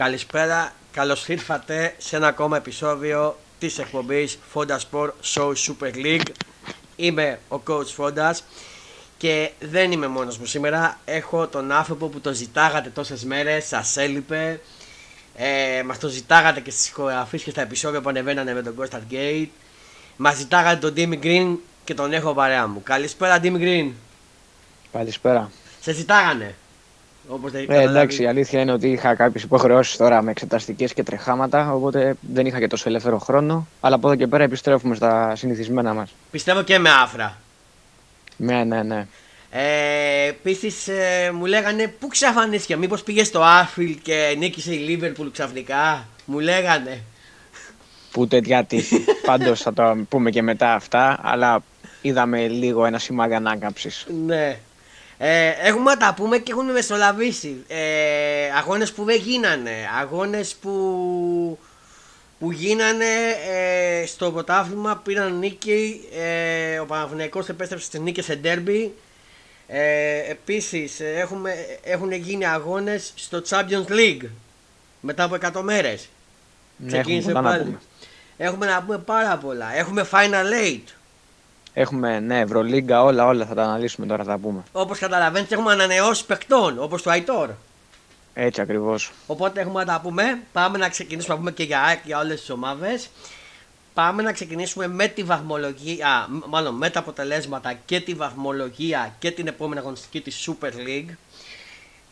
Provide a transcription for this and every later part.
Καλησπέρα, καλώς ήρθατε σε ένα ακόμα επεισόδιο της εκπομπής Fonda Sport Show Super League. Είμαι ο coach Fondas και δεν είμαι μόνος μου σήμερα. Έχω τον άνθρωπο που το ζητάγατε τόσες μέρες, σας έλειπε. Ε, μας το ζητάγατε και στις ηχογραφίες και στα επεισόδια που ανεβαίνανε με τον Constant Gate. Μας ζητάγατε τον Dimmy Green και τον έχω παρέα μου. Καλησπέρα Dimmy Green. Καλησπέρα. Σε ζητάγανε. Όπως δεν Ε, εντάξει, η αλήθεια είναι ότι είχα κάποιες υποχρεώσεις τώρα με εξεταστικές και τρεχάματα, οπότε δεν είχα και τόσο ελεύθερο χρόνο. Αλλά από εδώ και πέρα επιστρέφουμε στα συνηθισμένα μας. Πιστεύω και με άφρα. Ναι, ναι, ναι. Ε, Επίσης ε, μου λέγανε πού ξαφανίστηκε, μήπως πήγες στο Άρφιλ και νίκησε η Λίβερπουλ ξαφνικά; Μου λέγανε. Που τέτοια τύχη. Πάντως θα το πούμε και μετά αυτά, αλλά είδαμε λίγο ένα σημάδι ανάκαμψης. Ναι. Ε, έχουμε να τα πούμε και έχουν μεσολαβήσει. Ε, αγώνες που δεν γίνανε. Αγώνες που, που γίνανε ε, στο πρωτάθλημα πήραν νίκη. Ε, ο Παναθηναϊκός επέστρεψε στις νίκες σε ντέρμπι. Ε, επίσης έχουμε, έχουν γίνει αγώνες στο Champions League μετά από 100 μέρες. Ναι, Ξεκίνησε έχουμε πολλά να πάλι. πούμε. Έχουμε να πούμε πάρα πολλά. Έχουμε Final Eight. Έχουμε, ναι, Ευρωλίγκα, όλα, όλα θα τα αναλύσουμε τώρα, θα τα πούμε. Όπως καταλαβαίνετε έχουμε ανανεώσει παικτών όπως το Αϊτόρ. Έτσι ακριβώς. Οπότε έχουμε να τα πούμε. Πάμε να ξεκινήσουμε να πούμε και για ΑΕΚ για όλες τις ομάδες. Πάμε να ξεκινήσουμε με τη βαθμολογία, α, μ- μάλλον με τα αποτελέσματα και τη βαθμολογία και την επόμενη αγωνιστική της Super League.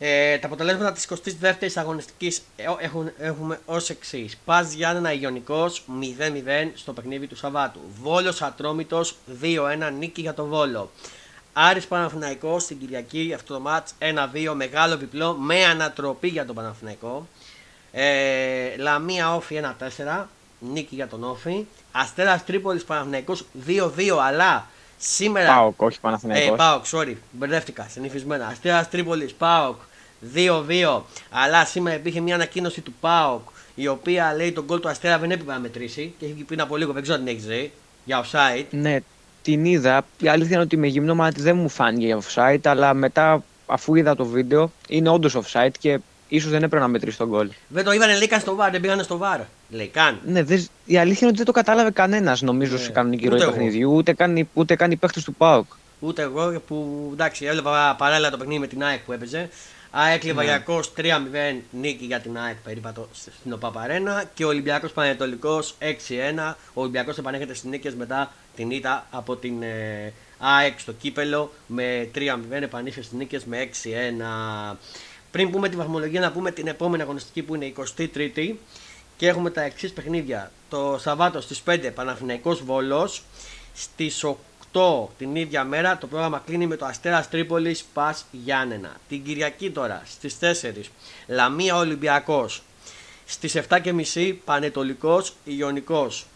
Ε, τα αποτελέσματα της 22ης αγωνιστικής ε, έχουν, έχουμε ως εξής. Πας Γιάννενα Ιωνικός 0-0 στο παιχνίδι του Σαββάτου. Βόλος Ατρόμητος 2-1 νίκη για το Βόλο. Άρης Παναθηναϊκός στην Κυριακή αυτό το μάτς 1-2 μεγάλο διπλό με ανατροπή για τον Παναθηναϊκό. Ε, Λαμία Όφη 1-4 νίκη για τον Όφη. Αστέρας Τρίπολης Παναθηναϊκός 2-2 αλλά σήμερα Πάοκ, όχι ε, Παναθηναϊκός. Πάοκ, sorry, μπερδεύτηκα, συνηθισμένα. Αστέρας Τρίπολης, Πάοκ 2-2. Αλλά σήμερα υπήρχε μια ανακοίνωση του Πάοκ η οποία λέει τον γκολ του Αστέρα δεν έπρεπε να μετρήσει και έχει βγει πριν από λίγο, δεν ξέρω αν την έχεις δει. Για offside. Ναι, την είδα. Η αλήθεια είναι ότι με γυμνό μάτι δεν μου φάνηκε offside, αλλά μετά αφού είδα το βίντεο είναι όντως offside και ίσως δεν έπρεπε να μετρήσει τον γκολ. Δεν το είδανε λέει καν στο βάρ, δεν πήγανε στο βάρ. Λέει καν. Ναι, δεν- η αλήθεια είναι ότι δεν το κατάλαβε κανένας νομίζω Ναι, σε κανονική ούτε ροή εγώ. παιχνιδιού, ούτε καν, οι- ούτε καν οι παίχτε του ΠΑΟΚ. Ούτε εγώ που εντάξει, έβλεπα παράλληλα το παιχνίδι με την ΑΕΚ που έπαιζε. ΑΕΚ Λιβαγιακό 3-0 νίκη για την ΑΕΚ περίπατο στην ΟΠΑΠΑΡΕΝΑ και ο Ολυμπιακός Πανετολικός 6-1. Ο Ολυμπιακός επανέρχεται στις νίκες μετά την ήττα από την ε, ΑΕΚ στο κύπελο με 3-0 επανήλθε στις νίκες με 6-1. Πριν πούμε τη βαθμολογία, να πούμε την επόμενη αγωνιστική που είναι η 23η και έχουμε τα εξής παιχνίδια. Το Σαββάτο στις 5 Παναθηναϊκός Βόλος, στις 8 την ίδια μέρα το πρόγραμμα κλείνει με το Αστέρας Τρίπολης Πας Γιάννενα. Την Κυριακή τώρα στις 4 Λαμία Ολυμπιακός. Στις 7.30 Πανετολικός Ιωνικός.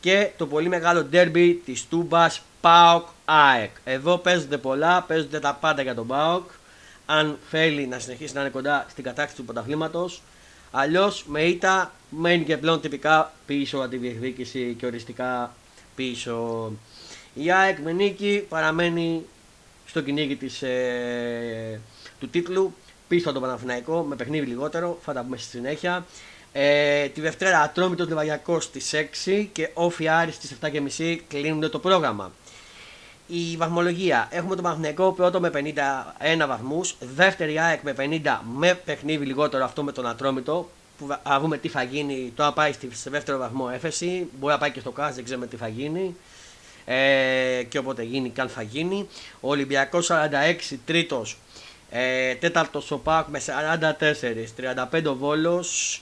Και το πολύ μεγάλο ντέρμπι της Τούμπας ΠΑΟΚ ΑΕΚ. Εδώ παίζονται πολλά, παίζονται τα πάντα για τον ΠΑΟΚ. Αν θέλει να συνεχίσει να είναι κοντά στην κατάκτηση του πρωταθλήματος. Αλλιώς με ήττα μένει και πλέον τυπικά πίσω από τη διεκδίκηση και οριστικά πίσω. Η ΑΕΚ με νίκη παραμένει στο κυνήγι της, ε, του τίτλου πίσω από τον Παναθηναϊκό με παιχνίδι λιγότερο, θα τα πούμε στη συνέχεια. Ε, τη Δευτέρα Ατρόμητος Λεβαγιακός στις 6 και Όφι Άρης στις 7.30 κλείνουν το πρόγραμμα. Η βαθμολογία. Έχουμε τον Παναθηναϊκό πρώτο με 51 βαθμούς. Δεύτερη ΑΕΚ με 50 με παιχνίδι λιγότερο αυτό με τον Ατρόμητο. Που θα- θα δούμε τι θα γίνει. Τώρα πάει στη- σε δεύτερο βαθμό έφεση. Μπορεί να πάει και στο ΚΑΣ, δεν ξέρουμε τι θα γίνει. Ε, και όποτε γίνει, και αν θα γίνει. Ο Ολυμπιακός 46 τρίτος. Ε, τέταρτος ο ΠΑΟΚ με 44. 35 ο Βόλος.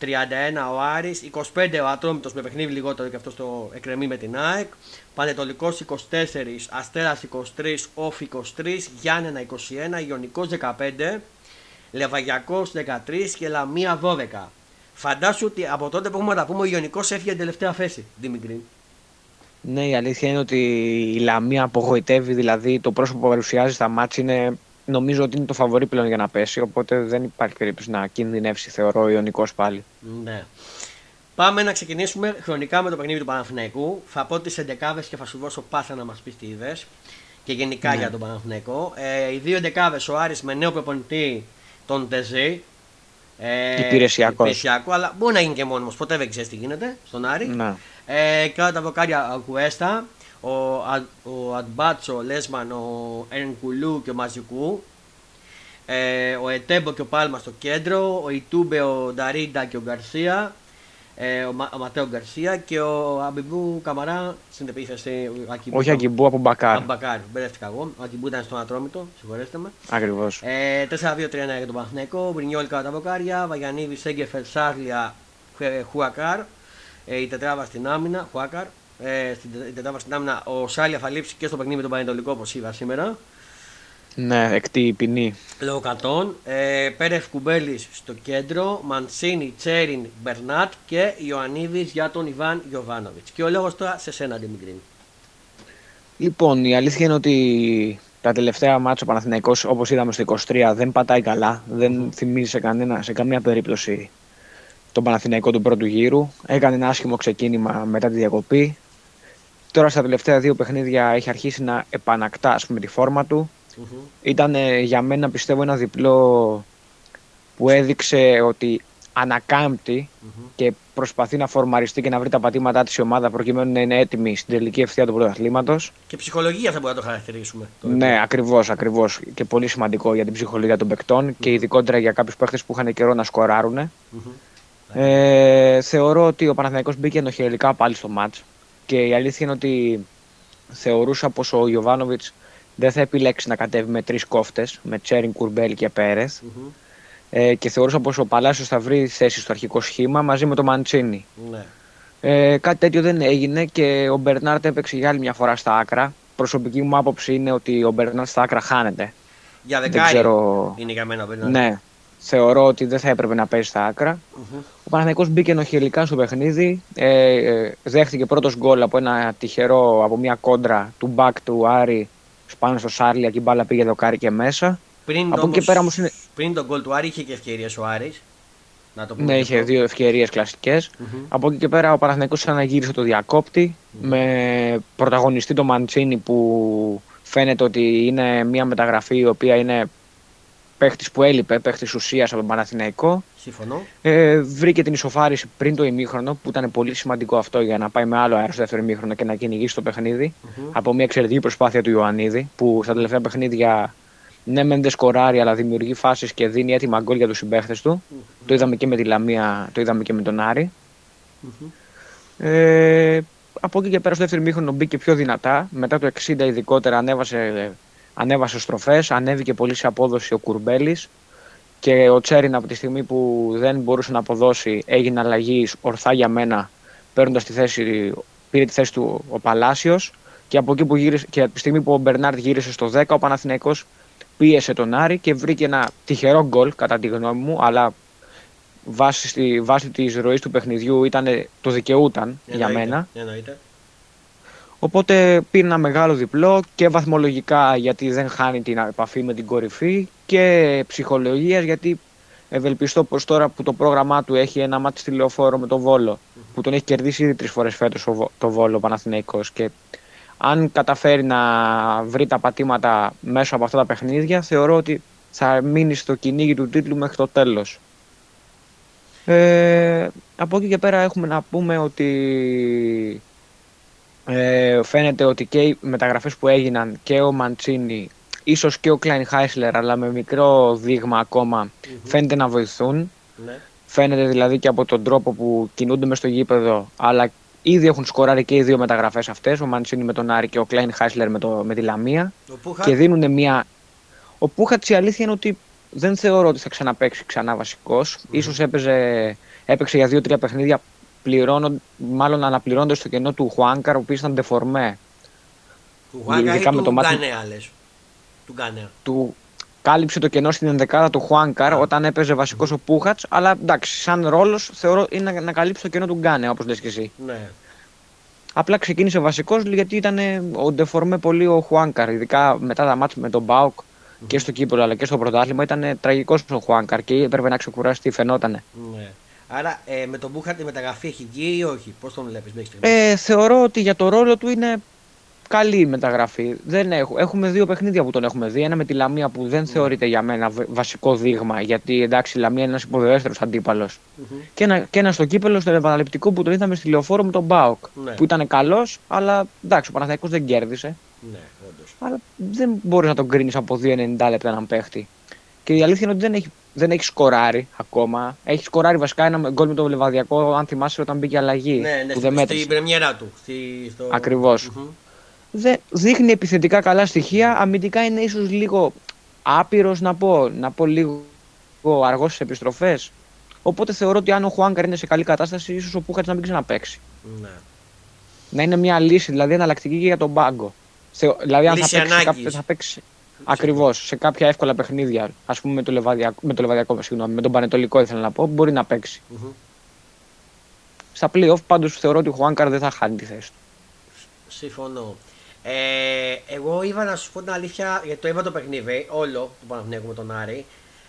31 ο Άρης, 25 ο Ατρόμητος με παιχνίδι λιγότερο και αυτός το εκκρεμεί με την ΑΕΚ. Πανετολικός 24, Αστέρας 23, Όφ 23, Γιάννενα 21, Ιωνικός 15, Λεβαγιακός 13 και Λαμία 12. Φαντάσου ότι από τότε που έχουμε να τα πούμε ο Ιωνικός έφυγε την τελευταία θέση, Δημητρή. Ναι, η αλήθεια είναι ότι η Λαμία απογοητεύει, δηλαδή το πρόσωπο που παρουσιάζει στα μάτια είναι νομίζω ότι είναι το φαβορή πλέον για να πέσει, οπότε δεν υπάρχει περίπτωση να κινδυνεύσει, θεωρώ, ο Ιωνικός πάλι. Ναι. Πάμε να ξεκινήσουμε χρονικά με το παιχνίδι του Παναθηναϊκού. Θα πω τις εντεκάδες και θα σου δώσω πάσα να μας πεις τι είδες. και γενικά Ναι. για τον Παναθηναϊκό. Ε, οι δύο δεκάβε, ο Άρης με νέο προπονητή, τον Τεζέ. Ε, Υπηρεσιακός. υπηρεσιακό, αλλά μπορεί να γίνει και μόνιμος. Ποτέ δεν ξέρεις τι γίνεται στον Άρη. Ναι. Ε, κάτω τα βοκάρια ο Κουέστα, ο, Α- ο Αντμπάτσο, ο Λέσμαν, ο Ενκουλού και ο Μαζικού. Ε, ο Ετέμπο και ο Πάλμα στο κέντρο, ο Ιτούμπε, ο Νταρίντα και ο Γκαρσία, ε, ο, Μα, ο Ματέο Γκαρσία και ο Αμπιμπού Καμαρά στην επίθεση. ο Ακιμπού Όχι Αγκιμπού από Μπακάρ. Αμπακάρ, μπερδεύτηκα εγώ. Ο Ακιμπού ήταν στον Ατρόμητο, συγχωρέστε με. Ακριβώς. Ε, 4-2-3-1 για τον Παναθηναϊκό. Μπρινιόλ κάτω τα βοκάρια. Βαγιανίδη, Σέγκεφελ, Σάρλια, Χε- Χουακάρ. Ε, η τετράβα στην άμυνα. Χουάκαρ. Ε, στην τε- η τετράβα στην άμυνα. Ο Σάρλια θα λείψει και στο παιχνίδι με τον Πανετολικό όπως είδα σήμερα. Ναι, εκτή η ποινή. Λόγω κατών. Ε, Πέρεφ Κουμπέλης στο κέντρο. Μανσίνη, Τσέριν, Μπερνάτ και Ιωαννίδης για τον Ιβάν Γιοβάνοβιτ. Και ο λόγος τώρα σε σένα, Δημητρή. Λοιπόν, η αλήθεια είναι ότι τα τελευταία μάτια ο Παναθηναϊκός, όπως είδαμε στο 23, δεν πατάει καλά. Δεν θυμίζει σε, κανένα, σε καμία περίπτωση τον Παναθηναϊκό του πρώτου γύρου. Έκανε ένα άσχημο ξεκίνημα μετά τη διακοπή. Τώρα στα τελευταία δύο παιχνίδια έχει αρχίσει να επανακτά ας πούμε, τη φόρμα του. Ήταν ε, για μένα πιστεύω ένα διπλό που έδειξε ότι ανακάμπτει και προσπαθεί να φορμαριστεί και να βρει τα πατήματά της η ομάδα προκειμένου να είναι έτοιμη στην τελική ευθεία του πρωταθλήματος. Και ψυχολογία θα μπορούμε να το χαρακτηρίσουμε. Το Ναι, ακριβώς, ακριβώς. Και πολύ σημαντικό για την ψυχολογία των παικτών και ειδικότερα για κάποιους παίχτε που είχαν καιρό να σκοράρουν. Μμμ. Ε, θεωρώ ότι ο Παναθηναϊκός μπήκε ενοχαιρετικά πάλι στο μάτς και η αλήθεια είναι ότι θεωρούσα πως ο Γιωβάνοβιτς δεν θα επιλέξεις να κατέβει με τρεις κόφτες, με Τσέριν, Κουρμπέλ και Πέρεθ Μμμ. ε, και θεωρούσα πως ο Παλάσιος θα βρει θέση στο αρχικό σχήμα μαζί με τον Μαντσίνη. Ναι. Ε, κάτι τέτοιο δεν έγινε και ο Μπερνάρτ έπαιξε για άλλη μια φορά στα άκρα. Προσωπική μου άποψη είναι ότι ο Μπερνάρτ στα άκρα χάνεται. Για Δεν δεκάρι ξέρω. είναι για μένα ο Μπερνάρ. Ναι, θεωρώ ότι δεν θα έπρεπε να παίζει στα άκρα. Μμμ. Ο Παναθηναϊκός μπήκε ενοχελικά στο παιχνίδι. Ε, ε, δέχτηκε πρώτος γκολ από ένα τυχερό, από μια κόντρα του μπακ του Άρη πάνω στο Σάρλια και η μπάλα πήγε δοκάρι και μέσα. Πριν, Από εκεί όμως, και πέρα όμως είναι- πριν τον γκολ του Άρη είχε και ευκαιρίες ο Άρης. Να το πούμε. Ναι, και είχε αυτό. δύο ευκαιρίες κλασικές. Μμμ. Από εκεί και πέρα ο Παναθηναϊκός αναγύρισε το διακόπτη με πρωταγωνιστή τον Μαντσίνη που φαίνεται ότι είναι μια μεταγραφή η οποία είναι παίχτης που έλειπε, παίχτης ουσίας από τον Παναθηναϊκό. Συμφωνώ. Ε, βρήκε την ισοφάριση πριν το ημίχρονο που ήταν πολύ σημαντικό αυτό για να πάει με άλλο αέρα στο δεύτερο ημίχρονο και να κυνηγήσει το παιχνίδι. Μμμ. Από μια εξαιρετική προσπάθεια του Ιωαννίδη που στα τελευταία παιχνίδια ναι, μεν δεν σκοράρει, αλλά δημιουργεί φάσεις και δίνει έτοιμα γκολ για τους συμπαίχτες του. Το είδαμε και με τη Λαμία, το είδαμε και με τον Άρη. Μμμ. Ε, από εκεί και πέρα στο δεύτερο ημίχρονο μπήκε πιο δυνατά. Μετά το 60 ειδικότερα ανέβασε, ανέβασε στροφές, ανέβηκε πολύ σε απόδοση ο Κουρμπέλης και ο Τσέριν από τη στιγμή που δεν μπορούσε να αποδώσει έγινε αλλαγή ορθά για μένα παίρνοντας τη θέση, πήρε τη θέση του ο Παλάσιος και από εκεί που γύρισε, και από τη στιγμή που ο Μπερνάρτ γύρισε στο 10 ο Παναθηναϊκός πίεσε τον Άρη και βρήκε ένα τυχερό γκολ κατά τη γνώμη μου αλλά βάσει, στη, βάσει της ροής του παιχνιδιού ήταν, το δικαιούταν για Εννοείται, μένα. Εννοείται. Οπότε πήρε ένα μεγάλο διπλό και βαθμολογικά γιατί δεν χάνει την επαφή με την κορυφή και ψυχολογίας γιατί ευελπιστώ πως τώρα που το πρόγραμμά του έχει ένα μάτι στη λεωφόρο με το Βόλο που τον έχει κερδίσει ήδη τρεις φορές φέτος ο Βο- το Βόλο ο Παναθηναϊκός και αν καταφέρει να βρει τα πατήματα μέσω από αυτά τα παιχνίδια θεωρώ ότι θα μείνει στο κυνήγι του τίτλου μέχρι το τέλος. Ε, από εκεί και πέρα έχουμε να πούμε ότι ε, φαίνεται ότι και οι μεταγραφές που έγιναν και ο Μαντσίνη ίσως και ο Κλάιν Χάισλερ αλλά με μικρό δείγμα ακόμα φαίνεται να βοηθούν. Ναι. Φαίνεται δηλαδή και από τον τρόπο που κινούνται μες στο γήπεδο αλλά ήδη έχουν σκοράρει και οι δύο μεταγραφές αυτές ο Μαντσίνη με τον Άρη και ο Κλάιν Χάισλερ με, το, με τη Λαμία Ο Πούχα. και δίνουν μια... Ο Πούχατς η αλήθεια είναι ότι δεν θεωρώ ότι θα ξαναπαίξει ξανά βασικός. Ίσως έπαιζε, έπαιξε για δύο-τρία παιχνίδια πληρώνον, μάλλον αναπληρώνοντας το κενό του Χουάνκαρ, ο οποίος ήταν ντεφορμέ. Του Γουάγκα ή ειδικά με του το μάτι- Γκανέα λες. Του Γκανέα. Του κάλυψε το κενό στην ενδεκάδα του Χουάνκαρ όταν έπαιζε βασικός ο Πούχατς, αλλά εντάξει, σαν ρόλος θεωρώ είναι να, να καλύψει το κενό του Γκάνε, όπως λες και εσύ. Ναι. Απλά ξεκίνησε βασικός γιατί ήταν ο ντεφορμέ πολύ ο Χουάνκαρ, ειδικά μετά τα μάτια με τον Μπάουκ και στο κύπελο αλλά και στο πρωτάθλημα ήταν τραγικός ο Χουάνκαρ και έπρεπε να ξεκουραστεί, φαινότανε. ναι. Άρα ε, με τον Μπούχα τη μεταγραφή έχει βγει ή όχι; Πώς τον βλέπεις μέχρι στιγμής; Ε, θεωρώ ότι για το ρόλο του είναι καλή μεταγραφή. Δεν έχω, έχουμε δύο παιχνίδια που τον έχουμε δει. Ένα με τη Λαμία που δεν θεωρείται για μένα β- βασικό δείγμα, γιατί εντάξει η Λαμία είναι ένας υποδεέστερος αντίπαλος. Και, ένα, και ένας στο κύπελο, στο επαναληπτικό που τον είδαμε στη λεωφόρο με τον Μπάουκ. Ναι. Που ήταν καλός, αλλά εντάξει, ο Παναθηναϊκός δεν κέρδισε. Ναι, όντως. Αλλά δεν μπορείς να τον κρίνεις από 2,90 λεπτά έναν παίχτη. Και η αλήθεια είναι ότι δεν έχει, δεν έχει σκοράρει ακόμα. Έχει σκοράρει βασικά ένα γκολ με το Λεβαδιακό, αν θυμάσαι, όταν μπήκε αλλαγή. Ναι, ναι, που στη- δεν μέτρησε. στην πρεμιέρα του. Στη, στο... Ακριβώς. Μμμ. Δεν, δείχνει επιθετικά καλά στοιχεία. Αμυντικά είναι ίσως λίγο άπειρος να πω. Να πω λίγο αργός στις επιστροφές. Οπότε θεωρώ ότι αν ο Χουάνκαρ είναι σε καλή κατάσταση, ίσως ο Πούχατς να μην ξαναπέξει. Ναι. Να είναι μια λύση, δηλαδή εναλλακτική και για τον πάγκο. Θε- δηλαδή, αν θα Λύση παίξει, σε ανάγκης. κάποια, θα παίξει ακριβώς σε κάποια εύκολα παιχνίδια, ας πούμε με το Λεβαδιακό, με, το Λεβαδιακό συγγνώμη, με τον Πανετολικό ήθελα να πω, μπορεί να παίξει. Μμμ. Στα playoff πάντως θεωρώ ότι ο Χουάνκαρ δεν θα χάνει τη θέση του. Συμφωνώ. Ε, εγώ είδα να σου πω την αλήθεια, γιατί το είδα το παιχνίδι, όλο του Παναθηναϊκού με τον Άρη.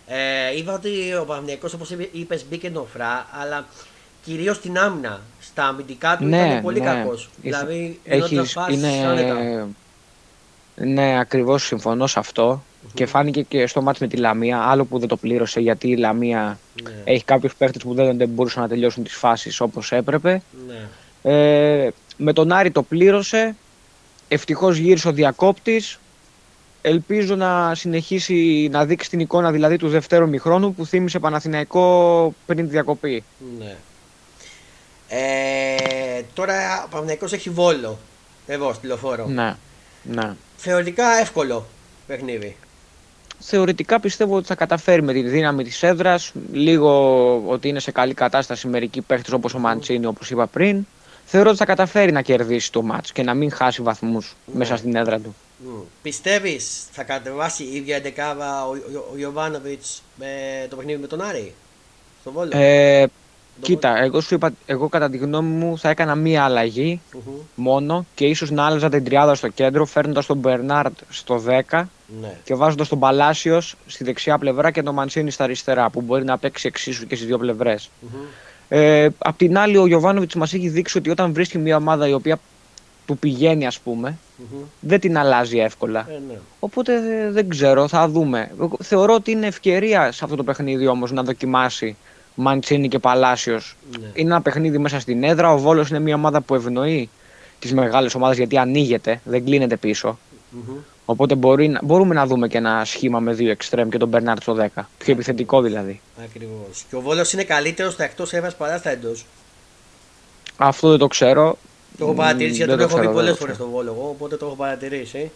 Ε, είδα ότι ο Παναθηναϊκός όπως είπε μπήκε νοφρά, αλλά κυρίως στην άμυνα. Στα αμυντικά του ήταν πολύ κακός. Δηλαδή γινόταν Έχεις, φάσεις είναι, άνετα. Ναι, ακριβώς συμφωνώ σε αυτό. Και φάνηκε και στο μάτς με τη Λαμία, άλλο που δεν το πλήρωσε γιατί η Λαμία Ναι, έχει κάποιους παίχτες που δεν, δεν μπορούσαν να τελειώσουν τις φάσεις όπως έπρεπε. ναι. Ε, με τον Άρη το πλήρωσε. Ευτυχώς γύρισε ο διακόπτης. Ελπίζω να συνεχίσει να δείξει την εικόνα δηλαδή του δευτέρου μηχρόνου που θύμισε Παναθηναϊκό πριν τη διακοπή. ναι. Ε, τώρα ο Παναθηναϊκός έχει βόλο. Εγώ στη λεωφόρο. Ναι, ναι. Θεωρητικά εύκολο παιχνίδι. Θεωρητικά πιστεύω ότι θα καταφέρει με τη δύναμη της έδρας, λίγο ότι είναι σε καλή κατάσταση μερικοί παίχτες όπως ο Μαντσίνη όπως είπα πριν. Θεωρώ ότι θα καταφέρει να κερδίσει το μάτς και να μην χάσει βαθμούς μέσα στην έδρα του. Mm. Πιστεύεις θα κατεβάσει η ίδια εντεκάδα ο, ο, ο Ιωβάνοβιτς με το παιχνίδι με τον Άρη στο Βόλο; Ε, Το κοίτα, εγώ σου είπα, εγώ κατά τη γνώμη μου θα έκανα μία αλλαγή Μμμ. μόνο και ίσως να άλλαζα την τριάδα στο κέντρο φέρνοντας τον Μπερνάρτ στο 10 Ναι. και βάζοντας τον Παλάσιος στη δεξιά πλευρά και τον Μαντσίνη στα αριστερά που μπορεί να παίξει εξίσου και στις δύο πλευρές. Μμμ. Ε, απ' την άλλη, ο Γιωβάνοβιτς μας έχει δείξει ότι όταν βρίσκει μια ομάδα η οποία του πηγαίνει, ας πούμε, Μμμ. δεν την αλλάζει εύκολα. Ε, ναι. Οπότε ε, δεν ξέρω, θα δούμε. Εγώ θεωρώ ότι είναι ευκαιρία σε αυτό το παιχνίδι όμως να δοκιμάσει Μαντσίνη και Παλάσιος. Ναι. Είναι ένα παιχνίδι μέσα στην έδρα. Ο Βόλος είναι μια ομάδα που ευνοεί τις μεγάλες ομάδες γιατί ανοίγεται, δεν κλείνεται πίσω. Μμμ. Οπότε μπορεί, να- μπορούμε να δούμε και ένα σχήμα με δύο εξτρέμ και τον Μπερνάρτ στο 10. Πιο επιθετικό δηλαδή. Ακριβώς. Και ο Βόλος είναι καλύτερος στα εκτός έδρας παρά στα εντός. Αυτό δεν το ξέρω. Το έχω παρατηρήσει Μ, γιατί δεν τον έχω ξέρω, δει δεν πολλές το φορές ξέρω. στο Βόλο. Εγώ, οπότε το έχω παρατηρήσει.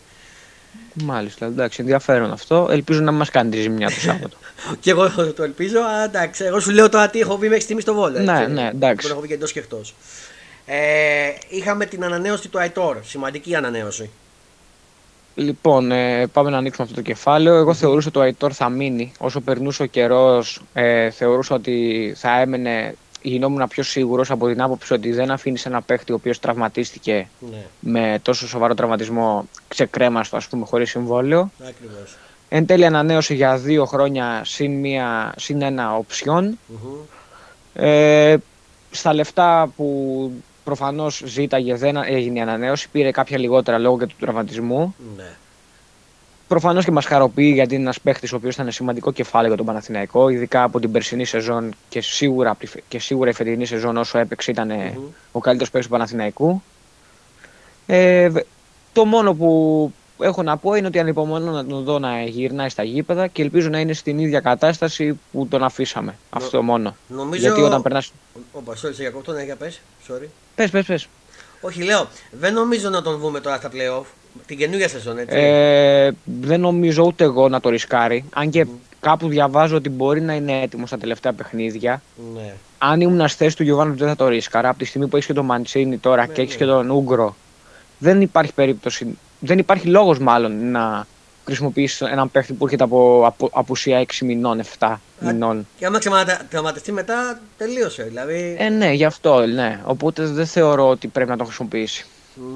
Μάλιστα, εντάξει, ενδιαφέρον αυτό. Ελπίζω να μας κάνει τη ζημιά το Σάββατο. και εγώ το ελπίζω, αλλά εντάξει. Εγώ σου λέω τώρα τι έχω βγει μέχρι στιγμή στο Βόλο. Ναι, έτσι. ναι, εντάξει. Τον έχω βγει και εντός και εκτός. Ε, είχαμε την ανανέωση του Αϊτόρ. Σημαντική ανανέωση. λοιπόν, ε, πάμε να ανοίξουμε αυτό το κεφάλαιο. Εγώ θεωρούσα ότι ο Αϊτόρ θα μείνει. Όσο περνούσε ο καιρός, ε, θεωρούσα ότι θα έμενε. Γινόμουν πιο σίγουρος από την άποψη ότι δεν αφήνεις ένα παίχτη ο οποίος τραυματίστηκε Ναι, με τόσο σοβαρό τραυματισμό ξεκρέμαστο, ας πούμε, χωρίς συμβόλαιο. ακριβώς. Εν τέλει, ανανέωσε για δύο χρόνια συν, μία, συν ένα οψιόν. Ε, στα λεφτά που προφανώς ζήταγε δεν έγινε η ανανέωση, πήρε κάποια λιγότερα λόγω και του τραυματισμού. Ναι. Προφανώς και μας χαροποιεί γιατί είναι ένας παίχτης ο οποίος ήταν σημαντικό κεφάλαιο για τον Παναθηναϊκό, ειδικά από την περσινή σεζόν και σίγουρα, από τη φε- και σίγουρα η φετινή σεζόν όσο έπαιξε ήταν ε, Μμμ. ο καλύτερος παίκτη του Παναθηναϊκού. Ε, βε- το μόνο που έχω να πω είναι ότι ανυπομονώ να τον δω να γυρνάει στα γήπεδα και ελπίζω να είναι στην ίδια κατάσταση που τον αφήσαμε. Αυτό μόνο. Νομίζω. Γιατί όταν περνά. Όπα, sorry, σε διακόπτω, ναι, για πες. Sorry. Πες, πες, πες. Όχι, λέω, δεν νομίζω να τον δούμε τώρα στα playoff. Την καινούργια σεζόν, έτσι. Ε, δεν νομίζω ούτε εγώ να το ρισκάρει. Αν και κάπου διαβάζω ότι μπορεί να είναι έτοιμος στα τελευταία παιχνίδια. Ναι. Αν ήμουν στη θέση του Γιωβάνου δεν θα το ρίσκαρα. Από τη στιγμή που έχεις και τον Μαντσίνη τώρα Ναι, και έχεις ναι. και τον Ούγκρο, δεν υπάρχει περίπτωση. Δεν υπάρχει λόγος μάλλον να χρησιμοποιήσεις έναν παίχτη που έρχεται από, από απουσία 6 μηνών, 7 μηνών. Και άμα ξεματα- τραυματιστεί μετά, τελείωσε. Δηλαδή. Ε, ναι, γι' αυτό, ναι. Οπότε δεν θεωρώ ότι πρέπει να τον χρησιμοποιήσει.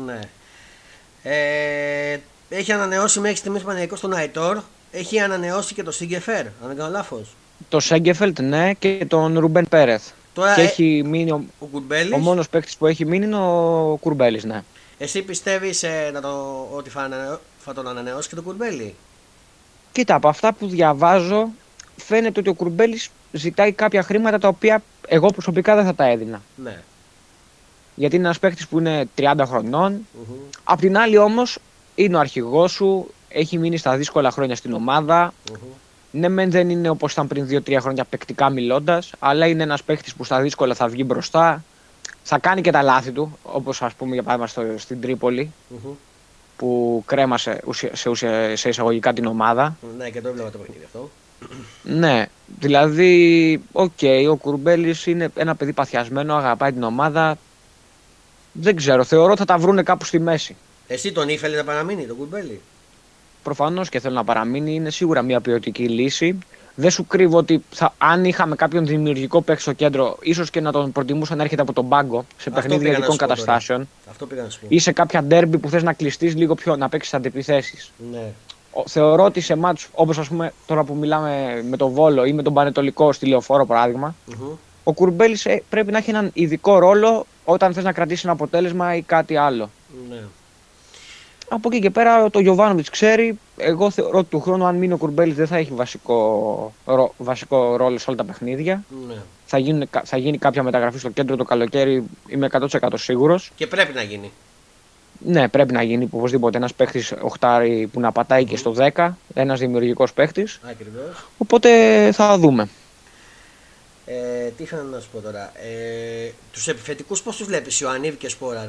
Ναι. Ε, έχει ανανεώσει μέχρι στιγμής Παναγικό τον Αϊτόρ. Έχει ανανεώσει και το Σίγκεφερ, αν δεν κάνω λάθος. Το Σέγκεφελτ, ναι, και τον Ρουμπέν Πέρεθ. Τώρα Και ε, έχει μείνει ο, ο Κουρμπέλης. ο μόνος παίκτης που έχει μείνει είναι ο Κουρμπέλης, ναι. Εσύ πιστεύεις ε, να το, ότι θα, ανανεώ- θα τον ανανεώσει και τον κουρμπέλι. Κοίτα, από αυτά που διαβάζω, φαίνεται ότι ο Κουρμπέλης ζητάει κάποια χρήματα τα οποία εγώ προσωπικά δεν θα τα έδινα. Ναι. Γιατί είναι ένας παίκτης που είναι 30 χρονών. Μμμ. Απ' την άλλη όμως είναι ο αρχηγός σου, έχει μείνει στα δύσκολα χρόνια στην ομάδα. Μμμ. Ναι, μεν δεν είναι όπως ήταν πριν 2-3 χρόνια παικτικά μιλώντας, αλλά είναι ένας παίκτης που στα δύσκολα θα βγει μπροστά. Θα κάνει και τα λάθη του, όπως ας πούμε για παράδειγμα στο, στην Τρίπολη, Μμμ. Που κρέμασε ουσια- σε, ουσια- σε εισαγωγικά την ομάδα. Ναι, και το έβλεπα το παιχνίδι αυτό. Ναι, δηλαδή, οκ, ο Κουρμπέλης είναι ένα παιδί παθιασμένο, αγαπάει την ομάδα. Δεν ξέρω, θεωρώ ότι θα τα βρούνε κάπου στη μέση. Εσύ τον ήθελε να παραμείνει, τον Κουρμπέλη. Προφανώς και θέλω να παραμείνει, είναι σίγουρα μια ποιοτική λύση. Δεν σου κρύβω ότι θα, αν είχαμε κάποιον δημιουργικό παίκτη στο κέντρο, ίσως και να τον προτιμούσα να έρχεται από τον πάγκο σε Αυτό παιχνίδια πήγα να ειδικών σου πω τώρα. καταστάσεων Αυτό πήγα να σου πω. ή σε κάποια ντέρμπι που θες να κλειστείς λίγο πιο να παίξεις αντιπιθέσεις. Ναι. Θεωρώ ότι σε μάτς όπως ας πούμε τώρα που μιλάμε με τον Βόλο ή με τον Πανετολικό στη Λεωφόρο παράδειγμα, Μμμ. ο Κουρμπέλης πρέπει να έχει έναν ειδικό ρόλο όταν θες να κρατήσει ένα αποτέλεσμα ή κάτι άλλο. Ναι. Από εκεί και πέρα το Γιωβάνοβιτς ξέρει. Εγώ θεωρώ ότι του χρόνου, αν μείνει ο Κουρμπέλης, δεν θα έχει βασικό, ρο- βασικό ρόλο σε όλα τα παιχνίδια. ναι. Θα, γίνουν, κα- θα γίνει κάποια μεταγραφή στο κέντρο το καλοκαίρι, είμαι 100% σίγουρος. Και πρέπει να γίνει. Ναι, πρέπει να γίνει οπωσδήποτε ένας παίχτης οχτάρι που να πατάει και στο 10, ένας δημιουργικός παίχτης. Ακριβώς. Οπότε θα δούμε. Ε, τι ήθελα να σου πω τώρα. Ε, τους επιθετικού πώς τους βλέπεις, Ιωαννίδη και Σπόραρ;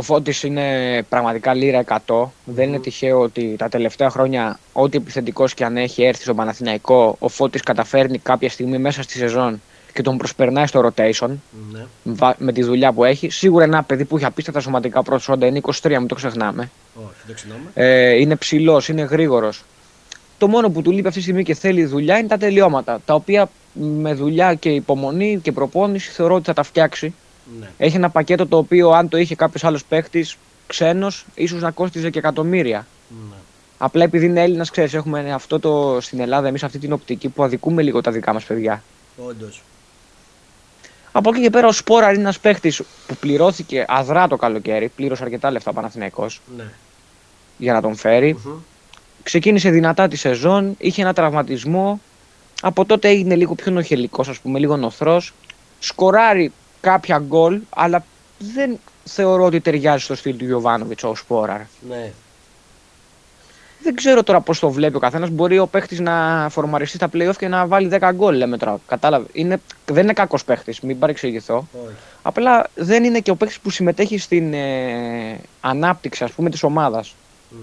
Ο Φώτης είναι πραγματικά λίρα 100. Δεν είναι τυχαίο ότι τα τελευταία χρόνια, ό,τι επιθετικός και αν έχει έρθει στο Παναθηναϊκό, ο Φώτης καταφέρνει κάποια στιγμή μέσα στη σεζόν και τον προσπερνάει στο rotation Ναι. βα- με τη δουλειά που έχει. Σίγουρα ένα παιδί που έχει απίστευτα σωματικά προσόντα, είναι 23, μην το ξεχνάμε. Όχι, δεν ξεχνάμε. Ε, είναι ψηλός, είναι γρήγορος. Το μόνο που του λείπει αυτή τη στιγμή και θέλει δουλειά είναι τα τελειώματα. Τα οποία με δουλειά και υπομονή και προπόνηση θεωρώ ότι θα τα φτιάξει. Ναι. Έχει ένα πακέτο το οποίο αν το είχε κάποιος άλλος παίχτη ξένος, ίσως να κόστιζε και εκατομμύρια. ναι. Απλά επειδή είναι Έλληνας, ξέρεις, έχουμε αυτό το στην Ελλάδα εμείς αυτή την οπτική που αδικούμε λίγο τα δικά μας παιδιά. Όντως. Από εκεί και πέρα ο Σπόρα είναι ένας παίχτη που πληρώθηκε αδρά το καλοκαίρι, πλήρωσε αρκετά λεφτά ο Παναθηναϊκός Ναι. για να τον φέρει. Μμμ. Ξεκίνησε δυνατά τη σεζόν, είχε ένα τραυματισμό. Από τότε έγινε λίγο πιο νοχελικός, ας πούμε, λίγο νοθρός. Σκοράρει κάποια γκολ, αλλά δεν θεωρώ ότι ταιριάζει στο στυλ του Γιωβάνοβιτς ο Σπόραρ. Ναι. Δεν ξέρω τώρα πώς το βλέπει ο καθένας. Μπορεί ο παίχτης να φορμαριστεί στα playoff και να βάλει 10 γκολ, λέμε τώρα. Κατάλαβε. Είναι, δεν είναι κακός παίχτης, μην παρεξηγηθώ. Όχι. Απλά δεν είναι και ο παίχτης που συμμετέχει στην ε, ανάπτυξη, ας πούμε, της ομάδας. Ναι.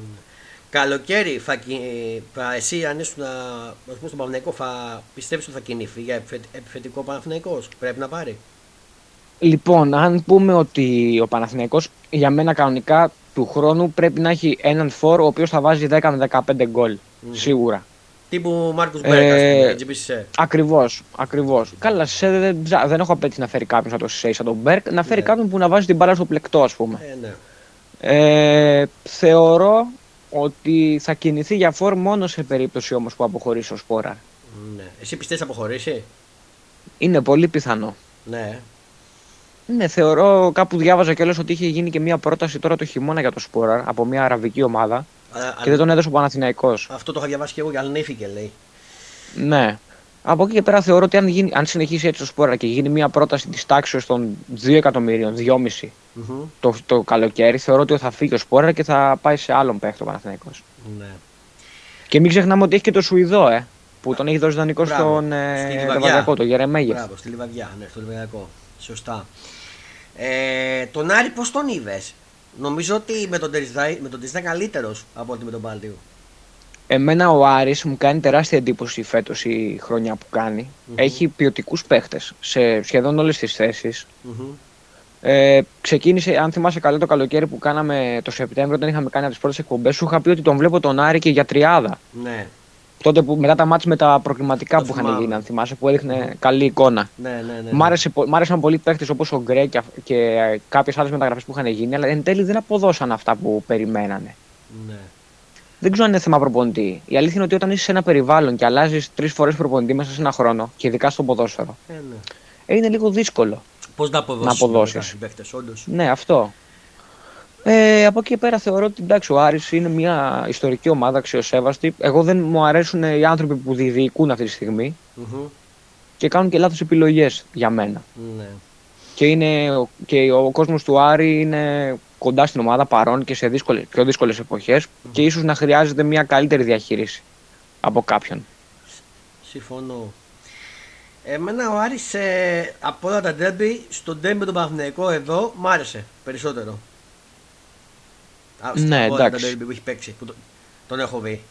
Καλοκαίρι, θα, κι- θα, εσύ αν ήσουν α, ας πούμε, στον Παναθηναϊκό, θα πιστεύεις ότι θα κινηθεί για επιφε- επιθετικό Παναθηναϊκός; Πρέπει να πάρει. Λοιπόν, αν πούμε ότι ο Παναθηναϊκός για μένα κανονικά του χρόνου πρέπει να έχει έναν φόρ ο οποίος θα βάζει 10 με 15 γκολ. Μμμ. Σίγουρα. Τύπου Μάρκους Ε, Μπεργκ, ας πούμε, GBC. Ακριβώς, ακριβώς. Καλά, σε, δεν, ψά- δεν έχω απαίτηση να φέρει κάποιον σαν το Σισέ, σαν τον Μπεργκ, να φέρει Ναι. κάποιον που να βάζει την μπάλα στο πλεκτό, ας πούμε. Ε, ναι. Ε, θεωρώ ότι θα κινηθεί για φορ μόνο σε περίπτωση όμως που αποχωρήσει ο Σπόραρ. ναι. Εσύ πιστεύεις θα αποχωρήσει; Είναι πολύ πιθανό. Ναι. Ναι, θεωρώ κάπου διάβαζα κιόλας ότι είχε γίνει και μια πρόταση τώρα το χειμώνα για το Σπόραρ από μια αραβική ομάδα Αλλά, και δεν τον έδωσε ο Παναθηναϊκός. Αυτό το είχα διαβάσει και εγώ για ανήθηκε λέει. Ναι. Από εκεί και πέρα θεωρώ ότι αν, γίνει, αν συνεχίσει έτσι το Σπόρα και γίνει μια πρόταση της τάξης των 2 εκατομμυρίων, 2,5 Μμμ. το, το καλοκαίρι, θεωρώ ότι θα φύγει ο Σπόρα και θα πάει σε άλλον παίχτη ο Παναθηναϊκός. Ναι. Και μην ξεχνάμε ότι έχει και το Σουηδό, ε, που τον έχει δώσει δανεικό Μπράβο. στον Στη ε, Λιβαδιά. Λεβαδιακό, το Γερεμέγεφ. Μπράβο, στη Λιβαδιά, ναι, στο Λιβαδιακό. Σωστά. Ε, τον Άρη πώς τον είδες; Νομίζω ότι με τον Τερζάη με τον Τερζάη καλύτερος από ότι με τον Πάλτιο. Εμένα ο Άρης μου κάνει τεράστια εντύπωση φέτος η χρονιά που κάνει. Μμμ. Έχει ποιοτικούς παίχτες σε σχεδόν όλες τις θέσεις. Μμμ. Ε, ξεκίνησε, αν θυμάσαι καλά, το καλοκαίρι που κάναμε το Σεπτέμβριο, όταν είχαμε κάνει από τις πρώτες εκπομπές, σου είχα πει ότι τον βλέπω τον Άρη και για τριάδα. Ναι, Τότε που, μετά τα μάτια με τα προκριματικά Το που είχαν θυμάμαι. γίνει, αν θυμάσαι, που έδειχνε καλή εικόνα. ναι, ναι. ναι. Μ' άρεσε πο- μ' άρεσαν πολλοί παίχτε όπως ο Γκρέ και, αυ- και κάποιες άλλες μεταγραφές που είχαν γίνει, αλλά εν τέλει δεν αποδώσαν αυτά που περιμένανε. ναι. Δεν ξέρω αν είναι θέμα προπονητή. Η αλήθεια είναι ότι όταν είσαι σε ένα περιβάλλον και αλλάζεις τρεις φορές προπονητή μέσα σε ένα χρόνο, και ειδικά στο ποδόσφαιρο, Ε, ναι. ε, είναι λίγο δύσκολο. Πώς να αποδώσεις. Να αποδώσεις. οι παίχτε, όντως. Ναι, αυτό. Ε, από εκεί και πέρα θεωρώ ότι εντάξει, ο Άρης είναι μια ιστορική ομάδα αξιοσέβαστη. Εγώ δεν μου αρέσουν οι άνθρωποι που διεκδικούν αυτή τη στιγμη Μμμ. και κάνουν και λάθος επιλογές για μένα. Ναι. Και, είναι, και ο κόσμος του Άρη είναι κοντά στην ομάδα παρόν και σε δύσκολες, πιο δύσκολες εποχές και ίσως να χρειάζεται μια καλύτερη διαχείριση από κάποιον. Συμφωνώ. Εμένα ο Άρης ε, από όλα τα ντέρμπι, στο ντέρμπι με τον Παναθηναϊκό εδώ, μ' άρεσε περισσότερο. Α, στο- Ναι, από όλα τα εντάξει. ντέρμπι που έχει παίξει, που το- τον έχω δει.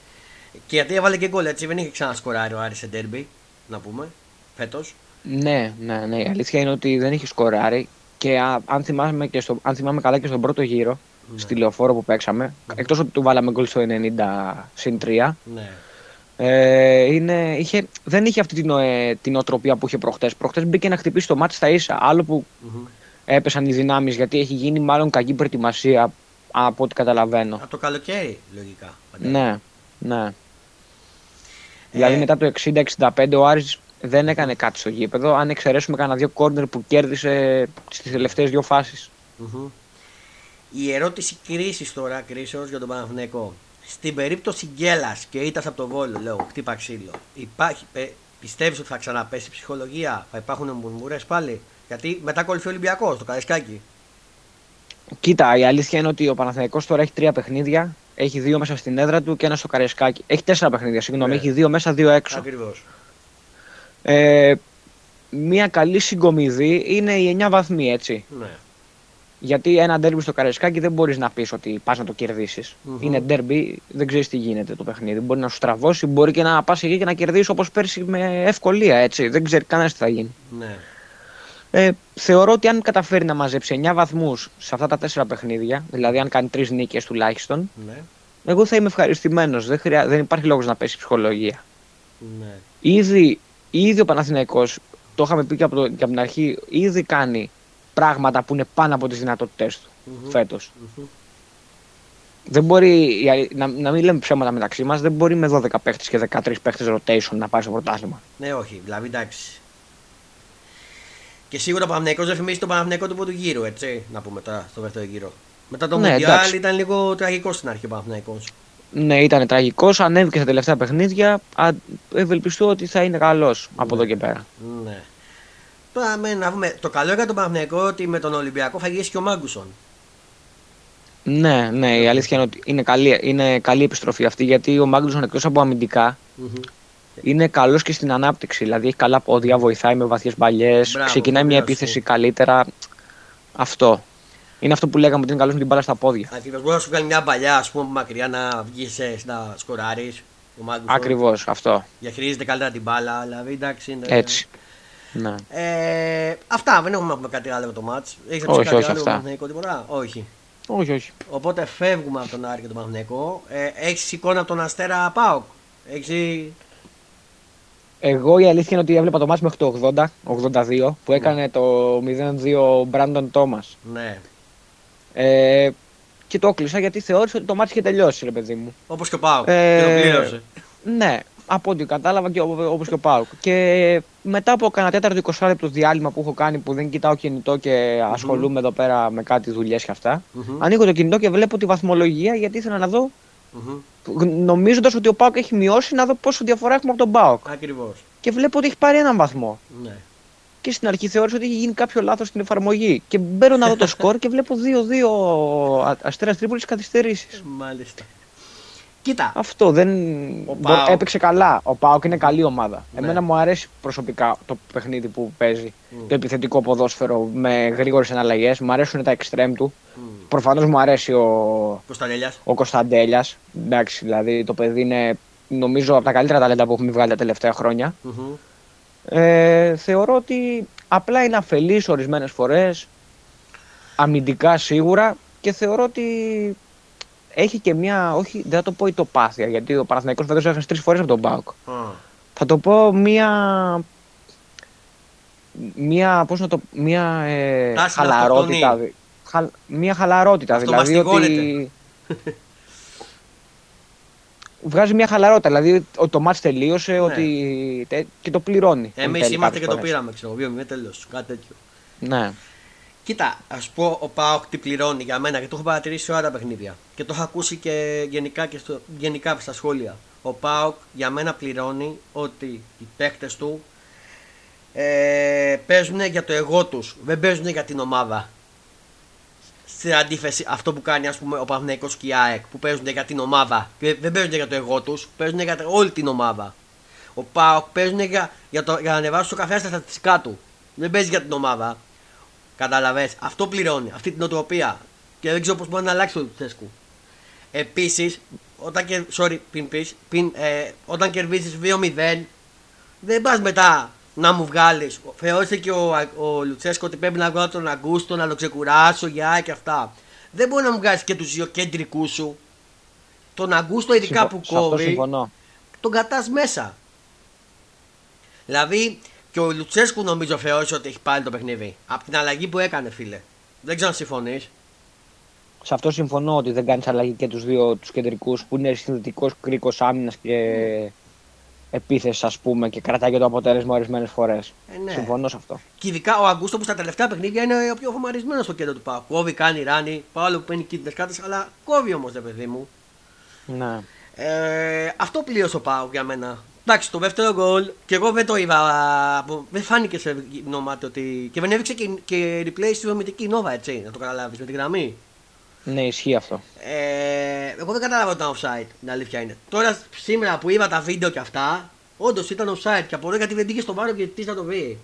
Και γιατί έβαλε και γκολ έτσι, δεν είχε ξανασκοράρει ο Άρης σε ντέρμπι, να πούμε, φέτος. Ναι, ναι, ναι. Η αλήθεια είναι ότι δεν έχει σκοράρει και α, αν, θυμάμαι και στο, αν θυμάμαι καλά και στον πρώτο γύρο, Ναι. στη λεωφόρο που παίξαμε, εκτός ότι του βάλαμε γκολ στο 90 συν 3, Ναι. ε, είναι, είχε, δεν είχε αυτή την, ε, την οτροπία που είχε προχτές. Προχτές μπήκε να χτυπήσει το μάτι στα ίσα. Άλλο που Μμμ. έπεσαν οι δυνάμεις γιατί έχει γίνει μάλλον κακή προετοιμασία από ό,τι καταλαβαίνω. Από το καλοκαίρι, λογικά. φαντάζομαι. Ναι, ναι. Δηλαδή Ε, μετά το 60-65 ο Άρης δεν έκανε κάτι στο γήπεδο. Αν εξαιρέσουμε κανένα δύο κόρνερ που κέρδισε στις τελευταίες δύο φάσεις. Μμμ. Η ερώτηση κρίσης τώρα, κρίσεω για τον Παναθηναϊκό. Στην περίπτωση γκέλας και ήττα από το βόλο, λέω, χτύπα ξύλο, υπάρχει, ε, πιστεύεις ότι θα ξαναπέσει η ψυχολογία, θα υπάρχουν μουρμουρέ πάλι; Γιατί μετά ακολουθεί ο Ολυμπιακός, το Καρεσκάκι. Κοίτα, η αλήθεια είναι ότι ο Παναθηναϊκός τώρα έχει τρία παιχνίδια. Έχει δύο μέσα στην έδρα του και ένα στο Καρεσκάκι. Έχει τέσσερα παιχνίδια, συγγνώμη. Ναι. Έχει δύο μέσα, δύο έξω. Ακριβώς. Ε, μια καλή συγκομιδή είναι οι 9 βαθμοί, έτσι. Ναι. Γιατί ένα ντέρμπι στο Καρεσκάκι δεν μπορείς να πεις ότι πας να το κερδίσεις. Μμμ. Είναι ντέρμπι, δεν ξέρεις τι γίνεται το παιχνίδι. Μπορεί να σου στραβώσει, μπορεί και να πας εκεί και να κερδίσεις όπως πέρσι με ευκολία. Έτσι. Δεν ξέρει κανένας τι θα γίνει. ναι. Ε, θεωρώ ότι αν καταφέρει να μαζέψει 9 βαθμούς σε αυτά τα τέσσερα παιχνίδια, δηλαδή αν κάνει τρεις νίκες τουλάχιστον, Ναι. εγώ θα είμαι ευχαριστημένος. Δεν, χρειά... δεν υπάρχει λόγος να πέσει η ψυχολογία. Ναι. Ήδη, ήδη ο Παναθηναϊκός, το είχαμε πει και από, το, και από την αρχή, ήδη κάνει πράγματα που είναι πάνω από τις δυνατότητές του Μμμ. φέτος. Μμμ. Δεν μπορεί, η αλη- να, να μην λέμε ψέματα μεταξύ μας, δεν μπορεί με 12 παίχτες και 13 παίχτες rotation να πάει στο πρωτάθλημα. Ναι, όχι, δηλαδή εντάξει. Και σίγουρα ο Παναθηναϊκός δεν θυμίζει τον Παναθηναϊκό του πρώτου γύρου, έτσι, να πούμε τώρα στο δεύτερο γύρο. Μετά το Ναι, Μουντιάλ εντάξει. ήταν λίγο τραγικός στην αρχή ο Παναθηναϊκός. Ναι, ήταν τραγικός, ανέβηκε στα τελευταία παιχνίδια. Α, ευελπιστώ ότι θα είναι καλός από εδώ και πέρα. Ναι. Τώρα με, να δούμε. Το καλό για τον Παναθηναϊκό ότι με τον Ολυμπιακό θα γυρίσει και ο Μάγκουσον. Ναι, ναι, η αλήθεια είναι ότι είναι καλή, είναι καλή επιστροφή αυτή γιατί ο Μάγκλουσον εκτός από αμυντικά είναι καλός και στην ανάπτυξη. Δηλαδή έχει καλά πόδια, βοηθάει με βαθιές παλιέ, Μπράβο, ξεκινάει μια φοβερός. επίθεση καλύτερα. Αυτό. Είναι αυτό που λέγαμε ότι είναι καλός με την μπάλα στα πόδια. Ακριβώ. Μπορεί να σου κάνει μια παλιά, ας πούμε, από μακριά να βγεις να σκοράρεις. Ο Μάγκουσον. Ακριβώς αυτό. Διαχειρίζεται καλύτερα την μπάλα. Δηλαδή εντάξει. Είναι... Έτσι. Ναι. Ε, αυτά. Δεν έχουμε να πούμε κάτι άλλο για το μάτς. Έχεις να Όχι, πει κάτι όχι, άλλο για αυτά. τον Παναθηναϊκό τίποτα; Όχι. Όχι, όχι. Οπότε φεύγουμε από τον Άρη και τον Παναθηναϊκό. Ε, έχεις εικόνα από τον Αστέρα Πάοκ; Έχεις. Εγώ η αλήθεια είναι ότι έβλεπα το μάτς μέχρι το 80, 82 που έκανε το 0-2 ο Μπράντον Τόμας. Ναι. Ε, και το έκλεισα γιατί θεώρησα ότι το μάτς είχε τελειώσει, ρε παιδί μου. Όπως και ο Πάοκ. Ε, Και το πλήρωσε. Ναι, από ό,τι κατάλαβα και όπως και ο Πάουκ. Και μετά από κανένα τέταρτο 20 λεπτό διάλειμμα που έχω κάνει που δεν κοιτάω κινητό και ασχολούμαι εδώ πέρα με κάτι δουλειές και αυτά, Μμμ. ανοίγω το κινητό και βλέπω τη βαθμολογία γιατί ήθελα να δω, Μμμ. νομίζοντας ότι ο Πάουκ έχει μειώσει, να δω πόσο διαφορά έχουμε από τον Πάουκ. Ακριβώς. Και βλέπω ότι έχει πάρει έναν βαθμό. Ναι. Και στην αρχή θεώρησα ότι έχει γίνει κάποιο λάθος στην εφαρμογή. Και μπαίνω να δω το σκορ και βλέπω 2-2 αστέρας Τρίπολης καθυστερήσεις. Μάλιστα. Κοίτα. Αυτό δεν. Ο μπο- ΠΑΟΚ. Έπαιξε καλά. Ο Πάοκ είναι καλή ομάδα. Ναι. Εμένα μου αρέσει προσωπικά το παιχνίδι που παίζει. Μμ. Το επιθετικό ποδόσφαιρο με γρήγορες εναλλαγές. Μου αρέσουν τα εξτρέμ του. Μμ. Προφανώς μου αρέσει ο, Κωνσταντέλιας. ο Κωνσταντέλιας. Εντάξει, δηλαδή το παιδί είναι νομίζω από τα καλύτερα ταλέντα που έχουμε βγάλει τα τελευταία χρόνια. Μμμ. Ε, θεωρώ ότι απλά είναι αφελής ορισμένες φορές. Αμυντικά σίγουρα. Και θεωρώ ότι έχει και μια. Όχι, δεν θα το πω ητοπάθεια, γιατί ο Παναθηναϊκός φέτος έχασε τρεις φορές από τον Πάοκ. Α. Θα το πω μια. Μια, πώς να το, μια ε, Τάση να χαλαρότητα. Αυτοκτονεί. δη- χα- μια χαλαρότητα, Αυτό δηλαδή ότι. μαστιγώνεται. Βγάζει μια χαλαρότητα, δηλαδή ότι το μάτς τελείωσε Ναι. ότι, τε- και το πληρώνει. εν Εμείς τέλει είμαστε κάποιες και το φορές. πήραμε, ξέρω εγώ. Δύο τέλο. Κάτι τέτοιο. Ναι. Κοίτα, ας πω ο Πάοκ τι πληρώνει για μένα και το έχω παρατηρήσει σε όλα τα παιχνίδια. Και το έχω ακούσει και γενικά, και στο, γενικά στα σχόλια. Ο Πάοκ για μένα πληρώνει ότι οι παίκτες του ε, παίζουν για το εγώ τους. Δεν παίζουν για την ομάδα. Στην αντίθεση, αυτό που κάνει ας πούμε, ο Παναγενικό και η ΑΕΚ που παίζουν για την ομάδα. Και δεν παίζουν για το εγώ τους, παίζουν για όλη την ομάδα. Ο Πάοκ παίζουν για, για, το, για να ανεβάσει το καφέ στα στατιστικά του. Δεν παίζει για την ομάδα. Κατάλαβε. Αυτό πληρώνει. Αυτή την οτροπία. Και δεν ξέρω πώς μπορεί να αλλάξει το Λουτσέσκου. Επίσης, όταν, και, sorry, πιν, πιν, ε, όταν κερδίζεις 2-0, δεν πας μετά να μου βγάλεις. Θεώρησε και ο, ο Λουτσέσκο ότι πρέπει να βγάλω τον Αγκούστο, να το ξεκουράσω, για και αυτά. Δεν μπορεί να μου βγάλεις και τους δύο κεντρικούς σου. Τον Αγκούστο, ειδικά Συμφω... που κόβει, τον κατά μέσα. Δηλαδή, και ο Λουτσέσκου νομίζω θεώρησε ότι έχει πάλι το παιχνίδι. Από την αλλαγή που έκανε, φίλε. Δεν ξέρω αν συμφωνείς. Σε αυτό συμφωνώ ότι δεν κάνεις αλλαγή και τους δύο τους κεντρικούς που είναι συνδετικό κρίκος άμυνας και mm. Επίθεση, ας πούμε, και κρατάει και το αποτέλεσμα ορισμένες φορές. Ε, ναι. Συμφωνώ σε αυτό. Και ειδικά ο Αγκούστο που στα τελευταία παιχνίδια είναι ο πιο φωμαρισμένο στο κέντρο του Πάου. Κόβει, κάνει ράνι, παρόλο που παίρνει κίτρινες κάρτες, αλλά κόβει όμως, ρε παιδί μου. Ναι. Ε, αυτό πλήρωσε ο Πάου για μένα. Εντάξει, το δεύτερο γκολ και εγώ δεν το είδα. Δεν φάνηκε σε νόματι ότι. και δεν έδειξε και, και replay στη δομητική Νόβα, έτσι, να το καταλάβεις με τη γραμμή. Ναι, ισχύει αυτό. Ε, εγώ δεν κατάλαβα ότι ήταν offside, την αλήθεια είναι. Τώρα σήμερα που είδα τα βίντεο και αυτά, όντως ήταν offside και απορώ γιατί δεν πήγε στο βάρο και τι να το βρει.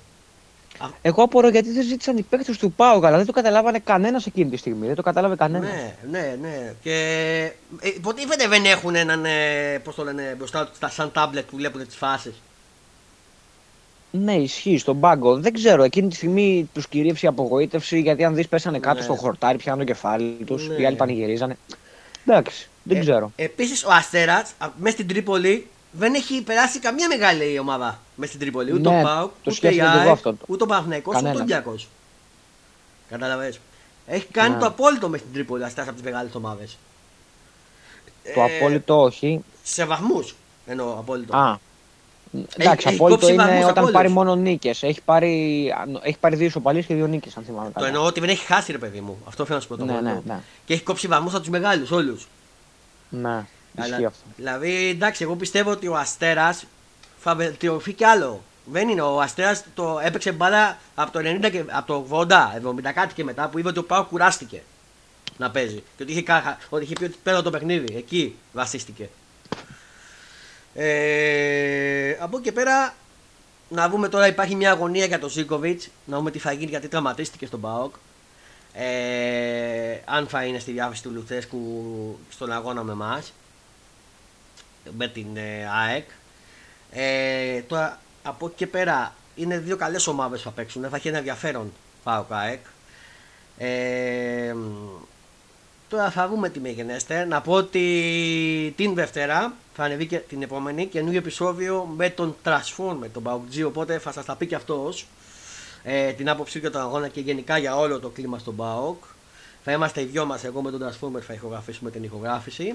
Εγώ απορώ γιατί δεν ζήτησαν οι παίκτες του Πάου, αλλά δεν το καταλάβανε κανένας εκείνη τη στιγμή. Δεν το κατάλαβε κανένας. Ναι, ναι, ναι. Και ε, υποτίθεται δεν έχουν έναν. Ε, Πώς το λένε μπροστά του, σαν τάμπλετ που βλέπουν τις φάσεις. Ναι, ισχύει στον πάγκο. Δεν ξέρω, εκείνη τη στιγμή τους κυρίευσε η απογοήτευση γιατί αν δεις πέσανε κάτω ναι. στο χορτάρι, πιάνουν το κεφάλι τους, ναι. οι άλλοι πανηγυρίζανε. Εντάξει, δεν ε, ξέρω. Επίσης ο Αστέρας μέσα στην Τρίπολη δεν έχει περάσει καμία μεγάλη ομάδα μέσα στην Τρίπολη. Ούτε ναι, ο Πάουκ, ούτε η ΑΕΚ, ούτε ο Παναθηναϊκός, ούτε ο Ολυμπιακός. Κατάλαβε. Έχει κάνει ναι. το απόλυτο μέσα στην Τρίπολη αστέρας από τις μεγάλες ομάδες. Το ε, απόλυτο όχι. Σε βαθμούς εννοώ απόλυτο. Α. Εντάξει, έχει, απόλυτο έχει είναι όταν πάρει μόνο νίκες. Έχει πάρει, έχει πάρει δύο ισοπαλίες και δύο νίκες, αν θυμάμαι καλά. Το εννοώ ότι δεν έχει χάσει, ρε παιδί μου. Αυτό θέλω να σου πω. Το ναι, ναι, ναι. Και έχει κόψει βαθμού από τους μεγάλους όλους. Ναι. Ισχύει αυτό. Δηλαδή, εντάξει, εγώ πιστεύω ότι ο Αστέρας θα βελτιωθεί κι άλλο. Δεν είναι. Ο Αστέρας το έπαιξε μπάλα από το 90 και από το 80, 70 κάτι και μετά που είπε ότι ο Πάο κουράστηκε να παίζει. Και ότι είχε, ότι είχε πει ότι παίρνω το παιχνίδι. Εκεί βασίστηκε. Ε, από εκεί και πέρα να δούμε τώρα υπάρχει μια αγωνία για τον Ζήκοβιτς. Να δούμε τι θα γίνει γιατί τραυματίστηκε στον Πάοκ. Ε, αν θα είναι στη διάθεση του Λουθέσκου στον αγώνα με εμάς με την ε, ΑΕΚ. Ε, τώρα από εκεί και πέρα είναι δύο καλές ομάδες που θα παίξουν. Θα έχει ένα ενδιαφέρον πάω ΑΕΚ. Ε, τώρα θα δούμε τι με γενέστε. Να πω ότι την Δευτέρα θα ανεβεί και την επόμενη καινούργιο επεισόδιο με τον Transform, με τον Pauk Οπότε θα σας τα πει και αυτός ε, την άποψή για τον αγώνα και γενικά για όλο το κλίμα στον Pauk. Θα είμαστε οι δυο μας, εγώ με τον Transformer θα ηχογραφήσουμε την ηχογράφηση.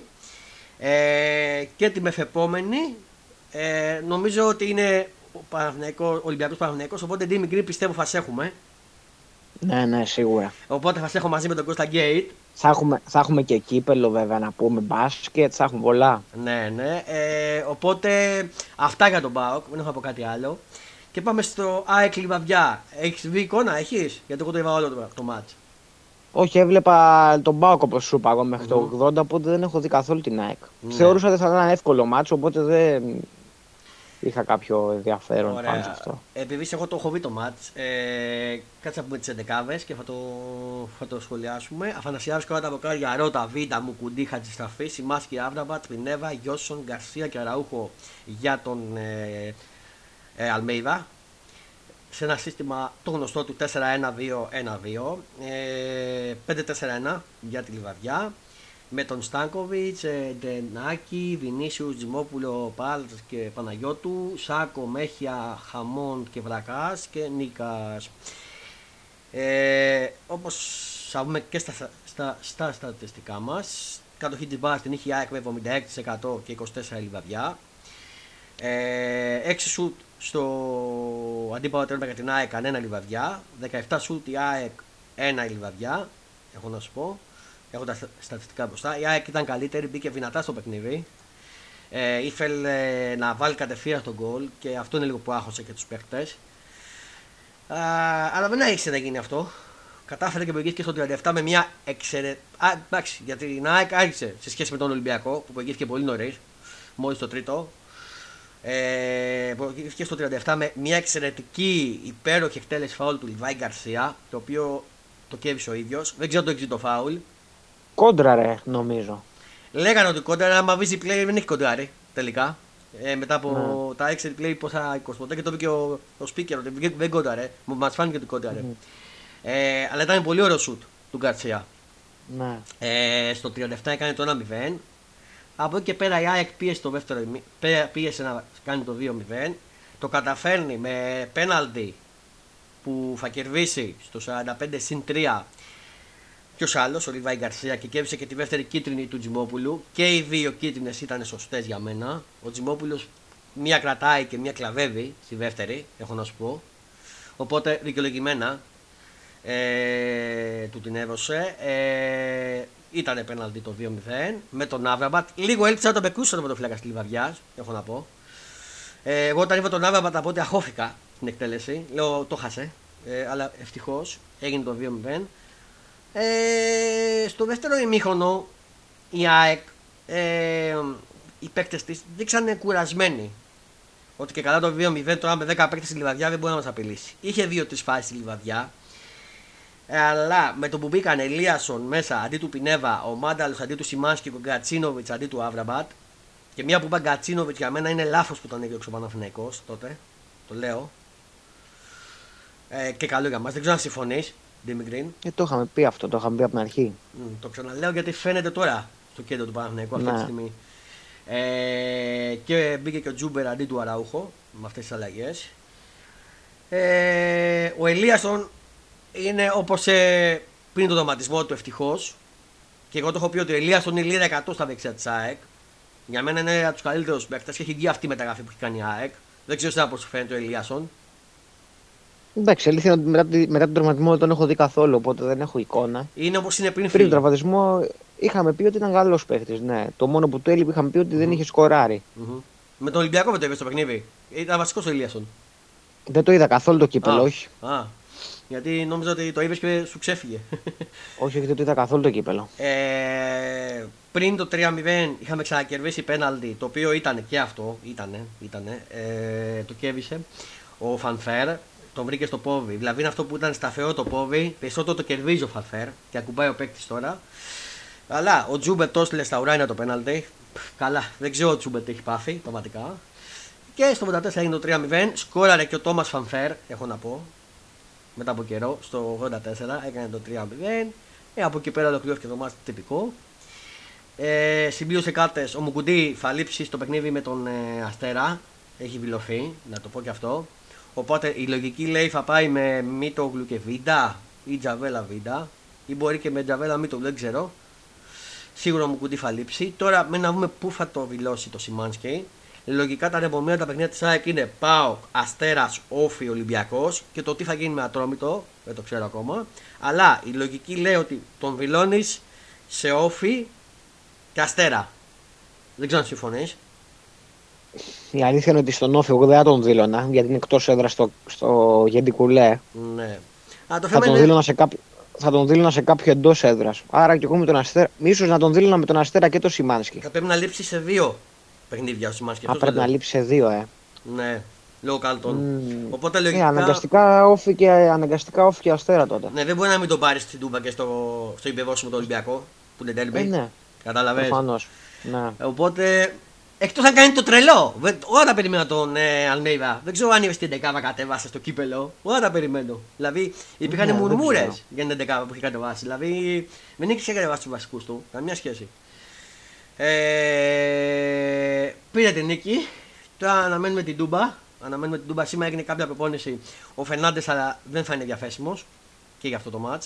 Ε, και τη μεθεπόμενη ε, νομίζω ότι είναι ο Παναθηναϊκός, Ολυμπιακός Παναθηναϊκός οπότε τι μικρή πιστεύω θα σε έχουμε ναι, ναι, σίγουρα. Οπότε θα σε έχω μαζί με τον Κώστα Γκέιτ. Θα έχουμε, θα έχουμε και κύπελο βέβαια να πούμε μπάσκετ, θα έχουμε πολλά. Ναι, ναι. Ε, οπότε αυτά για τον Μπάοκ, δεν έχω να πω κάτι άλλο. Και πάμε στο ΑΕΚ Λιβαδιά. Έχεις δει εικόνα, έχεις, γιατί εγώ το είδα όλο το, το μάτς. Όχι, έβλεπα τον Μπάουκ όπως σου είπα εγώ μέχρι το 80, οπότε δεν έχω δει καθόλου την ΑΕΚ. Ναι. Θεωρούσα ότι θα ήταν ένα εύκολο μάτσο, οπότε δεν είχα κάποιο ενδιαφέρον Ωραία. πάνω σε αυτό. Επειδή εγώ το έχω δει το μάτς, ε, κάτσε να πούμε τις 11 και θα το, θα το σχολιάσουμε. Αφανασιάζει κάτω τα βοκάρια Ρότα, Βίντα, Μουκουντή, Χατζησταφής, Σιμάσκι, Άβραμπα, Τρινέβα, Γιώσον, Γκαρσία και Αραούχο για τον ε, ε, Αλμέιδα σε ένα σύστημα το γνωστό του 4-1-2-1-2 ε, 5-4-1 για τη Λιβαδιά με τον Στάνκοβιτς, ε, Ντενάκη, Βινίσιους, Τζιμόπουλο, Πάλτς και Παναγιώτου, Σάκο, Μέχια, Χαμόν και Βρακάς και Νίκας. Ε, όπως θα πούμε και στα, στα, στα στατιστικά μας, κατοχή της μπάρας την είχε η ΑΕΚ με 76% και 24 Λιβαδιά. Ε, 6 σουτ στο αντίπαλο τέρμα για την ΑΕΚ κανένα λιβαδιά. 17 σουτ η ΑΕΚ 1 η Λιβαδιά, έχω να σου πω. Έχω τα στατιστικά μπροστά. Η ΑΕΚ ήταν καλύτερη, μπήκε δυνατά στο παιχνίδι. Ε, ήθελε να βάλει κατευθείαν τον γκολ και αυτό είναι λίγο που άχωσε και τους παίχτε. Αλλά δεν άρχισε να γίνει αυτό. Κατάφερε και προηγήθηκε στο 37 με μια εξαιρετική. Α, εντάξει, γιατί η ΑΕΚ άρχισε σε σχέση με τον Ολυμπιακό που προηγήθηκε πολύ νωρίς, μόλις το τρίτο. Ε, προηγήθηκε στο 37 με μια εξαιρετική υπέροχη εκτέλεση φάουλ του Λιβάη Γκαρσία, το οποίο το κέβησε ο ίδιος. Δεν ξέρω το έχεις το φάουλ. Κόντρα, ρε, νομίζω. Λέγανε ότι κόντρα, αλλά βίζει play δεν έχει κοντράρει τελικά. Ε, μετά από Ναι. τα exit play πόσα 20 ποτέ και το είπε και ο, ο speaker ότι δεν κόντραρε. Μας φάνηκε ότι κόντραρε. Μμμ. Ε, αλλά ήταν πολύ ωραίο σουτ του Γκαρσία. Ναι. Ε, στο 37 έκανε το 1-0. Από εκεί και πέρα η ΑΕΚ πίεσε το δεύτερο ημί- πέ- πίεσε να κάνει το 2-0. Το καταφέρνει με πέναλτι που θα κερδίσει στο 45 συν 3 Ποιος άλλος, ο Ριβάη Γκαρσία και κέρδισε και τη δεύτερη κίτρινη του Τζιμόπουλου. Και οι δύο κίτρινες ήταν σωστές για μένα. Ο Τζιμόπουλος μία κρατάει και μία κλαβεύει στη δεύτερη, έχω να σου πω. Οπότε δικαιολογημένα ε, του την έδωσε. Ε, ήταν πέναλτι το 2-0 με τον Άβραμπατ. Λίγο έλειψε να τον πεκούσε το πρωτοφύλακα τη Λιβαδιά, έχω να πω. Ε, εγώ όταν είδα τον Άβραμπατ από ό,τι αχώθηκα στην εκτέλεση. Λέω το χάσε. Ε, αλλά ευτυχώς έγινε το 2-0. Ε, στο δεύτερο ημίχρονο η ΑΕΚ, ε, οι παίκτες της δείξανε κουρασμένοι. Ότι και καλά το 2-0 τώρα με 10 παίκτες στη Λιβαδιά δεν μπορεί να μας απειλήσει. Είχε δύο-τρεις φάσεις στη Λιβαδιά. Ε, αλλά με το που μπήκαν Ελίασον μέσα αντί του Πινέβα, ο Μάνταλος αντί του Σιμάνσκι και ο Γκατσίνοβιτς αντί του Άβραμπατ. Και μία που είπα Γκατσίνοβιτς για μένα είναι λάθος που τον έδιωξε ο Παναθηναϊκός τότε. Το λέω. Ε, και καλό για μας. Δεν ξέρω αν συμφωνείς, Δημητρή. Ε, το είχαμε πει αυτό, το είχαμε πει από την αρχή. Μμ, το ξαναλέω γιατί φαίνεται τώρα στο κέντρο του Παναθηναϊκού αυτή τη Ναι. στιγμή. Ε, και μπήκε και ο Τζούμπερ αντί του Αραούχο με αυτές τις αλλαγές. Ε, ο Ελίασον είναι όπως ε, πριν τον δωματισμό του ευτυχώς. Και εγώ το έχω πει ότι ο Ελίασον είναι λίρα 100 στα δεξιά της ΑΕΚ. Για μένα είναι από τους καλύτερους παίκτες και έχει βγει αυτή η μεταγραφή που έχει κάνει η ΑΕΚ. Δεν ξέρω εσένα πώς σου φαίνεται ο Ελίασον. Εντάξει, αλήθεια είναι ότι μετά, τη- μετά τον τραυματισμό δεν τον έχω δει καθόλου, οπότε δεν έχω εικόνα. Είναι όπως είναι πριν Πριν φύγει. τον τραυματισμό είχαμε πει ότι ήταν καλός παίχτης. Ναι. Το μόνο που του έλειπε είχαμε πει ότι δεν είχε σκοράρει. Μμμ. Με τον Ολυμπιακό δεν το είπε στο παιχνίδι. Ήταν βασικός ο Ελίασον. Δεν το είδα καθόλου το κύπελο, Α. όχι. Α, γιατί νόμιζα ότι το είπε και σου ξέφυγε. Όχι, όχι, δεν το είδα καθόλου το κύπελο. ε, πριν το 3-0 είχαμε ξανακερδίσει πέναλτι, το οποίο ήταν και αυτό, ήτανε, ήτανε, ε, το κέρδισε ο Φαν Βέερτ, τον βρήκε στο πόδι. Δηλαδή είναι αυτό που ήταν σταθερό το πόδι, περισσότερο το κερδίζει ο Φαν Βέερτ και ακουμπάει ο παίκτης τώρα. Αλλά ο Τσούμπερ το έστειλε στα ουράνια το πέναλτι. Καλά, δεν ξέρω ο Τσούμπερ τι έχει πάθει, πραγματικά. Και στο 84 έγινε το 3-0. Σκόραρε και ο Τομ Φαν Βέερτ, έχω να πω. Μετά από καιρό, στο 84 έκανε το 3-0. Ε, από εκεί πέρα ολοκληρώθηκε το ματς τυπικά. Ε, συμπλήρωσε κάρτες. Ο Μουκουντή θα λείψει στο παιχνίδι με τον ε, Αστέρα. Έχει δηλωθεί, να το πω και αυτό. Οπότε η λογική λέει θα πάει με Μίτογλου και Βίντα ή Τζαβέλα Βίντα. Ή μπορεί και με Τζαβέλα Μίτογλου, δεν ξέρω. Σίγουρα ο Μουκουντή θα λείψει. Τώρα μένει να δούμε πού θα το δηλώσει το Σιμάνσκι. Λογικά τα επόμενα τα παιχνίδια της ΑΕΚ είναι Πάο, Αστέρας, Όφη, Ολυμπιακός και το τι θα γίνει με Ατρόμητο δεν το ξέρω ακόμα. Αλλά η λογική λέει ότι τον δηλώνεις σε Όφη και Αστέρα. Δεν ξέρω αν συμφωνείς. Η αλήθεια είναι ότι στον Όφη εγώ δεν θα τον δήλωνα, γιατί είναι εκτός έδρας στο, στο Γέντι Κουλέ. Ναι. Α, το Θα θέμα τον, είναι. δήλωνα σε κάποιο, θα τον δήλωνα σε κάποιο εντός έδρας. Άρα και εγώ με τον Αστέρα. ίσως να τον δήλωνα με τον Αστέρα και το Σιμάνσκι. Θα πρέπει να λείψει σε δύο παιχνίδια ο Σιμάνσκι. Α, αυτό πρέπει το να λέω. λείψει σε δύο, ε. Ναι, λόγω Κάλτον. Μμμ. Οπότε Ε, λογικά. αναγκαστικά όφη και, αναγκαστικά όφη και Αστέρα τότε. Ναι, δεν μπορεί να μην τον πάρεις στην Τούμπα και στο, στο υπεβόσιμο του Ολυμπιακό που είναι τέρμπι. Ε, ναι, Κατάλαβες; προφανώς. Ναι. Οπότε, εκτός αν κάνει το τρελό. Δεν- Ώρα περιμένω τον ε, Αλμέιδα. Δεν ξέρω αν είπες την δεκάβα κατέβασες στο κύπελο. Ώρα περιμένω. Δηλαδή, υπήρχαν Ναι, δεν μουρμούρες ξέρω. για την δεκάβα που είχε κατεβάσει. Δηλαδή, δεν είχε κατεβάσει τους βασικούς του. Καμία σχέση. Ε, πήρε την νίκη. Τώρα αναμένουμε την Τούμπα. Αναμένουμε την Τούμπα. Σήμερα έγινε κάποια προπόνηση. Ο Φερνάντες, αλλά δεν θα είναι διαθέσιμος και για αυτό το match.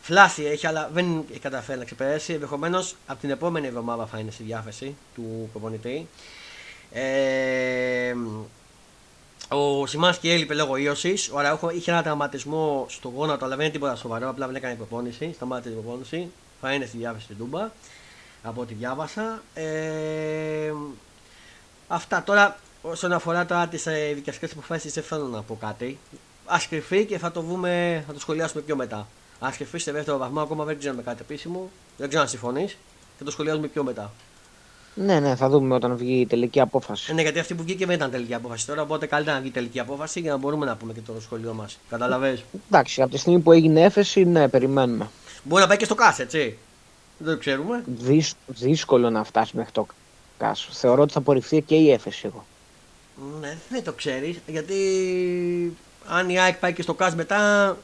Φλάση έχει, αλλά δεν έχει καταφέρει να ξεπεράσει. Ενδεχομένως από την επόμενη εβδομάδα θα είναι στη διάθεση του προπονητή. Ε, Ο Σιμάνσκι έλειπε λόγω ίωσης. Ο Αραούχο είχε ένα τραυματισμό στο γόνατο, αλλά δεν είναι τίποτα σοβαρό. Απλά δεν έκανε προπόνηση. Σταμάτησε την προπόνηση. Θα είναι στη διάθεση στην Τούμπα. Από ό,τι διάβασα. Ε, αυτά τώρα όσον αφορά τώρα τις ε, δικαστικές αποφάσεις, δεν θέλω να πω κάτι. Α κρυφεί και θα το, βούμε, θα το σχολιάσουμε πιο μετά. Α κρυφεί σε δεύτερο βαθμό, ακόμα δεν ξέρουμε κάτι επίσημο. Δεν ξέρω αν συμφωνείς. Θα το σχολιάσουμε πιο μετά. Ναι, ναι, θα δούμε όταν βγει η τελική απόφαση. Ε, ναι, γιατί αυτή που βγήκε δεν ήταν τελική απόφαση τώρα. Οπότε καλύτερα να βγει τελική απόφαση για να μπορούμε να πούμε και το σχολείο μας. Καταλαβέ. Εντάξει, από τη στιγμή που έγινε έφεση, ναι, περιμένουμε. Μπορεί να πάει και στο ΚΑΣ, έτσι. Δεν το ξέρουμε. Δυς, δύσκολο να φτάσει μέχρι το ΚΑΣ. Θεωρώ ότι θα απορριφθεί και η έφεση εγώ. Ναι, δεν το ξέρεις. Γιατί αν η ΑΕΚ πάει και στο ΚΑΣ μετά,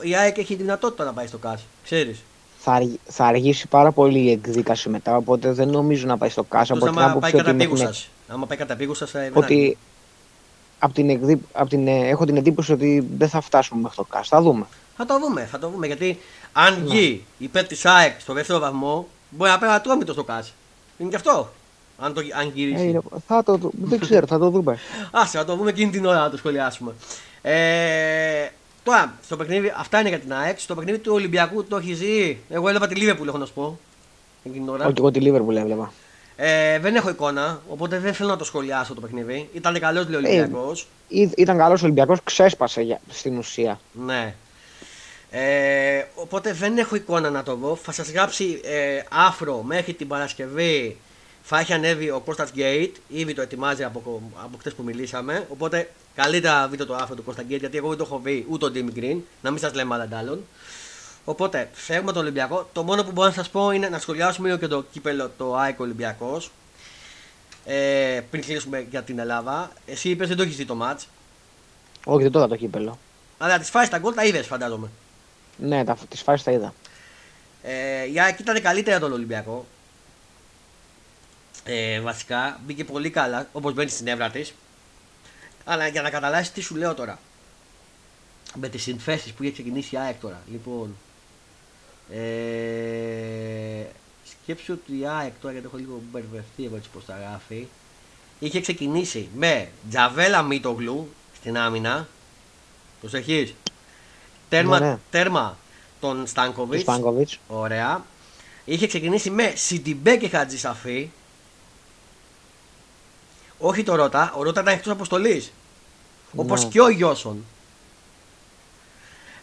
η ΑΕΚ έχει δυνατότητα να πάει στο ΚΑΣ. Ξέρεις. Θα, θα αργήσει πάρα πολύ η εκδίκαση μετά, οπότε δεν νομίζω να πάει στο ΚΑΣ. Από την άποψη ότι. Μέχρι... Άμα πάει κατά θα Ότι από την, εκδί... από την... έχω την εντύπωση ότι δεν θα φτάσουμε μέχρι το ΚΑΣ. Θα δούμε. Θα το δούμε, θα το δούμε. Γιατί αν ναι. βγει υπέρ της ΑΕΚ στο δεύτερο βαθμό, μπορεί να πάει να το στο ΚΑΣ. Είναι και αυτό. Αν, το, αν γυρίσει. Ε, θα το, δεν ξέρω, θα το δούμε. Άσε, θα το δούμε εκείνη την ώρα να το σχολιάσουμε. Ε, τώρα, στο παιχνίδι, αυτά είναι για την ΑΕΚ. Στο παιχνίδι του Ολυμπιακού το έχει ζει. Εγώ έβλεπα τη Λίβερπουλ, έχω να σου πω. Εκείνη την ώρα. Όχι, εγώ τη Λίβερπουλ έβλεπα. Ε, δεν έχω εικόνα, οπότε δεν θέλω να το σχολιάσω το παιχνίδι. Ήταν καλός λέει ο Ολυμπιακός. Ε, ήταν καλός ο Ολυμπιακός, ξέσπασε για, στην ουσία. Ναι. Ε, οπότε δεν έχω εικόνα να το δω. Θα σας γράψει ε, άφρο μέχρι την Παρασκευή θα έχει ανέβει ο Κώστας Γκέιτ, ήδη το ετοιμάζει από, από χτε που μιλήσαμε. Οπότε καλύτερα δείτε το άρθρο του Κώστα Γκέιτ, γιατί εγώ δεν το έχω βρει ούτε ο Ντίμι Γκριν, να μην σας λέμε άλλα άλλων. Οπότε φεύγουμε τον Ολυμπιακό. Το μόνο που μπορώ να σας πω είναι να σχολιάσουμε λίγο και το κύπελο το ΑΕΚ Ολυμπιακός. Ε, πριν κλείσουμε για την Ελλάδα. Εσύ είπες δεν το έχεις δει το ματ. Όχι, δεν το είδα το κύπελο. Αλλά τις φάσεις τα γκολ τα είδες, φαντάζομαι. Ναι, τις φάσεις τα είδα. Ε, η ΑΕΚ ήταν καλύτερα τον Ολυμπιακό ε, βασικά μπήκε πολύ καλά όπως μπαίνει στην έβρα της. Αλλά για να καταλάβεις τι σου λέω τώρα. Με τις συνθέσεις που είχε ξεκινήσει η ΑΕΚ τώρα. Λοιπόν, ε, σκέψου ότι η ΑΕΚ τώρα γιατί έχω λίγο μπερδευτεί εγώ έτσι πως τα γράφει. Είχε ξεκινήσει με Τζαβέλα Μίτογλου στην άμυνα. Προσεχείς. Τέρμα, ναι, ναι. τέρμα τον Στάνκοβιτς. Ωραία. Είχε ξεκινήσει με Σιντιμπέ και Χατζησαφή. Όχι το Ρότα, ο Ρότα ήταν εκτός αποστολής. Ναι. Όπως και ο Γιώσον.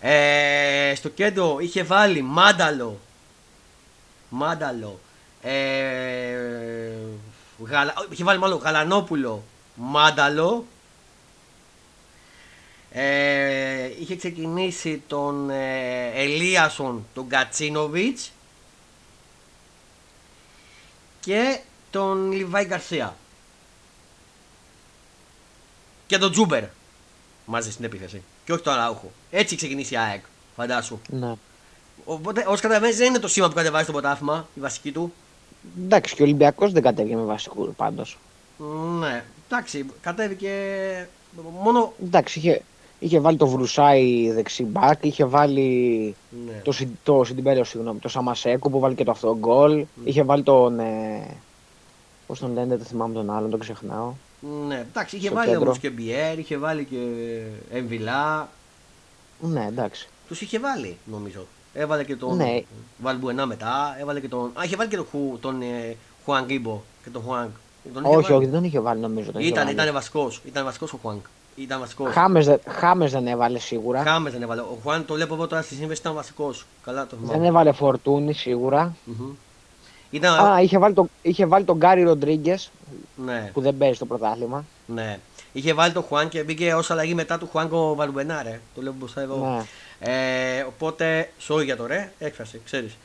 Ε, στο κέντρο είχε βάλει Μάνταλο. Μάνταλο. Ε, γαλα, είχε βάλει μάλλον Γαλανόπουλο. Μάνταλο. Ε, είχε ξεκινήσει τον ε, Ελίασον, τον Κατσίνοβιτς και τον Λιβάη Γκαρσία και τον Τζούμπερ μαζί στην επίθεση. Και όχι τον Αράουχο. Έτσι ξεκινήσει η ΑΕΚ, φαντάσου. Ναι. Οπότε, ως καταλαβαίνει, δεν είναι το σήμα που κατεβάζει το ποτάφημα, η βασική του. Εντάξει, και ο Ολυμπιακός δεν κατέβηκε με βασικού πάντως. Ναι, εντάξει, κατέβηκε. Μόνο. Εντάξει, είχε, είχε βάλει το Βρουσάι δεξί μπακ, είχε βάλει ναι. το, το Σιντιμπέλιο, συγγνώμη, το Σαμασέκο που βάλει και το αυτό γκολ. Mm. Είχε βάλει τον. Ε, Πώς τον λένε, δεν θυμάμαι τον άλλον, τον ξεχνάω. Ναι, εντάξει, είχε βάλει όμως και Μπιέρ, είχε βάλει και Εμβιλά. Ναι, εντάξει. Τους είχε βάλει, νομίζω. Έβαλε και τον ναι. Βαλμπουενά μετά, έβαλε και τον. Α, είχε βάλει και τον, Χου, τον ε, Χουάνγκ Γκίμπο και τον Χουάνγκ. όχι, όχι, δεν τον είχε βάλει νομίζω. Τον ήταν, ήταν βασικό. Ήταν βασικό ο Χουάνγκ. Ήταν βασικό. Χάμες δεν έβαλε σίγουρα. Χάμες δεν έβαλε. Ο Χουάν το βλέπω εγώ τώρα στη σύμβεση ήταν βασικό. Καλά το θυμάμαι. Δεν έβαλε φορτούνη σίγουρα. Mm-hmm. Ήταν... Α, είχε βάλει, το, είχε βάλει τον Γκάρι Ροντρίγκες ναι. που δεν παίζει στο πρωτάθλημα. Ναι. Είχε βάλει τον Χουάν και μπήκε ως αλλαγή μετά του Χουάν ο Βαλμπενάρε. Το λέω μπροστά εδώ. Ναι. Ε, οπότε, sorry για το ρε, έκφραση, ξέρεις.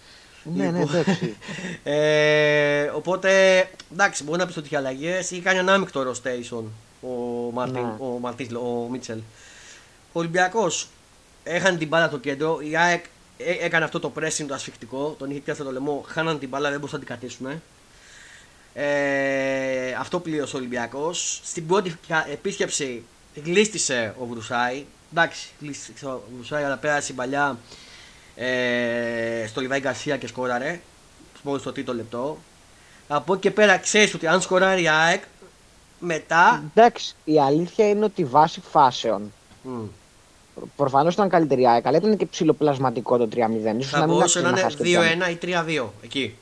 Ναι, ναι, λοιπόν, εντάξει. ε, οπότε, εντάξει, μπορεί να πεις ότι είχε αλλαγές. Είχε κάνει ένα άμυκτο rotation ο, Μαρτίν, ναι. ο, Μαρτίν, ο Μίτσελ. Ο Ολυμπιακός έχανε την μπάλα στο κέντρο. Η ΑΕΚ ε, έκανε αυτό το pressing το ασφικτικό, τον είχε πιάσει το λαιμό, χάναν την μπάλα, δεν μπορούσαν να την κατήσουν. Ε, αυτό πλήρωσε ο Ολυμπιακός. Στην πρώτη επίσκεψη γλίστησε ο Βρουσάη. Εντάξει, γλίστησε ο Βρουσάη, αλλά πέρασε η παλιά ε, στο Λιβάη Γκαρσία και σκόραρε. Μόλι στο τρίτο λεπτό. Από εκεί και πέρα ξέρεις ότι αν σκοράρει η ΑΕΚ, μετά. Εντάξει, η αλήθεια είναι ότι βάσει φάσεων Μμ, προφανώς ήταν καλύτερη η ΑΕΚ, αλλά ήταν και ψιλοπλασματικό το 3-0. Ίσως θα να μην μπορούσε άξιζε να χάσει το είναι 2-1 πιάνο. ή 3-2 εκεί.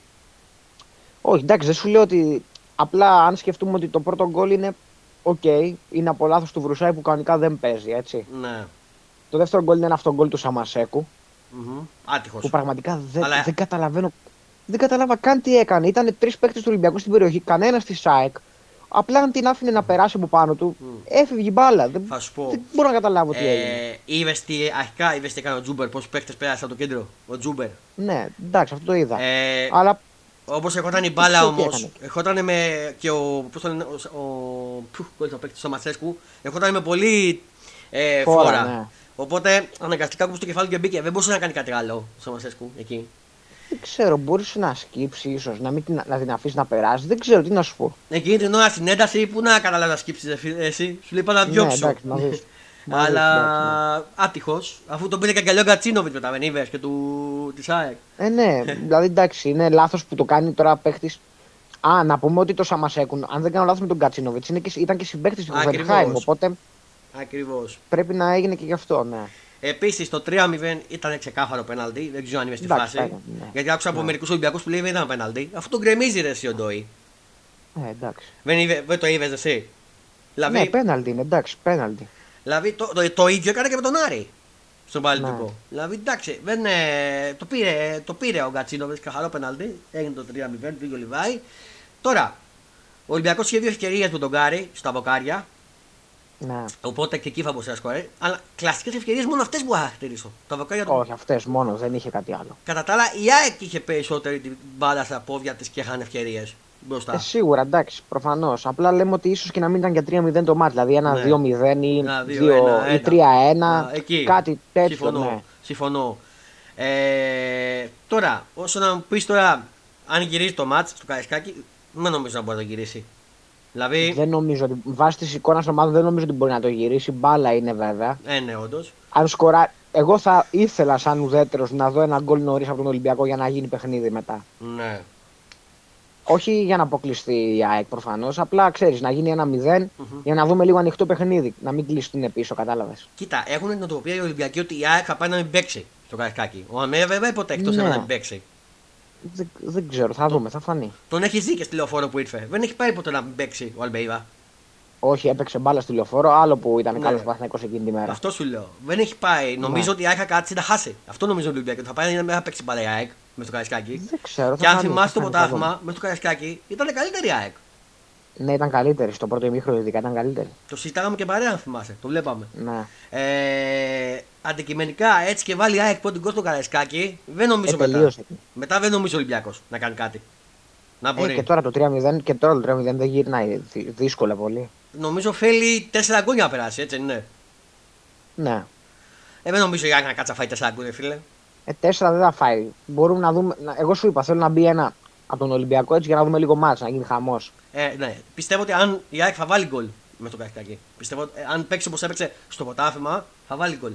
Όχι, εντάξει, δεν σου λέω ότι. Απλά αν σκεφτούμε ότι το πρώτο γκολ είναι οκ, είναι από λάθος του Βρουσάη που κανονικά δεν παίζει, έτσι. Ναι. Το δεύτερο γκολ είναι ένα αυτογκόλ του Σαμασέκου, Άτυχος. που πραγματικά δεν, Αλλά- δεν καταλαβαίνω. Δεν κατάλαβα καν τι έκανε. Ήταν τρεις παίκτες του Ολυμπιακού στην περιοχή, κανένας της ΑΕΚ. Απλά αν την άφηνε να περάσει από πάνω του, Μμ. έφευγε η μπάλα. Δεν, Θα σου πω. δεν μπορώ να καταλάβω τι έγινε. Ε, είδες τι, αρχικά είδες τι έκανε ο Τσούμπερ, πόσους παίκτες πέρασαν από το κέντρο. Ο Τσούμπερ; Ναι, εντάξει, αυτό το είδα. Ε, Αλλά Όπως ερχόταν η μπάλα ξέρω τι όμως, έκανε. ερχόταν με και ο, πώς το λένε, ο, ο, ποιου, πώς το παίκτης, ο Σαμασέκου, ερχόταν με πολύ ε, Φόρα, φόρα. ναι. Οπότε αναγκαστικά κούμπησε το κεφάλι και μπήκε. Δεν μπορούσε να κάνει κάτι άλλο ο Σαμασέκου εκεί. Δεν ξέρω, μπορούσε να σκύψεις ίσως, να, μην την, να την αφήσεις να περάσει. Δεν ξέρω τι να σου πω. Εκείνη την ώρα στην ένταση που να καταλάβεις να σκύψεις εσύ. Σου λέει πάω να Ναι, διώξω. εντάξει, να δεις. Να δεις, Αλλά εντάξει, άτυχος, αφού τον πήρε και αγκαλιό Γκατσίνοβιτ μετά, δεν είδες, και του της ΑΕΚ. Ε, ναι, δηλαδή εντάξει, είναι λάθος που το κάνει τώρα παίχτης. Α, να πούμε ότι το Σαμασέκουν, αν δεν κάνω λάθος με τον Κατσίνοβιτς, ήταν και συμπαίχτης του Ακριβώς. Χοβενχάιμ. Οπότε Ακριβώς. πρέπει να έγινε και γι' αυτό, ναι. Επίσης το 3-0 ήταν ξεκάθαρο πέναλτι. Δεν ξέρω αν είμαι στη Εντάξει, φάση. ήταν, ναι. Γιατί άκουσα από Ναι. μερικούς Ολυμπιακούς που λέει δεν ήταν πέναλτι. Αφού τον γκρεμίζει ρε εσύ ο Ντόι. Ε, εντάξει. Δεν, είδε- δεν το είδες εσύ. Δηλαδή, Ναι, πέναλτι είναι, εντάξει, πέναλτι. δηλαδή το, το, το ίδιο έκανε και με τον Άρη. Στον παλιτικό. Ναι. Δηλαδή εντάξει, δεν, ε, το, πήρε, το πήρε ο Γκατσίνοβιτς καθαρό πέναλτι. Έγινε το 3-0, πήγε ο Λιβάη. Τώρα, ο Ολυμπιακός είχε δύο ευκαιρίες με τον Γκάρι στα βοκάρια. Ναι. Οπότε και εκεί θα μπορούσε να σκορέ. Αλλά κλασικές ευκαιρίες μόνο αυτές μπορώ να χαρακτηρίσω. Τα βοκάρια του Όχι, αυτές μόνο, δεν είχε κάτι άλλο. Κατά τα άλλα, η ΑΕΚ είχε περισσότερη την μπάλα στα πόδια της και είχαν ευκαιρίες μπροστά. Ε, σίγουρα, εντάξει, προφανώς. Απλά λέμε ότι ίσως και να μην ήταν για 3-0 το μάτι. Δηλαδή ένα Ναι. 2-0 ή, Ένα 2-1, 2 ή 3-1. εκεί. Κάτι τέτοιο. Συμφωνώ. Ναι. συμφωνώ. Ε, τώρα, όσο να μου πεις τώρα, αν γυρίζει το μάτς στο Καρισκάκι, δεν νομίζω να μπορεί να το γυρίσει. Δηλαδή, Δεν νομίζω ότι βάσει της εικόνας ομάδων δεν νομίζω ότι μπορεί να το γυρίσει. Μπάλα είναι βέβαια. ε, ναι, όντως. Αν σκορά... Εγώ θα ήθελα σαν ουδέτερος να δω ένα γκολ νωρίς από τον Ολυμπιακό για να γίνει παιχνίδι μετά. Ναι. Όχι για να αποκλειστεί η ΑΕΚ προφανώς. Απλά ξέρεις να γίνει ένα 0 Μμμ. για να δούμε λίγο ανοιχτό παιχνίδι. Να μην κλειστούν πίσω, κατάλαβες. Κοίτα, έχουν την οτροπία οι Ολυμπιακοί ότι η ΑΕΚ θα πάει να μην παίξει στο Καρισκάκι. Ο Αμέ βέβαια ποτέ εκτό Ναι. να μην παίξει. Δεν, δεν ξέρω, θα δούμε, θα φανεί. Τον έχει δει και στη λεωφόρο που ήρθε. Δεν έχει πάει ποτέ να μην παίξει ο Αλμπέιδα. Όχι, έπαιξε μπάλα στο λεωφόρο, άλλο που ήταν Ναι. καλό Παναθηναϊκός εκείνη τη μέρα. Αυτό σου λέω. Δεν έχει πάει. Νομίζω Ναι. ότι η ΑΕΚ θα κάτσει να χάσει. Αυτό νομίζω ότι ο Ολυμπιακός θα πάει να μην παίξει μπάλα η ΑΕΚ με στο Καρισκάκι. Δεν ξέρω. Και θα αν φανεί, θυμάσαι θα το φανεί, θα ποτάθμα με στο Καρισκάκι ήταν καλύτερη η ΑΕΚ. Δούμε. Ναι, ήταν καλύτερη. Στο πρώτο ημίχρονο ειδικά ήταν καλύτερη. Το συζητάγαμε και παρέα, αν θυμάσαι. Το βλέπαμε. Ναι. Ε, αντικειμενικά έτσι και βάλει η ΑΕΚ πρώτη γκολ στο Καρισκάκι, δεν νομίζω Ε, μετά. τελείωσε. Μετά δεν νομίζω ο Ολυμπιακός να κάνει κάτι. Να Ε, μπορεί. και τώρα το 3-0 και τώρα το 3-0 δεν γυρνάει δυ- δύσκολα πολύ. Νομίζω θέλει 4 γκολ για να περάσει, έτσι δεν είναι. Ναι. Ε, δεν νομίζω η ΑΕΚ να κάτσει να φάει 4 γκολ, ρε φίλε. Ε, 4 δεν θα φάει. Μπορούμε να δούμε. να- Εγώ σου είπα, θέλω να μπει ένα από τον Ολυμπιακό έτσι για να δούμε λίγο μάτς, να γίνει χαμός. Ε, ναι. Πιστεύω ότι αν η ΑΕΚ θα βάλει γκολ με το Καρισκάκι. Πιστεύω ότι ε, αν παίξει όπως έπαιξε στο ποτάθλημα, θα βάλει γκολ.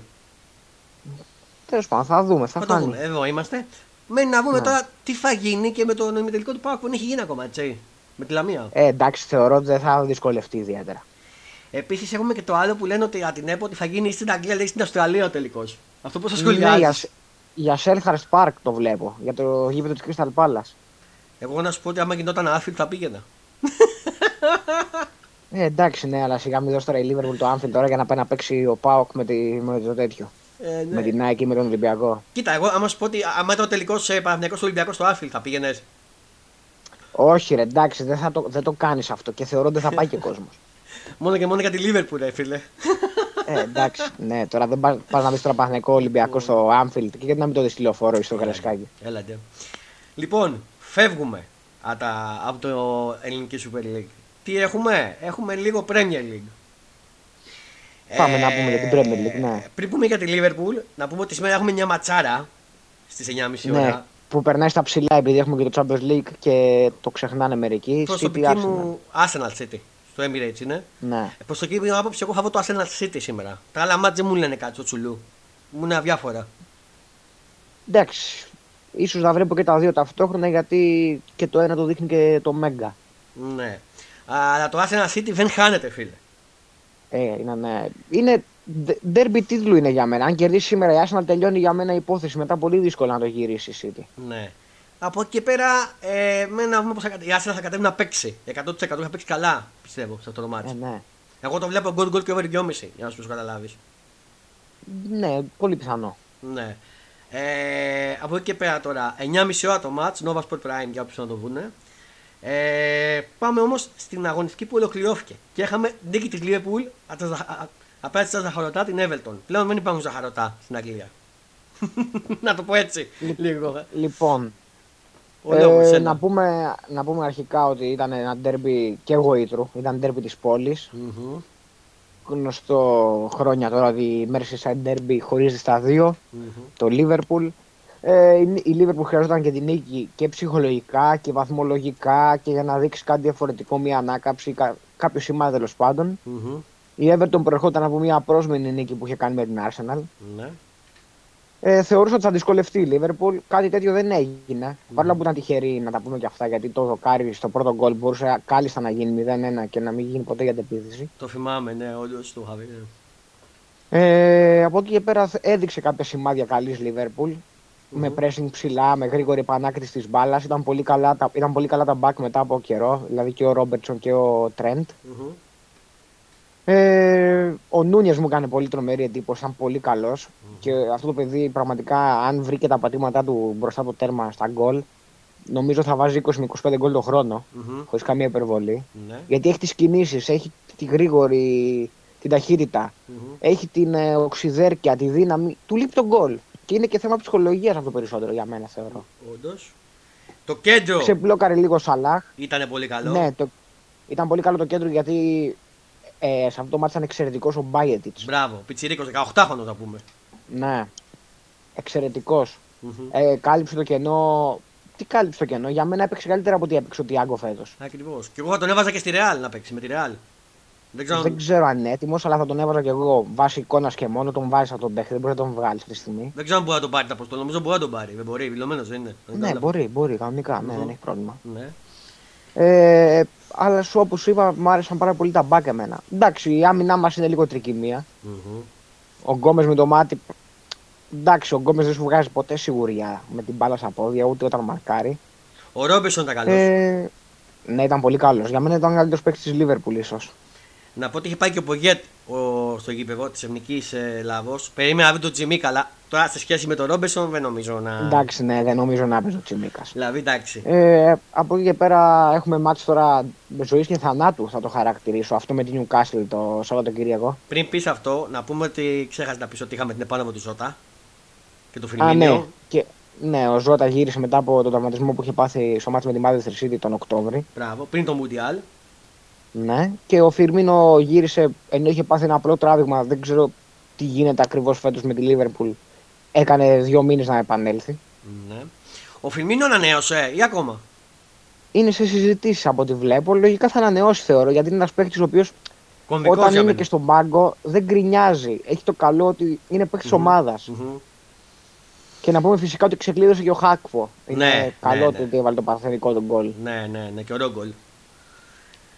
Τέλος πάντων, θα δούμε, θα Θα το φανεί. δούμε. Εδώ είμαστε. Μένει να δούμε Ναι. τώρα τι θα γίνει και με τον ημιτελικό του Πάουκ που δεν έχει γίνει ακόμα, έτσι. Με τη Λαμία. Ε, εντάξει, θεωρώ ότι δεν θα δυσκολευτεί ιδιαίτερα. Επίσης έχουμε και το άλλο που λένε ότι την ΕΠΟ ότι θα γίνει στην Αγγλία ή στην Αυστραλία τελικώς. Αυτό πώ θα Ναι, σχολιάζει. για, για Selhurst Park το βλέπω. Για το γήπεδο της Crystal Palace. Εγώ να σου πω ότι άμα γινόταν Άθιλ θα πήγαινα. Ε, εντάξει, ναι, αλλά σιγά μην δώσει τώρα η Liverpool το Anfield τώρα για να πάει να παίξει ο Πάοκ με, τη, με το τέτοιο. Ε, ναι. Με την Nike ή με τον Ολυμπιακό. Κοίτα, εγώ άμα σου πω ότι άμα ήταν ο τελικός Παναγιακό Ολυμπιακός στο Άθιλ θα πήγαινες. Όχι, ρε, εντάξει, δεν, θα το, δεν το κάνεις αυτό και θεωρώ ότι δεν θα πάει και κόσμος. Μόνο και μόνο για τη Λίβερπουλ, ρε φίλε. ε, εντάξει, ναι, τώρα δεν πα πας να δεις τώρα Παναθηναϊκό Ολυμπιακό στο Anfield και γιατί να μην το δεις τηλεοφόρο ή στο Καρασκάκι. Έλατε. Λοιπόν, φεύγουμε από, τα, από το ελληνική Super League. Τι έχουμε, έχουμε λίγο Premier League. Πάμε να πούμε για την Premier League, ναι. Πριν πούμε για τη Liverpool, να πούμε ότι σήμερα έχουμε μια ματσάρα στις 9.30 Ναι, ώρα. που περνάει στα ψηλά επειδή έχουμε και το Champions League και το ξεχνάνε μερικοί. City Προσωπική Arsenal. μου Arsenal City. Στο Emirates είναι. Ναι. Ε, Προσωπική μου άποψη, εγώ θα βρω το Arsenal City σήμερα. Τα άλλα μάτια δεν μου λένε κάτι στο τσουλού. Μου είναι αδιάφορα. Εντάξει, ίσως να βλέπω και τα δύο ταυτόχρονα γιατί και το ένα το δείχνει και το Μέγκα. Ναι. Αλλά το Arsenal City δεν χάνεται, φίλε. Ε, είναι, ναι. είναι derby τίτλου είναι για μένα. Αν κερδίσεις σήμερα η Arsenal τελειώνει για μένα η υπόθεση. Μετά πολύ δύσκολο να το γυρίσεις η City. Ναι. Από εκεί και πέρα, ε, με να δούμε πώς θα, η Arsenal θα κατέβει να παίξει. 100% θα παίξει καλά, πιστεύω, σε αυτό το μάτι. Ε, ναι. Εγώ το βλέπω goal goal και over 2,5 για να σου καταλάβεις. ναι, πολύ πιθανό. Ναι. Ε, από εκεί και πέρα τώρα, 9,5 ώρα το match, Nova Sport Prime για όποιους να το βούνε. Ε, πάμε όμως στην αγωνιστική που ολοκληρώθηκε. Και είχαμε νίκη της Liverpool απέναντι στα ζαχαρωτά την Everton. Πλέον δεν υπάρχουν ζαχαρωτά στην Αγγλία. να το πω έτσι λίγο. Λοιπόν, Ο λόγος, ε, ένα. να, πούμε, να πούμε αρχικά ότι ήταν ένα ντέρμπι και γοήτρου. Ήταν ντέρμπι της πόλης. Μμμ, Γνωστό χρόνια τώρα ότι η Merseyside Derby χωρίζει στα δύο. μμμ. Το Liverpool. Ε, η η Liverpool χρειαζόταν και την νίκη και ψυχολογικά και βαθμολογικά και για να δείξει κάτι διαφορετικό, μια ανάκαψη, κα, κάποιος σημάδι τέλος πάντων. Μμμ, Η Everton προερχόταν από μια πρόσμενη νίκη που είχε κάνει με την Arsenal. Ναι. Ε, θεωρούσα ότι θα δυσκολευτεί η Liverpool. Κάτι τέτοιο δεν έγινε. Παρόλο που ήταν τυχερή να τα πούμε και αυτά, γιατί το δοκάρι στο πρώτο γκολ μπορούσε κάλλιστα να γίνει 0-1 και να μην γίνει ποτέ για αντεπίθεση. Το θυμάμαι, ναι, όντω το είχα δει. ναι. Ε, από εκεί και πέρα έδειξε κάποια σημάδια καλής Liverpool. Με pressing ψηλά, με γρήγορη επανάκριση της μπάλας. Ήταν, πολύ καλά τα- ήταν πολύ καλά τα back μετά από καιρό. Δηλαδή και ο Ρόμπερτσον και ο Τρέντ. Μμμ. Ε, ο Νούνιες μου έκανε πολύ τρομερή εντύπωση, ήταν πολύ καλός. Και αυτό το παιδί πραγματικά, αν βρει και τα πατήματά του μπροστά από το τέρμα στα γκολ, νομίζω θα βάζει 20 με 25 γκολ το χρόνο, Μμμ. χωρίς καμία υπερβολή. Ναι. Γιατί έχει τις κινήσεις, έχει τη γρήγορη, την ταχύτητα, Μμμ. έχει την ε, οξυδέρκεια, τη δύναμη. Του λείπει τον γκολ. Και είναι και θέμα ψυχολογίας αυτό περισσότερο για μένα, θεωρώ. Όντως. Το κέντρο Ξεπλόκαρε λίγο ο Σαλάχ. ήταν πολύ καλό. Ναι, το, ήταν πολύ καλό το κέντρο γιατί ε, σε αυτό το μάτι ήταν εξαιρετικός ο Μπάιετιτς. Μπράβο, πιτσιρίκος, 18χρονο θα πούμε. Ναι. Εξαιρετικός. Μμμ. Ε, κάλυψε το κενό. Τι κάλυψε το κενό, για μένα έπαιξε καλύτερα από ό,τι έπαιξε ο Τιάγκο φέτος. Ακριβώς. Και εγώ θα τον έβαζα και στη Real να παίξει με τη Real. Δεν ξέρω. Δεν ξέρω αν είναι έτοιμος, αλλά θα τον έβαζα κι εγώ βάσει εικόνας και μόνο. Τον βάζεις από τον παίχτη, δεν μπορεί να τον βγάλεις αυτή τη στιγμή. Δεν ξέρω αν μπορεί να τον πάρει τα αποστολή. Νομίζω μπορεί να τον πάρει. Δεν μπορεί, δηλωμένο δεν είναι. Δεν Ναι, κατάλαβα. μπορεί, μπορεί, κανονικά. Ναι, Μμμ. δεν έχει πρόβλημα. Ναι. Ε, αλλά σου όπως είπα, μου άρεσαν πάρα πολύ τα μπακ εμένα. Εντάξει, η άμυνά μας είναι λίγο τρικυμία. Μμμ. Ο Γκόμες με το μάτι. Εντάξει, ο Γκόμες δεν σου βγάζει ποτέ σιγουριά με την μπάλα στα πόδια, ούτε όταν μαρκάρει. Ο Ρόμπερσον ήταν καλός. Ε, ναι, ήταν πολύ καλός. Για μένα ήταν ο καλύτερος παίκτης της Λίβερπουλ, ίσως. Να πω ότι είχε πάει και ο Πογκέτ ο, στο γήπεδο της Εθνικής Ελλάδο. Περίμενα να δει τον Τζιμί καλά. Τώρα σε σχέση με τον Ρόμπερσον δεν νομίζω να. Εντάξει, ναι, δεν νομίζω να παίζει ο Τσιμίκας. Δηλαδή εντάξει. Ε, από εκεί και πέρα έχουμε μάτς τώρα ζωής και θανάτου, θα το χαρακτηρίσω. Αυτό με την Newcastle το Σαββατοκύριακο. Πριν πεις αυτό, να πούμε ότι ξέχασες να πεις ότι είχαμε την επάνωδο του Ζώτα και το Α, Φιρμίνιο. ναι. Και, ναι, ο Ζώτα γύρισε μετά από τον τραυματισμό που είχε πάθει στο μάτς με τη Manchester City τον Οκτώβρη. Μπράβο, πριν το Μουντιάλ. Ναι. Και ο Φιρμίνο γύρισε ενώ είχε πάθει ένα απλό τράβηγμα. Δεν ξέρω τι γίνεται ακριβώς φέτος με τη Liverpool. Έκανε δύο μήνες να επανέλθει. Ναι. Ο Φιρμίνιο ανανέωσε ή ακόμα; Είναι σε συζητήσεις από ό,τι βλέπω. Λογικά θα ανανεώσει θεωρώ γιατί είναι ένας παίκτης ο οποίος Κομβικός όταν για είναι μένα. και στον πάγκο δεν γκρινιάζει. Έχει το καλό ότι είναι παίκτης Μμμ. ομάδας. Μμμ. Και να πούμε φυσικά ότι ξεκλείδωσε και ο Χάκφο. Είναι Ναι, καλό ναι, το ναι. ότι έβαλε το παρθενικό τον γκολ. Ναι, ναι, ναι, και ωραίο γκολ.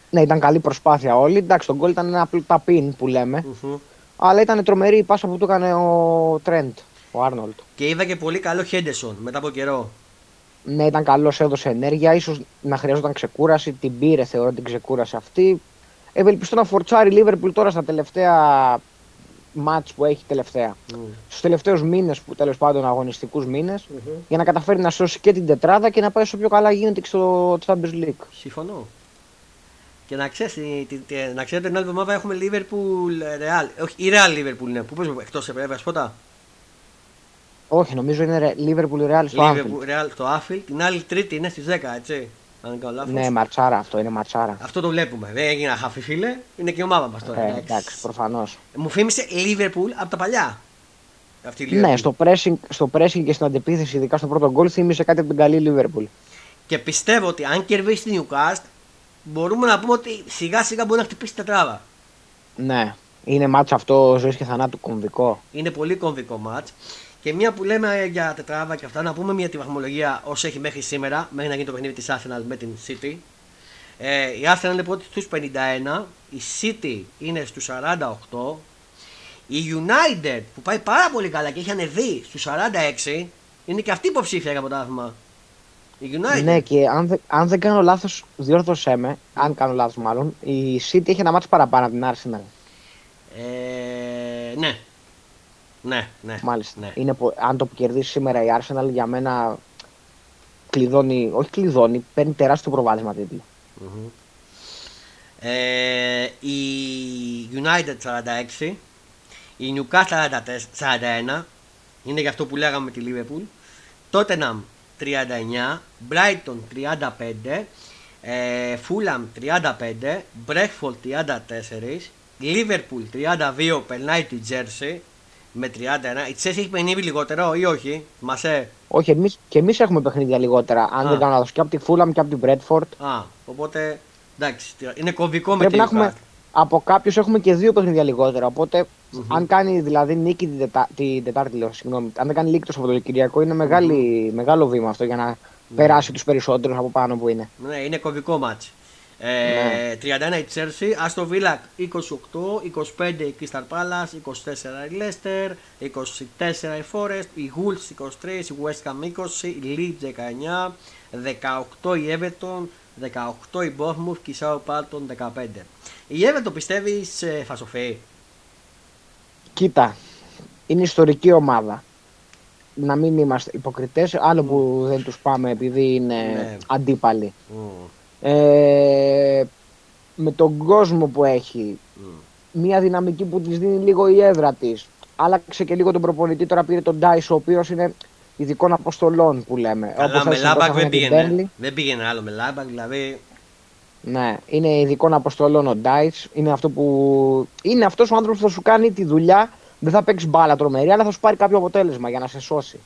Ναι, ήταν καλή προσπάθεια όλοι. Εντάξει, το γκολ ήταν ένα απλό ταπίν που λέμε. Μμμ. Αλλά ήταν τρομερή η πάσα που του έκανε ο Τρέντ, ο Άρνολτ. Και είδα και πολύ καλό Χέντεσον μετά από καιρό. Ναι, ήταν καλός, έδωσε ενέργεια. ίσως να χρειαζόταν ξεκούραση. Την πήρε, θεωρώ την ξεκούραση αυτή. Ευελπιστώ να φορτσάρει η Λίβερπουλ τώρα στα τελευταία μάτς που έχει τελευταία. Μμ. Στους τελευταίους μήνες, που τέλος πάντων αγωνιστικούς μήνες, Μμμ. για να καταφέρει να σώσει και την τετράδα και να πάει όσο πιο καλά γίνεται και στο Champions League. Συμφωνώ. Και να, ξέρεις, τι- τι- τι- να ξέρετε την άλλη εβδομάδα έχουμε Liverpool Real. Όχι, η Real Liverpool είναι. Πού παίζουμε εκτός Ευρώπης, πρώτα. Όχι, νομίζω είναι ρε- Liverpool Real στο Anfield. Liverpool Real στο Anfield. Την άλλη Τρίτη είναι στις 10, έτσι. Αν δεν κάνω λάθος. Ναι, ματσάρα αυτό, είναι ματσάρα. Αυτό το βλέπουμε. Δεν έγινα χαφή, φίλε. Είναι και η ομάδα μας τώρα. Ε, εντάξει. εντάξει, προφανώς. Μου θύμισε Liverpool από τα παλιά. Αυτή η Liverpool. Ναι, στο pressing, στο pressing και στην αντεπίθεση, ειδικά στο πρώτο γκολ, θύμισε κάτι από την καλή Liverpool. Και πιστεύω ότι αν κερδίσει την Newcastle, μπορούμε να πούμε ότι σιγά σιγά μπορεί να χτυπήσει τετράδα. Ναι, είναι μάτσα αυτό ζωής και θανάτου κομβικό. Είναι πολύ κομβικό μάτς. Και μια που λέμε για τετράδα και αυτά, να πούμε μια τη βαθμολογία όσο έχει μέχρι σήμερα, μέχρι να γίνει το παιχνίδι της Arsenal με την City. Ε, η Arsenal είναι πρώτη στους 51, η City είναι στους 48, η United που πάει πάρα πολύ καλά και έχει ανεβεί στους 46, είναι και αυτή υποψήφια για πρωτάθλημα. Η United. Ναι, και αν, δεν- αν δεν κάνω λάθος, διόρθωσέ με, αν κάνω λάθος μάλλον, η City έχει ένα μάτσο παραπάνω από την Arsenal. Ε, ναι. Ναι, ναι. Μάλιστα. Ναι. Είναι, πο- αν το κερδίσει σήμερα η Arsenal, για μένα κλειδώνει, όχι κλειδώνει, παίρνει τεράστιο προβάδισμα τίτλο. Μμμ. Ε, η United 46, η Newcastle 44 41, είναι για αυτό που λέγαμε με τη Liverpool, Tottenham 39, Brighton 35, ε, Fulham 35, Brentford 34, Liverpool 32 περνάει τη Jersey με 31. Η Chelsea έχει παιχνίδι λιγότερο ή όχι, Μασέ; Όχι, εμείς, και εμείς έχουμε παιχνίδια λιγότερα. Αν Α. δεν κάνω λάθος, και από τη Fulham και από την Bradford. Α, οπότε εντάξει, είναι κομβικό με Πρέπει τη να έχουμε. Newcastle. Από κάποιους έχουμε και δύο παιχνίδια λιγότερα. Οπότε, Μμμ. αν κάνει δηλαδή νίκη την, τετα... την Τετάρτη, λέω, συγγνώμη, αν δεν κάνει νίκη το Σαββατοκυριακό, είναι μεγάλη... μεγάλο βήμα αυτό για να περάσει τους περισσότερους από πάνω που είναι. Ναι, είναι κομβικό μάτς. Ε, Ναι. 31 η Chelsea, Aston Villa 28, 25 η Crystal Palace, 24 η Leicester, 24 η Forest, η Wolves 23, η West Ham 20, η Leeds 19, 18 η Everton, 18 η Bournemouth και η Southampton 15. Η Everton πιστεύει σε φασοφή. Κοίτα, είναι ιστορική ομάδα. Να μην είμαστε υποκριτές. Άλλο που δεν τους πάμε επειδή είναι Ναι. αντίπαλοι. Μμ, Ε, με τον κόσμο που έχει, μμ. μια δυναμική που της δίνει λίγο η έδρα της. Άλλαξε και λίγο τον προπονητή. Τώρα πήρε τον Ντάις, ο οποίος είναι ειδικών αποστολών που λέμε. Καλά, Όπως με έστειλε τόσα Λάμπακ δεν χρόνια την πήγαινε. Burnley. Δεν πήγαινε άλλο με Λάμπακ, δηλαδή. Ναι, είναι ειδικών αποστολών ο Ντάις. Είναι αυτό που. Είναι αυτός ο άνθρωπος που θα σου κάνει τη δουλειά. Δεν θα παίξει μπάλα τρομερή, αλλά θα σου πάρει κάποιο αποτέλεσμα για να σε σώσει.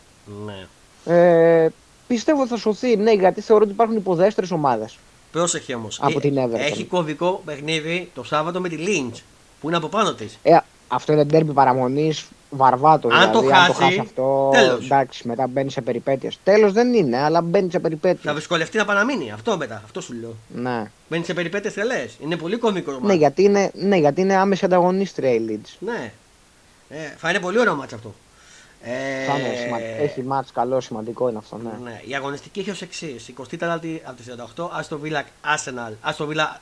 Ναι. Ε, πιστεύω ότι θα σωθεί, ναι, γιατί θεωρώ ότι υπάρχουν υποδέστερες ομάδες. Πρόσεχε όμως. Από την Everton. Έχει κομβικό παιχνίδι το Σάββατο με τη Lynch που είναι από πάνω της. Ε, αυτό είναι ντέρμπι παραμονής βαρβάτο. Αν το δηλαδή, αν το χάσει, χάσει αυτό. τέλος. Εντάξει, μετά μπαίνει σε περιπέτειες. Τέλος δεν είναι, αλλά μπαίνει σε περιπέτειες. Θα δυσκολευτεί να παραμείνει. Αυτό μετά. Αυτό σου λέω. Ναι. Μπαίνει σε περιπέτειες τρελές. Είναι πολύ κομβικό. Ναι, γιατί είναι, ναι, γιατί είναι άμεση ανταγωνίστρια η Leeds. Ναι. Ε, θα είναι πολύ ωραίο μάτς αυτό. Ε, Θα είναι σημα- Έχει μάτς καλό, σημαντικό είναι αυτό, ναι. ναι. Η αγωνιστική έχει ως εξής. 24η από τι 48, Αστο Villa Arsenal. Αστο Villa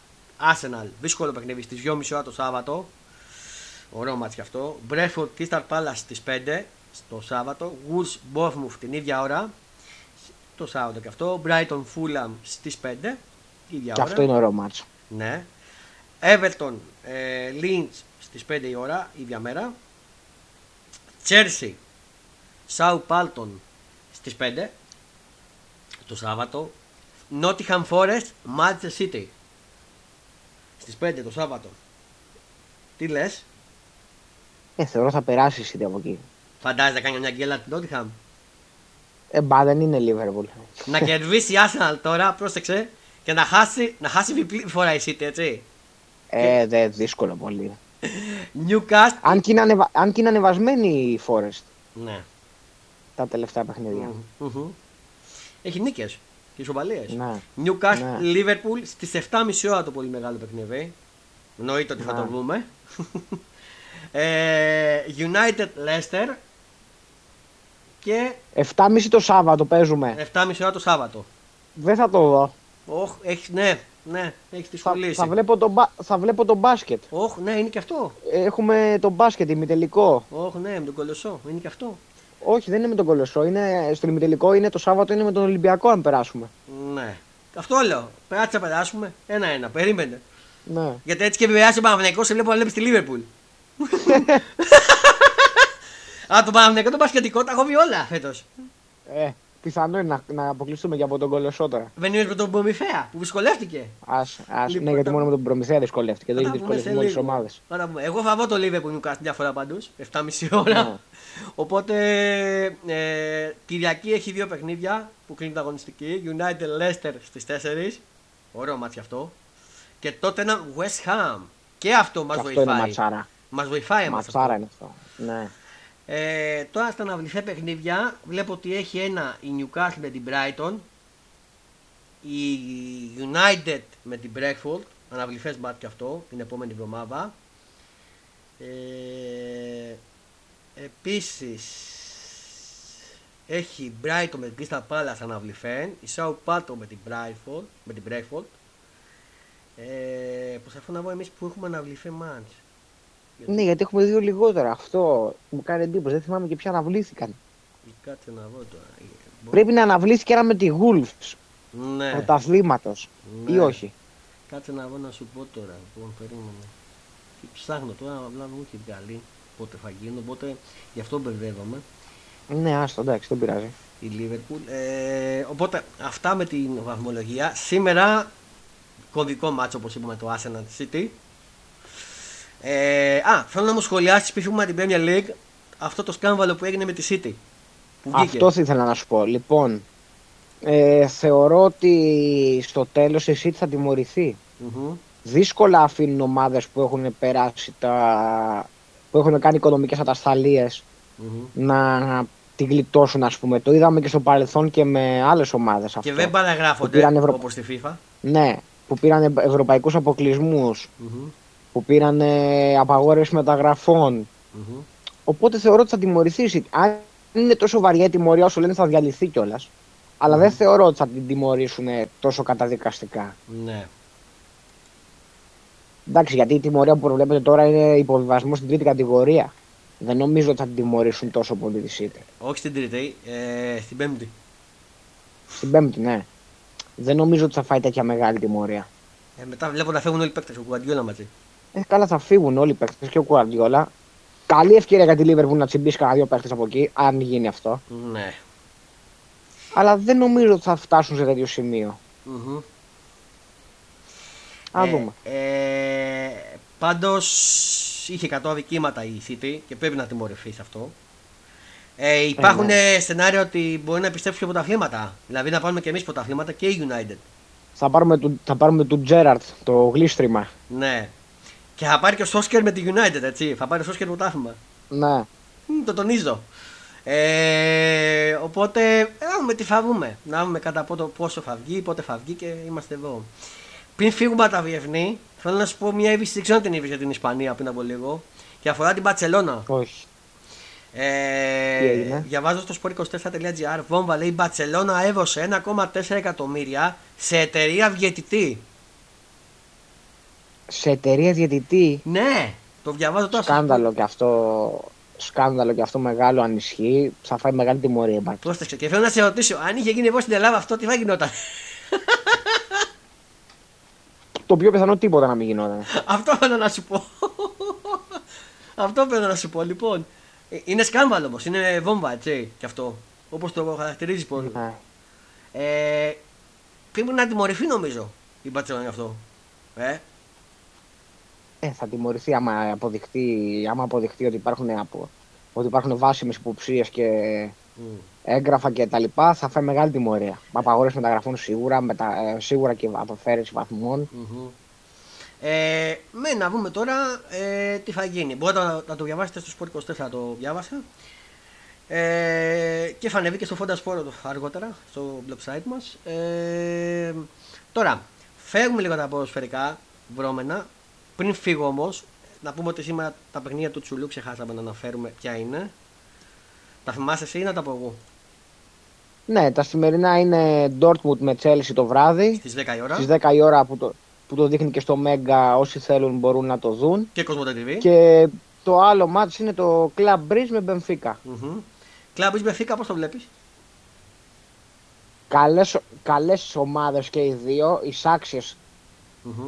Arsenal. Δύσκολο παιχνίδι στις 2.30 ώρα το Σάββατο. Ωραίο μάτς και αυτό. Brentford Crystal Palace στις 5 το Σάββατο. Wolves Bournemouth την ίδια ώρα. Το Σάββατο και αυτό. Brighton Fulham στις 5. ίδια Και ώρα. αυτό είναι ωραίο μάτς. Ναι. Everton ε, Lynch στις 5 η ώρα, ίδια μέρα. Chelsea Southampton στις 5 το Σάββατο. Nottingham Forest Manchester City στις 5 το Σάββατο. Τι λες, Ε, θεωρώ θα περάσει η City από εκεί. φαντάζεσαι να κάνει μια γκέλα την Nottingham. Ε, μπα δεν είναι Liverpool. να κερδίσει η Arsenal τώρα, πρόσεξε, και να χάσει, να χάσει διπλή φορά η City, έτσι. Ε, δε, δύσκολο πολύ. Newcastle. Αν και, είναι ανεβα... Αν και είναι ανεβασμένη η Forest Ναι. Τα τελευταία παιχνίδια. Μμμ. Έχει νίκες και ισοπαλίες. Ναι. Newcastle Ναι. Liverpool στις 7.30 ώρα το πολύ μεγάλο παιχνίδι. Εννοείται ότι θα Ναι. το δούμε. ε, United Leicester και 7.30 το Σάββατο παίζουμε. 7.30 ώρα το Σάββατο. Δεν θα το δω. Όχ, έχεις, ναι, ναι, έχεις τη Θα, σχολή. θα, βλέπω το, μπα- θα βλέπω το μπάσκετ. Όχ, ναι, είναι και αυτό. Έχουμε το μπάσκετ ημιτελικό. Όχ, ναι, με τον κολοσσό, είναι και αυτό. Όχι, δεν είναι με τον Κολοσσό. Είναι, στο ημιτελικό είναι το Σάββατο, είναι με τον Ολυμπιακό αν περάσουμε. Ναι. Αυτό λέω. Περάτσε να περάσουμε. Ένα-ένα. Περίμενε. Ναι. Γιατί έτσι και περάσει ο Παναθηναϊκός σε βλέπω να βλέπει τη Λίβερπουλ. Α, το Παναθηναϊκό το πασχετικό τα έχω βγει όλα φέτος. Ε, πιθανό είναι να, να αποκλειστούμε και από τον Κολοσσό τώρα. Δεν είναι με τον Προμηθέα που δυσκολεύτηκε. Ας, ας, Λοιπόν, ναι, γιατί τα- μόνο με τον Προμηθέα δυσκολεύτηκε. Δεν Θα έχει τα πούμε δυσκολευτεί σε με όλε τι λίγο. ομάδες. Θα τα πούμε. Εγώ θα δω το Λίβερπουλ Νιουκάστ μια φορά πάντω. 7,5 ώρα. Ναι. Οπότε ε, Κυριακή έχει δύο παιχνίδια που κλείνει την αγωνιστική. United Leicester στις 4. Ωραίο μάτι αυτό. Και τότε ένα West Ham. Και αυτό μας Και αυτό είναι βοηθάει. ματσάρα. Μας βοηθάει εμάς αυτό. Ματσάρα είναι αυτό. Ναι. Ε, τώρα στα αναβληθέ παιχνίδια βλέπω ότι έχει ένα η Newcastle με την Brighton. η United με την Breakfast, αναβληθές μπατ και αυτό την επόμενη εβδομάδα. Ε, επίσης έχει Brighton με την Crystal Palace αναβληθέν, η Southampton με την Brightford, με την Breakfast. Ε, προσπαθώ να βρω εμείς που έχουμε αναβληθεί μάτς. Ναι, γιατί έχουμε δύο λιγότερα. Αυτό μου κάνει εντύπωση. Δεν θυμάμαι και ποια αναβλήθηκαν. Κάτσε να βρω τώρα. Πρέπει να αναβλήθηκε ένα με τη Wolves Ναι. πρωταθλήματο. Ναι. Ή όχι. Κάτσε να βρω να σου πω τώρα. Λοιπόν, περίμενε. Τι ψάχνω τώρα, απλά μου έχει βγάλει πότε θα γίνει, οπότε γι' αυτό μπερδεύομαι Ναι, άστο, εντάξει, δεν πειράζει. η Liverpool. Ε, οπότε αυτά με την βαθμολογία. Σήμερα κομβικό μάτσο όπως είπαμε το Arsenal City. Ε, α, θέλω να μου σχολιάσεις πριν φύγουμε από την Premier League αυτό το σκάνδαλο που έγινε με τη City. Που βγήκε. Αυτό θα ήθελα να σου πω. Λοιπόν, ε, θεωρώ ότι στο τέλος η City θα τιμωρηθεί. Μμμ. Δύσκολα αφήνουν ομάδες που έχουν περάσει τα... που έχουν κάνει οικονομικές ατασταλίες Μμμ. να την γλιτώσουν ας πούμε. Το είδαμε και στο παρελθόν και με άλλες ομάδες αυτό. Και δεν παραγράφονται Που πήραν Ευρω- όπως στη FIFA. Ναι, που πήραν ευρωπαϊκούς αποκλεισμούς, Μμμ. Που πήραν ε, απαγόρευση μεταγραφών. Μμμ. Οπότε θεωρώ ότι θα τιμωρηθείς. η City. Αν είναι τόσο βαριά η τιμωρία όσο λένε θα διαλυθεί κιόλας. Αλλά δεν θεωρώ ότι θα την τιμωρήσουν τόσο καταδικαστικά. Ναι. Εντάξει, γιατί η τιμωρία που προβλέπεται τώρα είναι υποβιβασμός στην τρίτη κατηγορία. Δεν νομίζω ότι θα την τιμωρήσουν τόσο πολύ τη City. Όχι στην τρίτη, ε, στην πέμπτη. Στην πέμπτη, ναι. Δεν νομίζω ότι θα φάει τέτοια μεγάλη τιμωρία. Ε, μετά βλέπω να φεύγουν όλοι οι παίκτες, ο Guardiola μαζί. Ε, καλά, θα φύγουν όλοι οι παίκτες και ο Κουαρδιόλα. Καλή ευκαιρία για τη Liverpool να τσιμπήσει κανένα δύο παίκτες από εκεί, αν γίνει αυτό. Ναι. Αλλά δεν νομίζω ότι θα φτάσουν σε τέτοιο σημείο. Μμμ. Α Ε, δούμε. Ε, Πάντως είχε 100 αδικήματα η City και πρέπει να τιμωρηθεί σε αυτό. Ε, υπάρχουν ναι. σενάρια ότι μπορεί να επιστρέψουν και πρωταθλήματα. Δηλαδή να πάρουμε και εμείς πρωταθλήματα και η United. Θα πάρουμε του, θα πάρουμε του Τζέραρτ, το γλίστριμα. Ναι. Και θα πάρει και ο Σόσκερ με τη United, έτσι. Θα πάρει ο Σόσκερ πρωτάθλημα. Ναι. Μμ, το τονίζω. Ε, οπότε, ε, να δούμε τι θα βγούμε. Να δούμε κατά πόσο, πόσο θα βγει, πότε θα βγει και είμαστε εδώ. Πριν φύγουμε από τα διεθνή, θέλω να σου πω μια είδηση, δεν ξέρω αν την είδες για την Ισπανία πριν από λίγο. Και αφορά την Μπαρσελόνα. Όχι. Ε, Τι έγινε; διαβάζω στο sport24.gr, βόμβα λέει η Μπαρσελόνα έδωσε 1,4 εκατομμύρια σε εταιρεία διαιτητή. Σε εταιρεία διαιτητή, Ναι, το διαβάζω τώρα. σκάνδαλο και αυτό. Σκάνδαλο και αυτό μεγάλο αν ισχύει, θα φάει μεγάλη τιμωρία. μπα. Πρόσεξε και θέλω να σε ρωτήσω, αν είχε γίνει εγώ στην Ελλάδα αυτό, τι θα γινόταν; Το πιο πιθανό τίποτα να μην γινόταν. Αυτό θέλω να σου πω. αυτό θέλω να σου πω. Λοιπόν, ε, είναι σκάνδαλο όμως. Είναι βόμβα, έτσι. Και αυτό. Όπως το χαρακτηρίζει πολύ. Ναι. Ε, πρέπει να τιμωρηθεί νομίζω η Μπαρσελόνα γι' αυτό. Ε, Ε, θα τιμωρηθεί άμα αποδειχτεί, άμα αποδειχτεί ότι υπάρχουν, απο, ότι υπάρχουν βάσιμες υποψίες και μ. έγγραφα και τα λοιπά, θα φάει μεγάλη τιμωρία. Απαγόρευση μεταγραφών σίγουρα, μετα, ε, σίγουρα και αποφέρεση βαθμών. Μμμ. Ε, με να δούμε τώρα ε, τι θα γίνει. Μπορείτε να, να το διαβάσετε στο Sport 24, θα το διάβασα. Ε, και θα ανεβεί και στο Fonda Sport αργότερα, στο blog site μας. Ε, τώρα, φεύγουμε λίγο τα ποδοσφαιρικά βρώμενα. Πριν φύγω όμως, να πούμε ότι σήμερα τα παιχνίδια του Τσουλού ξεχάσαμε να αναφέρουμε ποια είναι. Τα θυμάσαι εσύ ή να τα πω εγώ; Ναι, τα σημερινά είναι Dortmund με Chelsea το βράδυ. Στις 10 η ώρα. Στις 10 η ώρα που το, που το δείχνει και στο Mega, όσοι θέλουν μπορούν να το δουν. Και Κοσμοτέ TV. Και το άλλο μάτς είναι το Club Breeze με Benfica. Μμμ. Κλαμπ Μπεφίκα, πώς το βλέπεις; Καλές, καλές ομάδες και οι δύο, οι σάξιες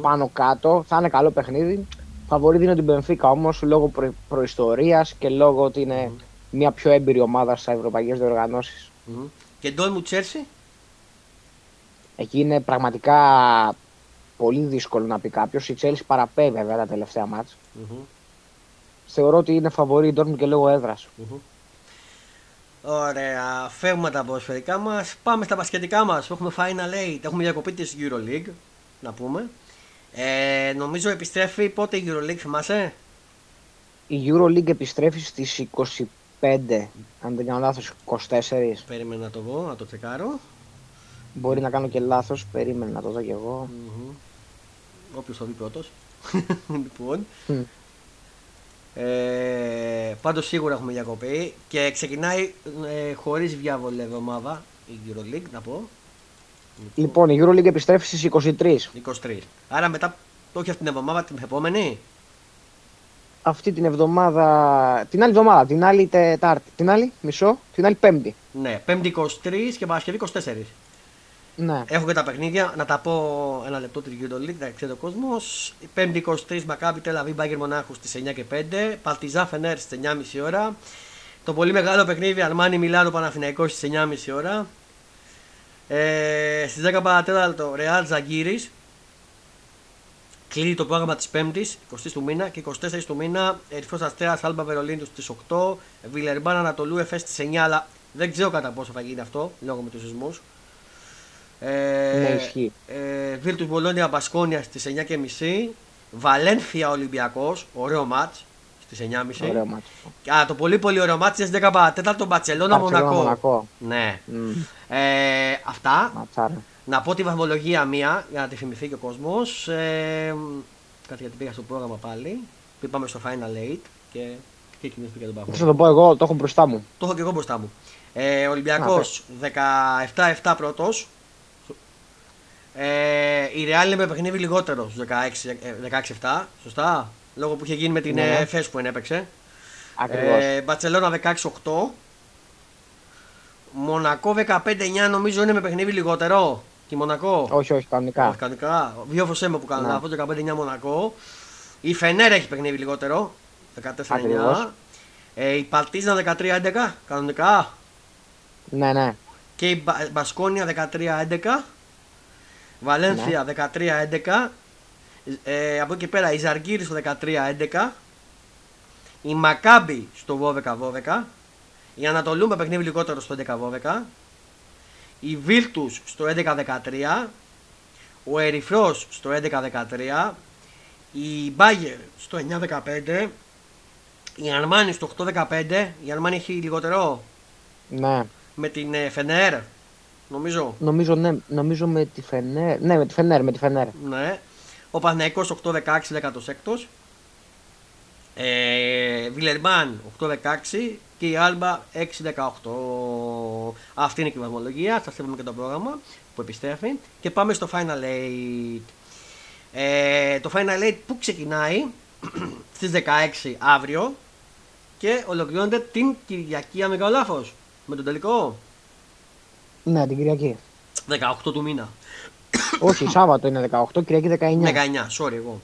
πάνω κάτω, θα είναι καλό παιχνίδι. Φαβορή δίνω την Benfica όμως λόγω προ, προϊστορίας και λόγω ότι είναι μια πιο έμπειρη ομάδα στα ευρωπαϊκές διοργανώσεις. Και Ντόλμου Τσέρσι. Εκεί είναι πραγματικά πολύ δύσκολο να πει κάποιος. Η Chelsea παραπέει βέβαια τα τελευταία μάτς. Θεωρώ ότι είναι φαβορή η Dortmund και λόγω έδρας. Ωραία, φεύγουμε τα ποδοσφαιρικά μας. Πάμε στα μπασκετικά μας. Έχουμε Final Eight. Έχουμε διακοπή της Euroleague. Να πούμε. Ε, νομίζω επιστρέφει πότε η Euroleague, θυμάσαι; Η Euroleague επιστρέφει στις 25, αν δεν κάνω λάθος, 24. Περίμενα να το δω, να το τσεκάρω. Μπορεί να κάνω και λάθος. Περίμενε να το δω κι εγώ. Όποιος το δει πρώτος. λοιπόν. Μμ. Ε, Πάντως σίγουρα έχουμε διακοπή και ξεκινάει ε, χωρίς διάβολη εβδομάδα η EuroLeague, να πω. Λοιπόν, η EuroLeague επιστρέφει στις 23. 23. Άρα μετά, όχι αυτήν την εβδομάδα, την επόμενη; Αυτή την εβδομάδα. Την άλλη εβδομάδα, την άλλη Τετάρτη. Την άλλη, μισό. Την άλλη Πέμπτη. Ναι, 5η 23 και Παρασκευή 24. Ναι. Έχω και τα παιχνίδια, να τα πω ένα λεπτό τη EuroLeague, να ξέρει ο κόσμος. 5η 23 Μακάμπι Τελαβή Μπάγκερ Μονάχου στις 9 και 5. Παλτιζά Φενέρ στις 9.30 ώρα. Το πολύ μεγάλο παιχνίδι Αρμάνι Μιλάνο Παναθηναϊκός στις 9.30 ώρα. Ε, στις 10 παρατέταρτο Ρεάλ Ζαγκύρη. Κλείνει το πρόγραμμα της 5η, 20 του μήνα και 24 του μήνα Ερυθρός Αστέρας Άλμπα Βερολίνου στις 8. Βιλερμπάν Ανατολού Εφές στις 9, αλλά δεν ξέρω κατά πόσο θα γίνει αυτό λόγω με τους σεισμούς. Ε, Ναι, ισχύει. ε, Βίλτους Μπολόνια Μπασκόνια στις 9.30 Βαλένθια Ολυμπιακός, ωραίο μάτς στις 9.30 Ωραίο μάτσο. Α, το πολύ πολύ ωραίο μάτς στις 10 παρατέταρτο Μπαρτσελώνα Μπαρτσελώνα, Μονακό Μονακό. Ναι Μμ, ε, Αυτά Ματσάρα. Να πω τη βαθμολογία μία για να τη θυμηθεί και ο κόσμος ε, Κάτι γιατί πήγα στο πρόγραμμα πάλι Πήγαμε στο Final 8 και, και εκείνος πήγε τον Θα παγό το πω εγώ, το έχω μπροστά μου. Το έχω και εγώ μπροστά μου. Ε, Ολυμπιακός 17-7 πρώτος. Ε, η Real είναι με παιχνίδι λιγότερο στους 16, ε, 16-7. Σωστά; Λόγω που είχε γίνει με την Ναι. ε, ΕΦΕΣ που ενέπαιξε. Ακριβώς. Ε, Μπαρτσελώνα 16-8. Μονακό 15-9 νομίζω είναι με παιχνίδι λιγότερο. Και η Μονακό. όχι, όχι, κανονικά. Όχι, κανονικά. Δύο φωσέμε που κάνουν Ναι. λάθος, 15-9 Μονακό. Η Φενέρα έχει παιχνίδι λιγότερο. 14-9. Ακριβώς. Ε, η Παλτίζα 13-11 κανονικά. Ναι, ναι. Και η Μπα- Μπασκόνια 13-11. Βαλένθια Ναι. 13-11. Ε, από εκεί και πέρα η Ζαργκύρη στο 13-11. Η Μακάμπη στο 12-12. Η Ανατολού με παιχνίδι λιγότερο στο 11-12. Η Βίλτους στο 11-13. Ο Ερυθρός στο 11-13. Η Μπάγερ στο 9-15. Η Αρμάνη στο 8-15. Η Αρμάνη έχει λιγότερο ναι. με την ε, Φενέρ. Νομίζω. Νομίζω, ναι, νομίζω με τη Φενέρ. Ναι, με τη Φενέρ, με τη Φενέρ. Ναι. Ο Παναθηναϊκός 8-16, 16 ε, Βιλερμπάν 8-16 και η Άλμπα 6-18. Αυτή είναι και η βαθμολογία. Σα είπαμε και το πρόγραμμα που επιστρέφει. Και πάμε στο Final 8. Ε, το Final 8 που ξεκινάει στις 16 αύριο και ολοκληρώνεται την Κυριακή, αν δεν κάνω λάθος, με τον τελικό; Ναι, την Κυριακή. 18 του μήνα. Όχι, Σάββατο είναι 18, Κυριακή 19. 19, sorry εγώ.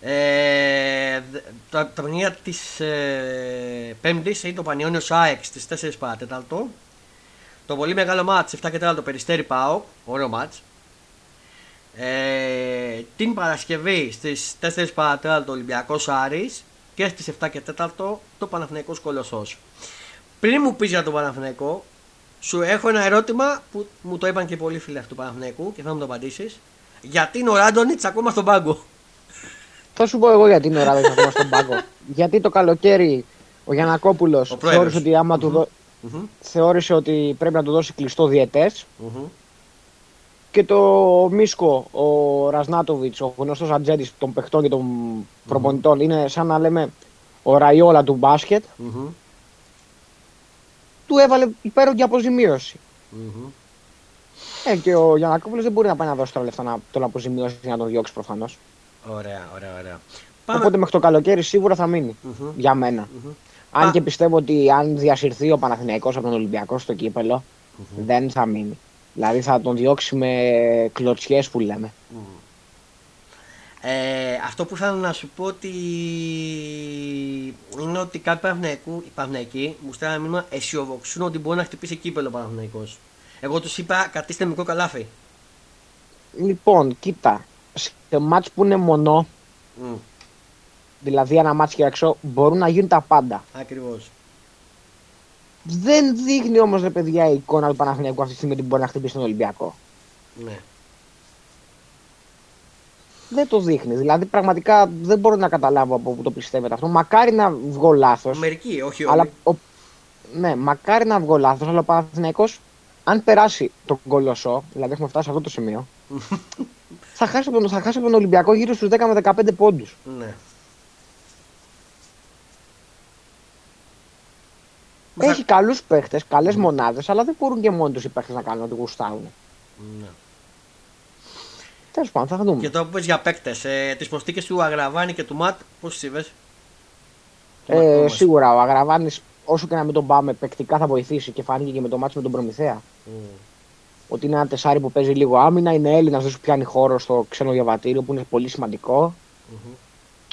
Ε, δ- τα, τα παιχνίδια της ε, Πέμπτης είναι το Πανιόνιος ΑΕΚ στις 4 παρατέταρτο. Το πολύ μεγάλο μάτς 7 και 4 το Περιστέρι ΠΑΟ. Ωραίο μάτς. Ε, την Παρασκευή στις 4 παρατέταρτο το Ολυμπιακός Άρης και στις 7 και 4 το Παναθηναϊκός Κολοσσός. Πριν μου πεις για τον Παναθηναϊκό, σου έχω ένα ερώτημα που μου το είπαν και πολλοί φίλοι αυτού του Παναθηναϊκού και θα μου το απαντήσεις. Γιατί είναι ο Ράντονιτς ακόμα στον πάγκο; Θα σου πω εγώ γιατί είναι ο Ράδο ακόμα στον πάγκο. γιατί το καλοκαίρι ο Γιανακόπουλος πρόεδρος. θεώρησε ότι, άμα του δω- Μμμ, θεώρησε ότι πρέπει να του δώσει κλειστό διαιτές. μμμ. Και το Μίσκο, ο Ρασνάτοβιτς, ο γνωστός ατζέντης των παιχτών και των προπονητών, είναι σαν να λέμε ο Ραϊόλα του μπάσκετ. Μμμ, Του έβαλε υπέρογγη αποζημίωση. μμμ. Ε, και ο Γιανακόπουλος δεν μπορεί να πάει να δώσει τώρα λεφτά να τον αποζημιώσει και να τον διώξει προφανώς. Ωραία, ωραία, ωραία. Πάμε. Οπότε μέχρι το καλοκαίρι σίγουρα θα μείνει. Μμμ, Για μένα. μμμ. Αν Α. και πιστεύω ότι αν διασυρθεί ο Παναθηναϊκός από τον Ολυμπιακό στο κύπελο, δεν θα μείνει. Δηλαδή θα τον διώξει με κλωτσιές που λέμε. Ε, αυτό που ήθελα να σου πω ότι είναι ότι κάποιοι Παναθηναϊκού- οι Παναθηναϊκοί μου στέλνουν μήνυμα αισιοδοξούν ότι μπορεί να χτυπήσει κύπελο ο Παναθηναϊκός. Εγώ τους είπα κατήστε μικρό καλάθι. Λοιπόν, κοίτα, σε μάτς που είναι μονό, Mm, δηλαδή ένα μάτς και έξω, μπορούν να γίνουν τα πάντα. Ακριβώς. Δεν δείχνει όμως, ρε παιδιά, η εικόνα του Παναθηναϊκού αυτή τη στιγμή ότι μπορεί να χτυπήσει τον Ολυμπιακό. Ναι. Δεν το δείχνεις. Δηλαδή, πραγματικά δεν μπορώ να καταλάβω από πού το πιστεύετε αυτό. Μακάρι να βγω λάθος. Μερικοί, όχι όλοι. Αλλά, ο... Ναι, μακάρι να βγω λάθος, αλλά ο Παναθηναϊκός αν περάσει τον Κολοσσό, δηλαδή έχουμε φτάσει σε αυτό το σημείο, θα χάσει, από τον, θα χάσει από τον Ολυμπιακό γύρω στους 10 με 15 πόντους. Ναι. Έχει καλούς παίχτες, καλές μονάδες, αλλά δεν μπορούν και μόνοι τους οι παίχτες να κάνουν ό,τι γουστάρουν. Ναι. Τέλος πάντων, θα δούμε. Και τώρα που πες για παίκτες, ε, τις προσθήκες του Αγραβάνη και του Ματ, πώς τις είδες; Ε, σίγουρα ο Αγραβάνης, όσο και να μην τον πάμε, παικτικά θα βοηθήσει και φάνηκε και με το ματς με τον Προμηθέα. Ότι είναι ένα τεσάρι που παίζει λίγο άμυνα, είναι Έλληνας, δεν σου πιάνει χώρο στο ξένο διαβατήριο που είναι πολύ σημαντικό.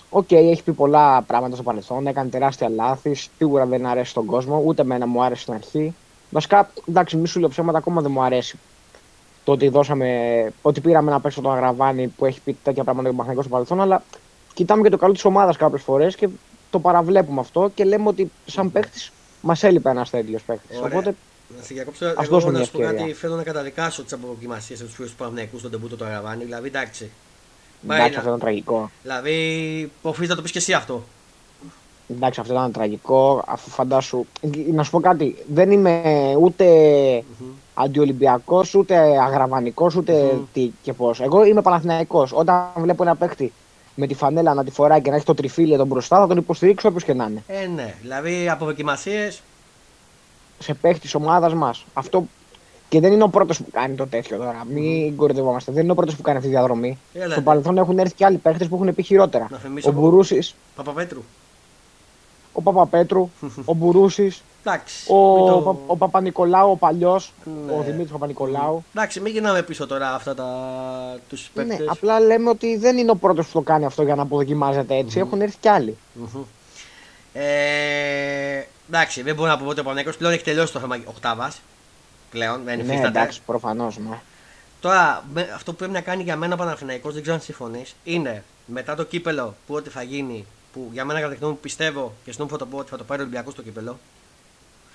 OK, okay, έχει πει πολλά πράγματα στο παρελθόν, έκανε τεράστια λάθη. Σίγουρα δεν αρέσει στον κόσμο, ούτε εμένα μου άρεσε στην αρχή. Βασικά, εντάξει, μη σου λέω ψέματα, ακόμα δεν μου αρέσει το ότι, δώσαμε, ότι πήραμε να παίξω τον Αγραβάνη που έχει πει τέτοια πράγματα για τον στο παρελθόν, αλλά κοιτάμε και το καλό της ομάδας κάποιες φορές και το παραβλέπουμε αυτό και λέμε ότι σαν παίχτη μας έλειπε ένας τέτοιο παίχτη. Οπότε να σε διακόψω. Εγώ να σου πω κάτι. Θέλω να καταδικάσω τις αποδοκιμασίε τους φίλους του Παναγιακού στον τεμπούτο του Αγραβάνη. Δηλαδή εντάξει. Εντάξει, αυτό ήταν τραγικό. Δηλαδή, οφείλει να το πεις και εσύ αυτό. Εντάξει, αυτό ήταν τραγικό. Αφού φαντάσου. Να σου πω κάτι. Δεν είμαι ούτε mm-hmm. Αντιολυμπιακός, ούτε αγραβανικό, ούτε mm-hmm. τι και πώς. Εγώ είμαι Παναθηναϊκός. Όταν βλέπω ένα παίχτη με τη φανέλα να τη φοράει και να έχει το τριφύλι εδώ μπροστά, θα τον υποστηρίξω όποιος και να είναι. Ε, ναι. Δηλαδή, από δοκιμασίε. Σε παίχτης ομάδας μας. Αυτό και δεν είναι ο πρώτος που κάνει το τέτοιο τώρα. Μην κορυδευόμαστε. Δεν είναι ο πρώτος που κάνει αυτή τη διαδρομή. Έλα, Στο παρελθόν έχουν έρθει και άλλοι παίχτες που έχουν πει χειρότερα. Ο Μπουρούσης. Παπαπέτρου. Ο Παπαπέτρου. ο Μπουρούσης. Ο, το... ο Παπα-Νικολάου, ο παλιός. Ναι. Ο Δημήτρης Παπα-Νικολάου. Εντάξει, μην γυρνάμε πίσω τώρα αυτά τα... τους παίχτε. Ναι, απλά λέμε ότι δεν είναι ο πρώτος που το κάνει αυτό για να αποδοκιμάζεται έτσι. Έχουν έρθει κι άλλοι. Ε, εντάξει, δεν μπορώ να πω ότι ο Παναγιώτο πλέον έχει τελειώσει το θέμα οκτάβας πλέον. Δεν ναι, εντάξει, προφανώς. Ναι. Τώρα, αυτό που πρέπει να κάνει για μένα ο Παναθηναϊκός, δεν ξέρω αν συμφωνείς, είναι μετά το κύπελο που ό,τι θα γίνει, που για μένα κατά μου πιστεύω και στον θα το πω ότι θα το πάρει ο Ολυμπιακός στο κύπελο.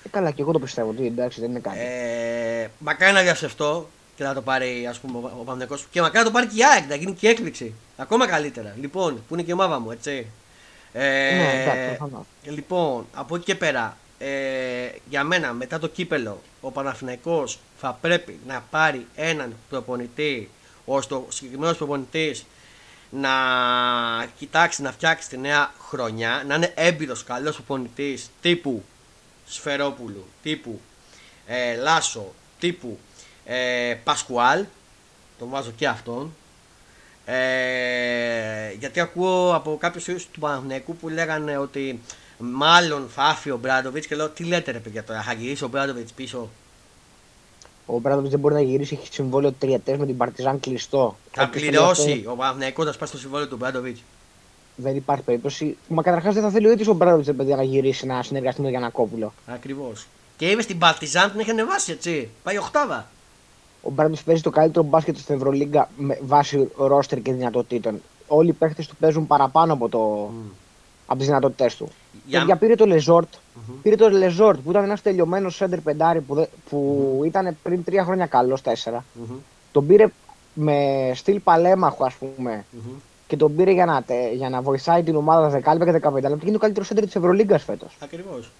Ε, καλά, και εγώ το πιστεύω ότι εντάξει, δεν είναι κάτι. Ε, μακάρι να διαψευτώ και να το πάρει ας πούμε, ο Παναθηναϊκός και μακάρι να το πάρει και η ΑΕΚ, να γίνει και έκπληξη. Ακόμα καλύτερα. Λοιπόν, που είναι και η ομάδα μου, έτσι. Ε, ναι, εντάξει, λοιπόν, από εκεί και πέρα, ε, για μένα μετά το κύπελο ο Παναθηναϊκός θα πρέπει να πάρει έναν προπονητή ώστε ο συγκεκριμένος προπονητής να κοιτάξει να φτιάξει τη νέα χρονιά, να είναι έμπειρος καλός προπονητής τύπου Σφερόπουλου, τύπου ε, Λάσο, τύπου ε, Πασκουάλ. Τον βάζω και αυτόν. Ε, γιατί ακούω από κάποιους του Παναθηναϊκού που λέγανε ότι Μάλλον θα άφει ο Μπράντοβιτς και λέω τι λέτε ρε παιδιά τώρα, θα γυρίσει ο Μπράντοβιτς πίσω. Ο Ομπράντοβιτς δεν μπορεί να γυρίσει, έχει συμβόλαιο τριετές με την Παρτιζάν κλειστό. Θα πληρώσει αυτό... ο Παναθηναϊκός να σπάσει το συμβόλαιο του Ομπράντοβιτς. Δεν υπάρχει περίπτωση. Μα καταρχάς δεν θα θέλει ο ίδιος ο Ομπράντοβιτς παιδιά να γυρίσει να συνεργαστεί με τον Γιανακόπουλο. Ακριβώς. Και είμαι στην Παρτιζάν την έχει ανεβάσει έτσι. Πάει οχτάδα. Ο Ομπράντοβιτς παίζει το καλύτερο μπάσκετ στην Ευρωλίγκα με βάση ρόστερ και δυνατοτήτων. Όλοι οι παίχτες του παίζουν παραπάνω από το. Μμ από τις δυνατότητές του. Για... Και πήρε το Λεζόρτ. Mm-hmm. Πήρε το Λεζόρτ που ήταν ένας τελειωμένος σέντερ πεντάρι που, που mm-hmm. ήταν πριν τρία χρόνια καλός, τέσσερα. Mm-hmm. Τον πήρε με στυλ παλέμαχο, ας πούμε. Mm-hmm. Και τον πήρε για να, για να βοηθάει την ομάδα δεκάλεπτα και 15 λεπτά. Και είναι το καλύτερο σέντερ της Ευρωλίγκας φέτος. Ακριβώς.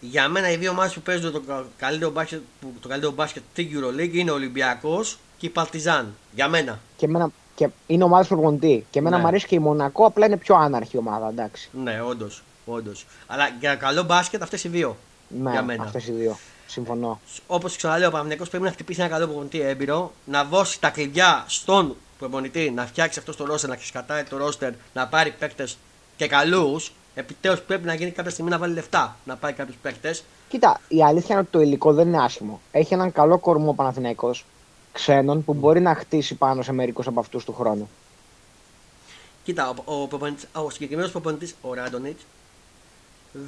Για μένα οι δύο ομάδες που παίζουν το καλύτερο μπάσκετ, το καλύτερο μπάσκετ στην Euroleague είναι ο Ολυμπιακός και η Παρτιζάν. Για μένα. Και εμένα και είναι ομάδα προπονητή. Και εμένα ναι. μου αρέσει και η Μονακό, απλά είναι πιο άναρχη ομάδα, εντάξει. Ναι, όντως. Όντως. Αλλά για καλό μπάσκετ αυτές οι δύο. Ναι, για μένα. Αυτές οι δύο. Συμφωνώ. Όπως ξαναλέω, ο Παναγενικός πρέπει να χτυπήσει ένα καλό προπονητή έμπειρο, να δώσει τα κλειδιά στον προπονητή, να φτιάξει αυτό το ρόστερ, να ξεσκατάει το ρόστερ, να πάρει παίκτες και καλούς. Επιτέλους πρέπει να γίνει κάποια στιγμή να βάλει λεφτά, να πάρει κάποιους παίκτες. Κοίτα, η αλήθεια είναι ότι το υλικό δεν είναι άσχημο. Έχει έναν καλό κορμό Παναθηναϊκός ξένων που μπορεί να χτίσει πάνω σε μερικούς από αυτούς του χρόνου. Κοίτα, ο, ο, ο συγκεκριμένος προπονητής, ο Ράντονιτς,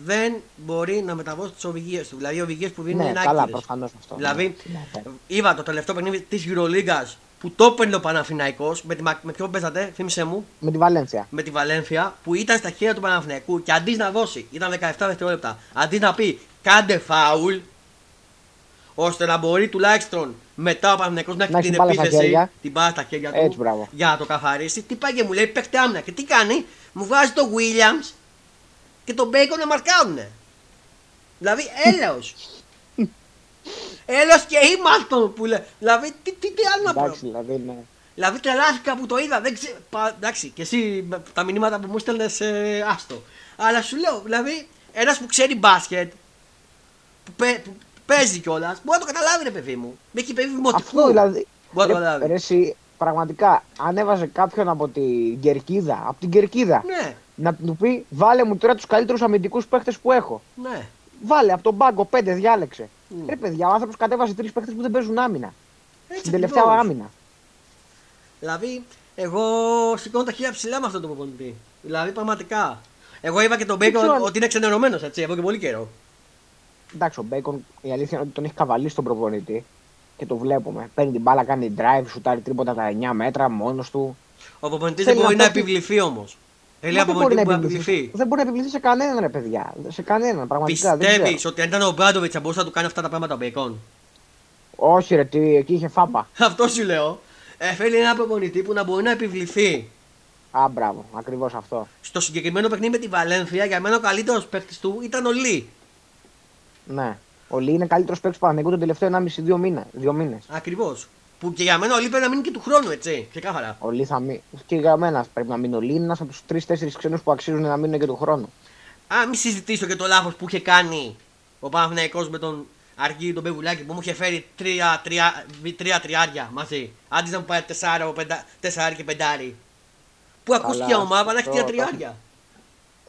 δεν μπορεί να μεταβώσει τι οδηγίες του. Δηλαδή, οι οδηγίες που δίνουν ναι, είναι καλά, προφανώς αυτό. Δηλαδή, ναι, ναι. είδα το τελευταίο παιχνίδι της Euroliga που το έπαιρνε ο Παναφυναϊκό. Με, τη, με ποιο παίζατε, θύμισε μου. Με τη Βαλένθια. Με τη Βαλένθια που ήταν στα χέρια του Παναφυναϊκού και αντί να δώσει, ήταν 17 δευτερόλεπτα, αντί να πει κάντε φάουλ, ώστε να μπορεί τουλάχιστον μετά ο Παναγενικό να έχει την επίθεση, την μπάλα στα χέρια του για να το καθαρίσει. Τι πάει και μου λέει παίχτε άμυνα και τι κάνει, μου βγάζει το Williams και τον Bacon να μαρκάουνε. Δηλαδή έλεος. Έλο και ήμαρτον που λέει. Δηλαδή, τι, τι, τι άλλο να πω. Εντάξει, δηλαδή, ναι. Δηλαδή τρελάθηκα που το είδα. Δεν ξέ... Πα... Εντάξει, και εσύ τα μηνύματα που μου στέλνες, ε, άστο. Αλλά σου λέω, δηλαδή, ένας που ξέρει μπάσκετ, που, παι... που παίζει κιόλας, μπορεί να το καταλάβει, ρε παιδί μου. Με έχει παιδί δημοτικού. Αυτό δηλαδή. Μπορεί να το Ρε, καταλάβει. ρε, εσύ, πραγματικά, αν έβαζε κάποιον από την Κερκίδα, από την Κερκίδα, Ναι, να του πει βάλε μου τώρα τους καλύτερους αμυντικούς παίχτες που έχω. ναι. Βάλε από τον πάγκο πέντε, διάλεξε. Μμ. Ρε παιδιά, ο άνθρωπος κατέβασε τρεις παίχτες που δεν παίζουν άμυνα. Έτσι Στην τελευταία ακριβώς. άμυνα. Δηλαδή, εγώ σηκώνω τα χέρια ψηλά με αυτόν τον προπονητή. Δηλαδή, πραγματικά. Εγώ είπα και τον Μπέικον ξέρω αν- ότι είναι ξενερωμένο, έτσι, εδώ και πολύ καιρό. Εντάξει, ο Μπέικον η αλήθεια είναι ότι τον έχει καβαλήσει τον προπονητή και το βλέπουμε. Παίρνει την μπάλα, κάνει drive, σουτάρει τρίποτα τα 9 μέτρα μόνος του. Ο προπονητής Θέλει δεν μπορεί να να πω ότι- επιβληθεί όμως. Θέλει Μα ένα δεν μπορεί προπονητή να που να επιβληθεί. επιβληθεί. Δεν μπορεί να επιβληθεί σε κανέναν, ρε παιδιά. Σε κανέναν, πραγματικά. δεν Πιστεύεις ξέρω. ότι αν ήταν ο Μπράντοβιτς θα μπορούσε να του κάνει αυτά τα πράγματα ο Μπέικον; Όχι, ρε, τι, εκεί είχε φάπα. Αυτό σου λέω. Ε, θέλει ένα προπονητή που να μπορεί να επιβληθεί. Α, μπράβο, ακριβώς αυτό. Στο συγκεκριμένο παιχνίδι με τη Βαλένθια, για μένα ο καλύτερος παίκτης του ήταν ο Λί. Ναι. Ο Λί είναι καλύτερος παίκτης του Παναγικού τον τελευταίο 1,5-2 μήνες. Δύο μήνες. Ακριβώς. Που και για μένα ο Λί πρέπει να μείνει και του χρόνου, έτσι. Ξεκάθαρα. Ο Λί θα μείνει. Και για μένα πρέπει να μείνει ο Λί. Είναι ένας από τους 3-4 ξένους που αξίζουν να μείνουν και του χρόνου. Α, μην συζητήσω και το λάθος που είχε κάνει ο Παναθηναϊκός με τον Αργύρι τον Πεγουλάκη που μου είχε φέρει τρία, τρία, τρία τριάρια μαζί. Άντε να μου πάρει τεσσάρα, ο πεντα, τεσσάρι και πεντάρι. Πού ακούστηκε η ομάδα να έχει τρία αυτό- τριάρια.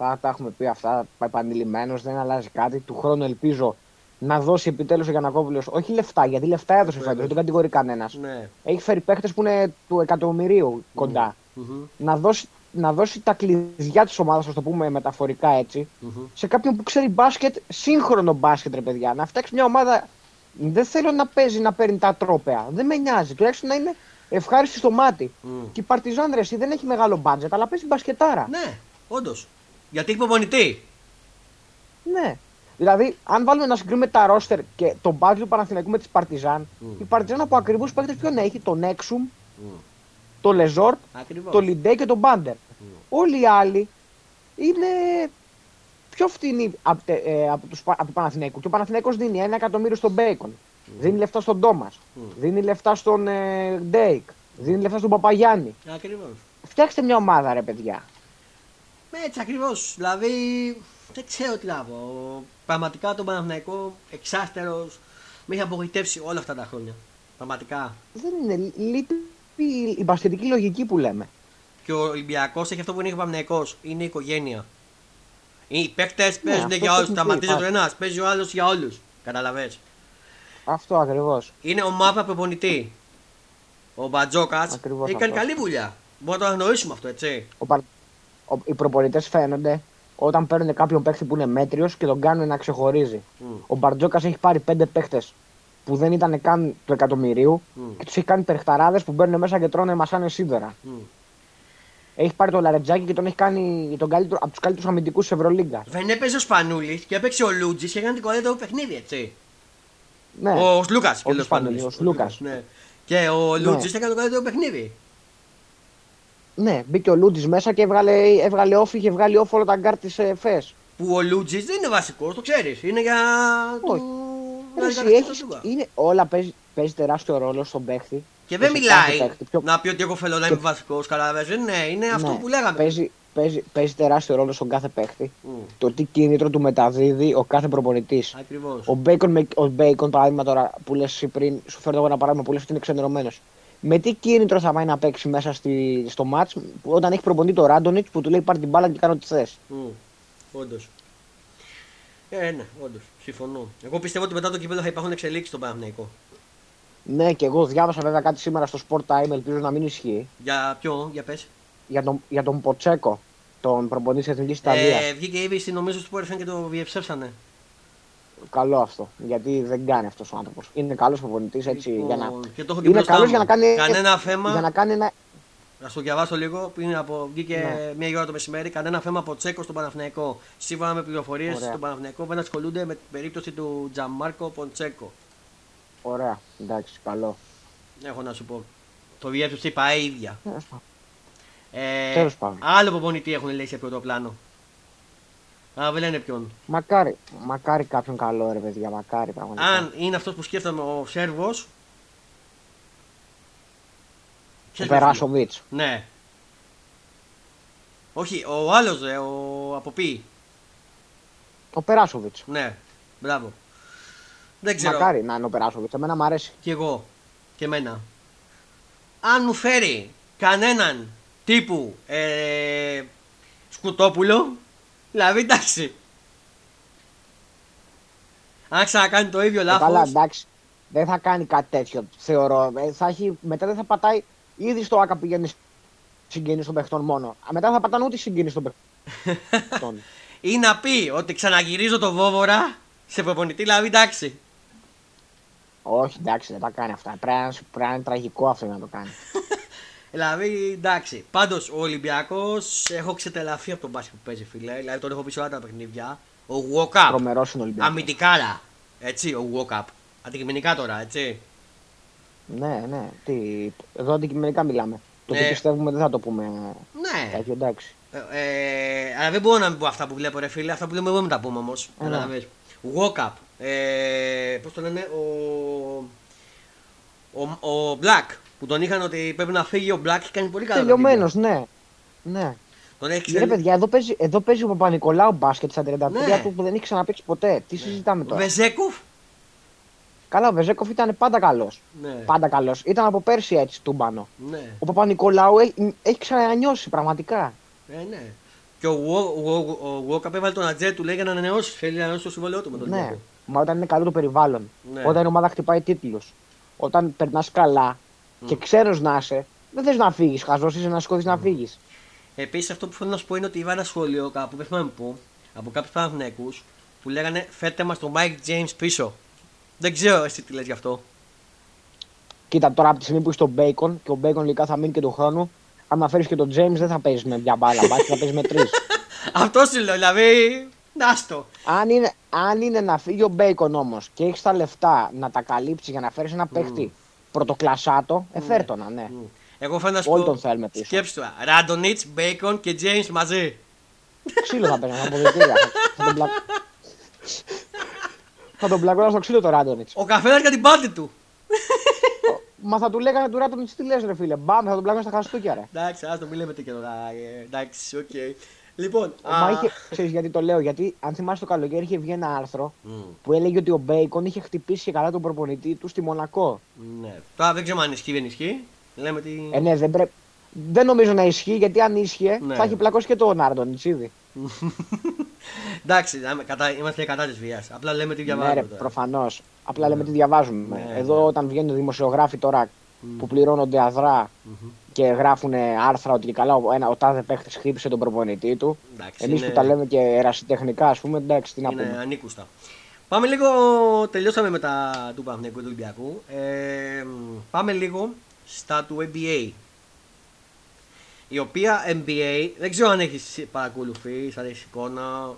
Τα, τα έχουμε πει αυτά επανειλημμένω, δεν αλλάζει κάτι. Του χρόνου ελπίζω να δώσει επιτέλους ο Γιανακόπουλος όχι λεφτά, γιατί λεφτά έδωσε Βέβαια. φέτο, δεν τον κατηγορεί κανένας. Ναι. Έχει φέρει παίχτε που είναι του εκατομμυρίου κοντά. Μμμ, Να, δώσει, να δώσει τα κλειδιά της ομάδας, ας το πούμε μεταφορικά έτσι, μμμ. σε κάποιον που ξέρει μπάσκετ, σύγχρονο μπάσκετ, ρε παιδιά. Να φτιάξει μια ομάδα. Δεν θέλω να παίζει να παίρνει τα τρόπαια. Δεν με νοιάζει. Τουλάχιστον να είναι ευχάριστη στο μάτι. Μμ. Και η Παρτιζάν ρε, εσύ δεν έχει μεγάλο μπάτζετ, αλλά παίζει μπασκετάρα. Ναι, όντως. Γιατί έχει προπονητή. Ναι. Δηλαδή, αν βάλουμε να συγκρίνουμε τα ρόστερ και τον budget του Παναθηναϊκού με τη Παρτιζάν, Μμ. η Παρτιζάν από ακριβούς παίκτες ποιον έχει, τον Έξουμ, Μμ. τον Λεζόρτ, Ακριβώς. τον Λιντέ και τον Μπάντερ. Όλοι οι άλλοι είναι πιο φτηνοί από, τε- ε, από, τους, Πα- από τον Παναθηναϊκό. Και ο Παναθηναϊκός δίνει ένα εκατομμύριο στον Μπέικον. Δίνει λεφτά στον Τόμας. Μμ. Δίνει λεφτά στον ε, Ντέικ. Δίνει λεφτά στον Παπαγιάννη. Ακριβώς. Φτιάξτε μια ομάδα, ρε παιδιά. Έτσι ακριβώς. Δηλαδή, δεν ξέρω τι να πω. Πραγματικά τον Παναθηναϊκό εξάστερος με έχει απογοητεύσει όλα αυτά τα χρόνια. Πραγματικά. Δεν είναι. Λείπει η, η μπασκετική λογική που λέμε. Και ο Ολυμπιακός έχει αυτό που είναι ο Παναθηναϊκός. Είναι η οικογένεια. Οι παίκτες παίζουν αυτό για το όλου. έχουμε Σταματίζει πει, ο ένας, παίζει ο άλλος για όλους. Καταλαβέ. Αυτό ακριβώς. Είναι ομάδα προπονητή. Ο Μπατζόκας Ακριβώς έχει κάνει αυτό. καλή δουλειά. Μπορούμε να το αναγνωρίσουμε αυτό, έτσι. Ο, Πα- ο, οι προπονητές φαίνονται όταν παίρνουν κάποιον παίχτη που είναι μέτριος και τον κάνουν να ξεχωρίζει. Μμ. Ο Μπαρτζόκας έχει πάρει πέντε παίχτε που δεν ήταν καν του εκατομμυρίου Μμ. και τους έχει κάνει περχταράδε που μπαίνουν μέσα και τρώνε μασάνε σίδερα. Μμ. Έχει πάρει τον Λαρετζάκη και τον έχει κάνει τον καλύτερο, από τους καλύτερους αμυντικούς της Ευρωλίγκα. Δεν έπαιζε ο Σπανούλης και έπαιξε ο Λούτζης και έκανε την κορέτα παιχνίδι, έτσι. Ναι, Ο Λούκα. Όχι ο Σπανούλης, ο Σλούκας. Ναι. Και ο Ναι. Λούτζης έκανε το καλύτερο παιχνίδι. Ναι, μπήκε ο Λούτζης μέσα και έβγαλε, έβγαλε όφη, είχε βγάλει όφη όλα τα γκάρ της ΕΦΕΣ. Που ο Λούτζης δεν είναι βασικός, το ξέρεις. Είναι για. Όχι. του- Ρε, να εσύ, αντικαταστήσει έχεις- τον Λούκα. είναι, όλα παίζει, παίζει τεράστιο ρόλο στον παίχτη. Και δεν σε μιλάει κάθε παίχτη. Πιο- να πει ότι εγώ θέλω να είμαι βασικός. Καταλαβαίνετε. Ναι, είναι αυτό Ναι, που λέγαμε. Παίζει, παίζει, παίζει τεράστιο ρόλο στον κάθε παίχτη. Mm. Το τι κίνητρο του μεταδίδει ο κάθε προπονητής. Ακριβώς. Ο Bacon, με- ο Bacon, παράδειγμα τώρα που λες εσύ πριν, σου φέρνω εγώ ένα παράδειγμα που λες ότι είναι ξενερωμένο. Με τι κίνητρο θα πάει να παίξει μέσα στη, στο μάτς που όταν έχει προπονητή το Ράντονιτς που του λέει πάρει την μπάλα και κάνω ό,τι θες. Όντως. Ε, ναι, όντως. Συμφωνώ. Εγώ πιστεύω ότι μετά το κύπελο θα υπάρχουν εξελίξεις στον Παναθηναϊκό. Ναι, και εγώ διάβασα βέβαια κάτι σήμερα στο Sport Time, ελπίζω να μην ισχύει, Για ποιο, για πες. για τον, για τον Ποτσέκο, τον προπονητή της Εθνικής Ιταλίας. Ε, βγήκε η είδηση νομίζω στο Sport FM και το διευσέψανε. Καλό αυτό, γιατί δεν κάνει αυτός ο άνθρωπος. Είναι καλός προπονητής έτσι για να. Λοιπόν, Και το έχω και Είναι μπροστά καλός μου. για να κάνει. Κανένα θέμα. Για να κάνει ένα. Να σου διαβάσω λίγο. Πριν από βγήκε Ναι. μία ώρα το μεσημέρι. Κανένα θέμα από Τσέκο στον Παναθηναϊκό. Σύμφωνα με πληροφορίες Ωραία. στον Παναθηναϊκό δεν ασχολούνται με την περίπτωση του Τζαμάρκο Ποντσέκο. Ωραία, εντάξει, καλό. Έχω να σου πω. Το διέψευσε η ΠαΕ ίδια. Τέλος πάντων. Ε, Τέλος πάντων. άλλο προπονητή έχουν λέει σε πρώτο πλάνο. Α, δεν λένε ποιον. Μακάρι, μακάρι κάποιον καλό ρε παιδιά, μακάρι πραγματικά. Αν είναι αυτός που σκέφτομαι ο Σέρβος. Ο Περάσοβιτ. Ναι. Όχι, ο άλλος, ρε, ο από πει. Ο Περάσοβιτς. Ναι, μπράβο. Δεν ξέρω. Μακάρι να είναι ο Περάσοβιτς. Εμένα μου αρέσει. Κι εγώ. Και εμένα. Αν μου φέρει κανέναν τύπου ε, σκουτόπουλο, δηλαδή εντάξει. Αν ξανακάνει το ίδιο Ε, λάθος, Καλά, εντάξει. Δεν θα κάνει κάτι τέτοιο, θεωρώ. Ε, θα έχει, μετά δεν θα πατάει ήδη στο άκα πηγαίνει συγγενείς των παιχτών μόνο. Α, Μετά θα πατάνε ούτε συγγενείς των παιχτών. ή να πει ότι ξαναγυρίζω το βόβορα σε προπονητή, δηλαδή εντάξει. Όχι, εντάξει, δεν τα κάνει αυτά. Πρέπει να, σου- πρέπει να είναι τραγικό αυτό για να το κάνει. Δηλαδή, εντάξει. Πάντως, ο Ολυμπιακός έχω ξετελαφεί από τον μπάσκετ που παίζει, φίλε. Δηλαδή, τον έχω πει σε όλα τα παιχνίδια. Ο Walkup. Τρομερός είναι ο Ολυμπιακός. Αμυντικάρα. Έτσι, ο Walkup. Αντικειμενικά τώρα, έτσι. Ναι, ναι. Τι, εδώ αντικειμενικά μιλάμε. Το τι Ναι. πιστεύουμε δεν θα το πούμε Ναι. τέτοιο, εντάξει. Ε, ε, αλλά δεν μπορώ να μην πω αυτά που βλέπω, ρε φίλε. Αυτά που λέμε εγώ μην τα πούμε όμως. Ε, ναι. Walkup. Ε, Πώς το λένε, ο, ο, ο Black. Που τον είχαν ότι πρέπει να φύγει ο Black και κάνει πολύ καλά. Τελειωμένος, παιχνίδια. ναι. Ναι. Τον έχεις Ρε ξελ... παιδιά, εδώ παίζει, εδώ παίζει ο Παπα-Νικολάου μπάσκετ στα 33 Ναι. του που δεν έχει ξαναπέξει ποτέ. Τι συζητάμε τώρα; Βεζέκοφ; Καλά, ο Βεζέκοφ ήταν πάντα καλός. Ναι. Πάντα καλός. Ήταν από πέρσι έτσι τούμπανο. ναι. Ο Παπα-Νικολάου έχει, έχει ξανανιώσει πραγματικά. Ε, ναι. Και ο, Wo- ο, ο, ο Walkup έβαλε τον ατζέ του λέει για να ανανεώσει. Θέλει να ανανεώσει το συμβόλαιό του με τον Ναι. Ολυμπιακό. Μα όταν είναι καλό το περιβάλλον. Ναι. Όταν η ομάδα χτυπάει τίτλους. Όταν περνάς καλά και ξένο να είσαι, δεν θες να φύγεις. Χαζός είσαι να σηκωθεί να φύγεις. Επίσης, αυτό που θέλω να σου πω είναι ότι είδα ένα σχόλιο κάπου, δεν θυμάμαι πού, από κάποιους Παναθηναϊκούς που λέγανε Φέρτε μας τον Mike James πίσω. Δεν ξέρω εσύ τι λες γι' αυτό. Κοίτα τώρα από τη στιγμή που είσαι στο Bacon και ο Bacon λογικά θα μείνει και του χρόνου, άμα φέρεις και τον James δεν θα παίζεις με μια μπάλα μπάσκετ, θα παίζεις με τρεις. αυτό σου λέω, δηλαδή. Νάστο. αν, είναι, αν είναι να φύγει ο Bacon όμως και έχεις τα λεφτά να τα καλύψεις για να φέρεις ένα παίχτη πρωτοκλασάτο, ε, φέρ' τον, ναι. Εγώ θέλω να σου Όλοι πω. τον θέλουμε πίσω. Σκέψου τώρα. Ράντονιτς, Μπέικον και James μαζί. Ξύλο θα παίζει, από δηλητήρια. θα, τον πλα... θα τον πλακώνα στο ξύλο το Ράντονιτς. Ο καθένας για την πάτη του. Μα θα του λέγανε του Ράντονιτς τι λες, ρε φίλε. Μπαμ, θα τον πλακώνα στα χαστούκια, ρε. Εντάξει, ας το μην λέμε και τώρα. ε, Εντάξει, οκ. Λοιπόν. Μα α, είχε, ξέρεις γιατί το λέω, γιατί αν θυμάσαι το καλοκαίρι είχε βγει ένα άρθρο μ, που έλεγε ότι ο Μπέικον είχε χτυπήσει και καλά τον προπονητή του στη Μονακό. Ναι. Τώρα δεν ξέρω αν ισχύει ή δεν ισχύει. Λέμε τι. Ε, ναι, δεν, πρέ... δεν νομίζω να ισχύει γιατί αν ίσχυε Ναι. θα έχει πλακώσει και τον Ράντονιτ ήδη. Εντάξει, να- κατά, είμαστε κατά της βίας. Απλά λέμε τι Ναι, διαβάζουμε. ρε, τώρα. προφανώς. Απλά λέμε τι διαβάζουμε. Ναι, Εδώ ναι. όταν βγαίνουν δημοσιογράφοι τώρα που πληρώνονται αδρά Μμμ. Και γράφουν άρθρα ότι καλά ο, ένα, ο τάδε παίχτης χτύπησε τον προπονητή του. Εντάξει, Εμείς είναι- που τα λέμε και ερασιτεχνικά, ας πούμε, εντάξει, τι να είναι πούμε. ανήκουστα. Πάμε λίγο, τελειώσαμε με τα του Παναθηναϊκού και του Ολυμπιακού. Ε, πάμε λίγο στα του NBA. Η οποία NBA, δεν ξέρω αν έχεις παρακολουθεί, αν έχει εικόνα.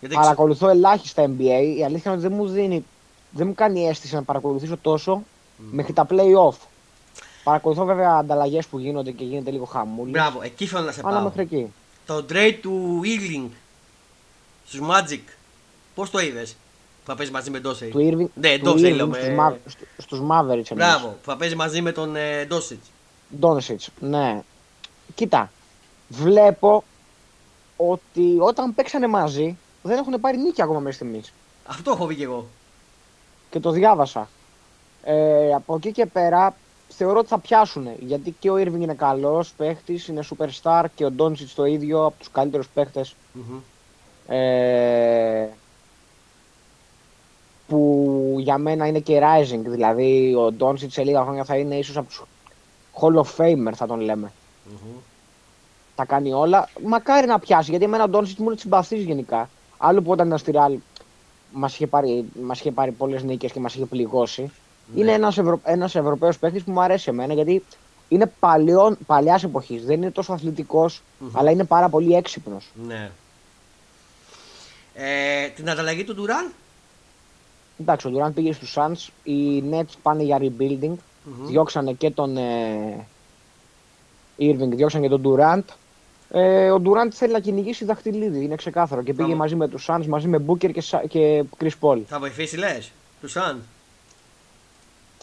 Γιατί ξε- Παρακολουθώ ελάχιστα NBA. Η αλήθεια είναι ότι δεν μου δίνει. Δεν μου κάνει αίσθηση να παρακολουθήσω τόσο μέχρι τα playoff. Παρακολουθώ βέβαια ανταλλαγές που γίνονται και γίνεται λίγο χαμούλης. Μπράβο, εκεί θέλω να σε Αλλά πάω. μέχρι εκεί. Το trade του Eagling στους Magic, πώς το είδες, που θα παίζεις μαζί με Ντόσεϊ. Του Irving, Ναι, του Ντόσεϊ Irving λέμε. στους, Μα... στου- στους Mavericks. εννοείς. Μπράβο, που θα παίζει μαζί με τον ε, Ντόσιτ. Doncic, ναι. Κοίτα, βλέπω ότι όταν παίξανε μαζί δεν έχουν πάρει νίκη ακόμα μέχρι στιγμής. Αυτό έχω δει και εγώ. Και το διάβασα. Ε, από εκεί και πέρα θεωρώ ότι θα πιάσουν. Γιατί και ο Irving είναι καλός παίχτης, είναι superstar και ο Doncic το ίδιο από τους καλύτερους παίχτες. Μμμ. Ε, που για μένα είναι και rising. Δηλαδή ο Doncic σε λίγα χρόνια θα είναι ίσως από τους Hall of Famer θα τον λέμε. Μμμ. τα κάνει όλα. Μακάρι να πιάσει, γιατί εμένα ο Ντόνσιτ μου είναι συμπαθή γενικά. Άλλο που όταν ήταν στη Ρεάλ μας είχε πάρει, μας είχε πάρει πολλές νίκες και μας είχε πληγώσει. Ναι. Είναι ένας Ευρω... ένας Ευρωπαίος παίκτης που μου αρέσει εμένα γιατί είναι παλιάς εποχής. Δεν είναι τόσο αθλητικός, Μμμ. αλλά είναι πάρα πολύ έξυπνος. Ναι. Ε, την ανταλλαγή του Ντουράν; Εντάξει, ο Durant πήγε στους Suns. Οι Nets πάνε για rebuilding. Μμμ. Διώξανε και τον ε, Irving, διώξανε και τον Durant. Ε, ο Ντουράντ θέλει να κυνηγήσει δαχτυλίδι, είναι ξεκάθαρο. Και πήγε Πάμε. μαζί με τους Suns, μαζί με Booker και, Sa- και Chris Paul. Θα βοηθήσει, λες, τους Σαν.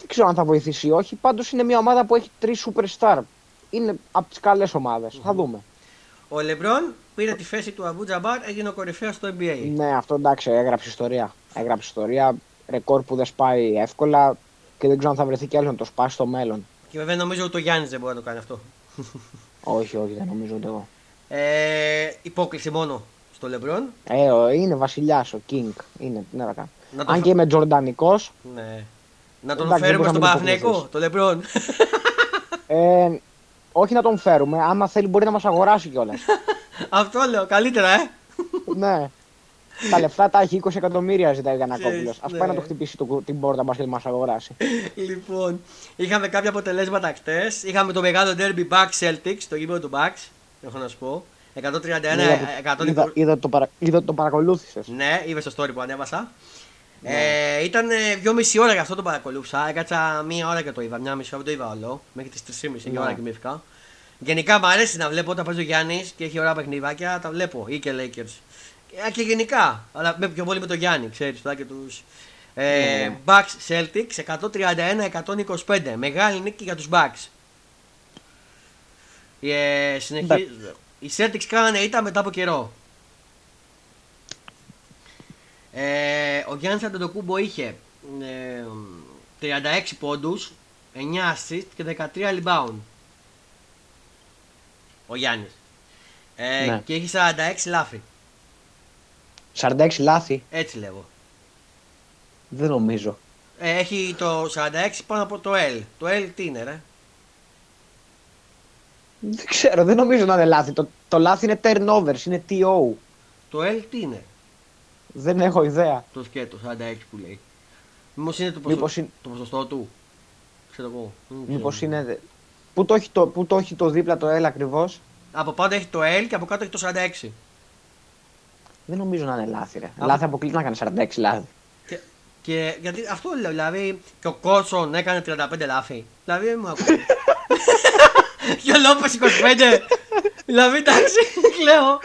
Δεν ξέρω αν θα βοηθήσει ή όχι. Πάντως είναι μια ομάδα που έχει τρεις superstar. Είναι από τις καλές ομάδες. Θα δούμε. Ο Λεμπρόν πήρε τη θέση του Αμπού Τζαμπάρ, έγινε ο κορυφαίος στο NBA. Ναι, αυτό εντάξει, έγραψε ιστορία. Έγραψε ιστορία. Ρεκόρ που δεν σπάει εύκολα και δεν ξέρω αν θα βρεθεί κι άλλο να το σπάσει στο μέλλον. Και βέβαια νομίζω ότι ο Γιάννης δεν μπορεί να το κάνει αυτό. όχι, όχι, δεν νομίζω ούτε εγώ. Ε, υπόκληση μόνο στο Λεμπρόν. Ε, ο- είναι βασιλιάς ο King. Είναι, ναι, θα κάνω. Να το Αν φα- και είμαι Τζορντανικός, Ναι. Να τον Εντάξει, φέρουμε δεν στον μπορείς να μην Παναθηναϊκό, υποκληθείς. το Λεμπρόν. ε, όχι να τον φέρουμε. Άμα θέλει, μπορεί να μας αγοράσει κιόλας. αυτό λέω, καλύτερα, ε. ναι. Τα λεφτά τα έχει 20 εκατομμύρια ζητάει ο Γιανακόπουλο. Ξέρεις, Α ναι. πάει να το χτυπήσει το, την πόρτα μας και να μας αγοράσει. λοιπόν, είχαμε κάποια αποτελέσματα χτες. Είχαμε το μεγάλο derby Bucks Celtics, το γήπεδο του Bucks. Έχω να σου πω. 131, είδα, 120. είδα, είδα, το παρα, είδα ότι το παρακολούθησες. Ναι, είδες το story που ανέβασα. Ε, ήταν ε, δυόμιση ώρα για αυτό το παρακολούθησα. Έκατσα μία ώρα και το είδα. Μια μισή ώρα δεν το είδα όλο. Μέχρι τις 3.30 η Ναι. ώρα κοιμήθηκα. Γενικά μου αρέσει να βλέπω όταν παίζει ο Γιάννης και έχει ωραία παιχνιδάκια. Τα βλέπω. Ή και Lakers. Και, και γενικά. Αλλά με πιο πολύ με τον Γιάννη, ξέρεις. Τώρα και τους. Ε, Ναι. Bucks Celtics 131-125. Μεγάλη νίκη για τους Bucks. Ε, συνεχί... Οι Celtics κάνανε ήττα μετά από καιρό. Ε, ο Γιάννης Αντετοκούμπο είχε ε, 36 πόντους, 9 assist και 13 rebound. Ο Γιάννης. Ε, Ναι. Και έχει 46 λάθη. 46 λάθη. Έτσι λέγω. Δεν νομίζω. Ε, έχει το 46 πάνω από το L. Το L τι είναι ρε; Δεν ξέρω, δεν νομίζω να είναι λάθη. Το, το λάθη είναι turnovers, είναι TO. Το L τι είναι; Δεν έχω ιδέα. Το σκέτο 46 που λέει. Μήπως είναι το, ποσο... Μήπως είναι- το ποσοστό του; Ξέρω εγώ. Δεν ξέρω. Μήπως είναι. Πού το, έχει το, πού το έχει το δίπλα το L ακριβώς; Από πάνω έχει το L και από κάτω έχει το 46. Δεν νομίζω να είναι λάθη, ρε. Από- Λάθη αποκλείται να κάνει 46 λάθη. Και, και γιατί αυτό λέω, δηλαδή και ο Κόρσον έκανε 35 λάθη. Δηλαδή δεν μου ακούει. και ο Λόπε 25. δηλαδή εντάξει, κλαίω.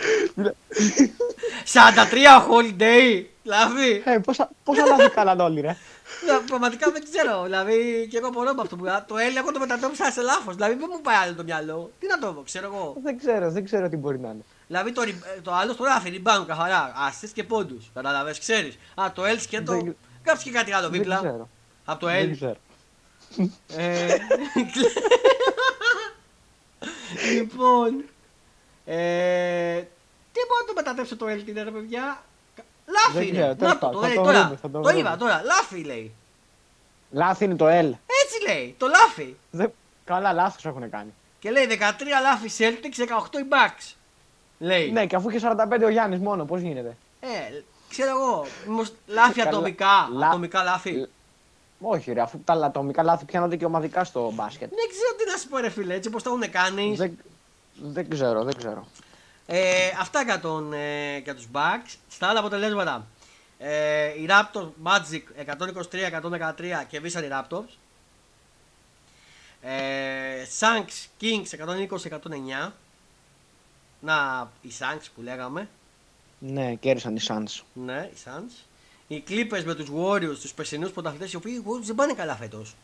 43 ο Holiday. Δηλαδή, Ε, πόσα, πόσα λάθη κάναν όλοι, ρε. δηλαδή, πραγματικά δεν ξέρω. Δηλαδή και εγώ μπορώ με αυτό που λέω. Το L εγώ το μετατόπισα σε λάθος. Δηλαδή δεν μου πάει άλλο το μυαλό. Τι να το πω, ξέρω εγώ. δεν ξέρω, δεν ξέρω τι μπορεί να είναι. Δηλαδή το, ριμπ- το άλλο στο ράφι, rebound καθαρά. Assist και πόντους. Καταλαβέ, ξέρεις. Α, το L σκέτο. Δεν- Κάψε και κάτι άλλο Δεν δίπλα. ξέρω. Από το Δεν L. ξέρω. Ε, λοιπόν. Ε, τι μπορώ να το μετατρέψω το L, ρε παιδιά; Λάφι Δεν είναι. ξέρω, τέλος Να το, το πάντων, θα λέει το τώρα. βρούμε, θα το Το βρούμε. είδα τώρα. Λάφι λέει. Λάθη είναι το L. Έτσι λέει. Το λάφι. Δεν... Καλά, λάθος έχουν κάνει. Και λέει 13 λάφι Celtics, 18 οι Bucks. Λέει. Ναι, και αφού είχε 45 ο Γιάννης μόνο, πώς γίνεται; Ε, ξέρω εγώ. Μήπως λάφι Καλά. ατομικά. Λα- Ατομικά λάφι. Λ- Όχι, ρε, αφού τα ατομικά λάθη πιάνονται και ομαδικά στο μπάσκετ. Δεν ξέρω τι να σου πω, ρε φίλε, έτσι όπως το έχουν κάνει. Δεν, δεν ξέρω, δεν ξέρω. Ε, αυτά για, τον, ε, για τους Bucks. Στα άλλα αποτελέσματα. Ε, οι Raptors Magic 123-113 κερδίσαν οι Raptors. Ε, Suns Kings 120-109. Να, οι Suns που λέγαμε. Ναι, κέρδισαν οι Suns. Ναι, οι Suns. Οι Clippers με τους Warriors, τους περσινούς πρωταθλητές, οι οποίοι οι Warriors δεν πάνε καλά φέτος.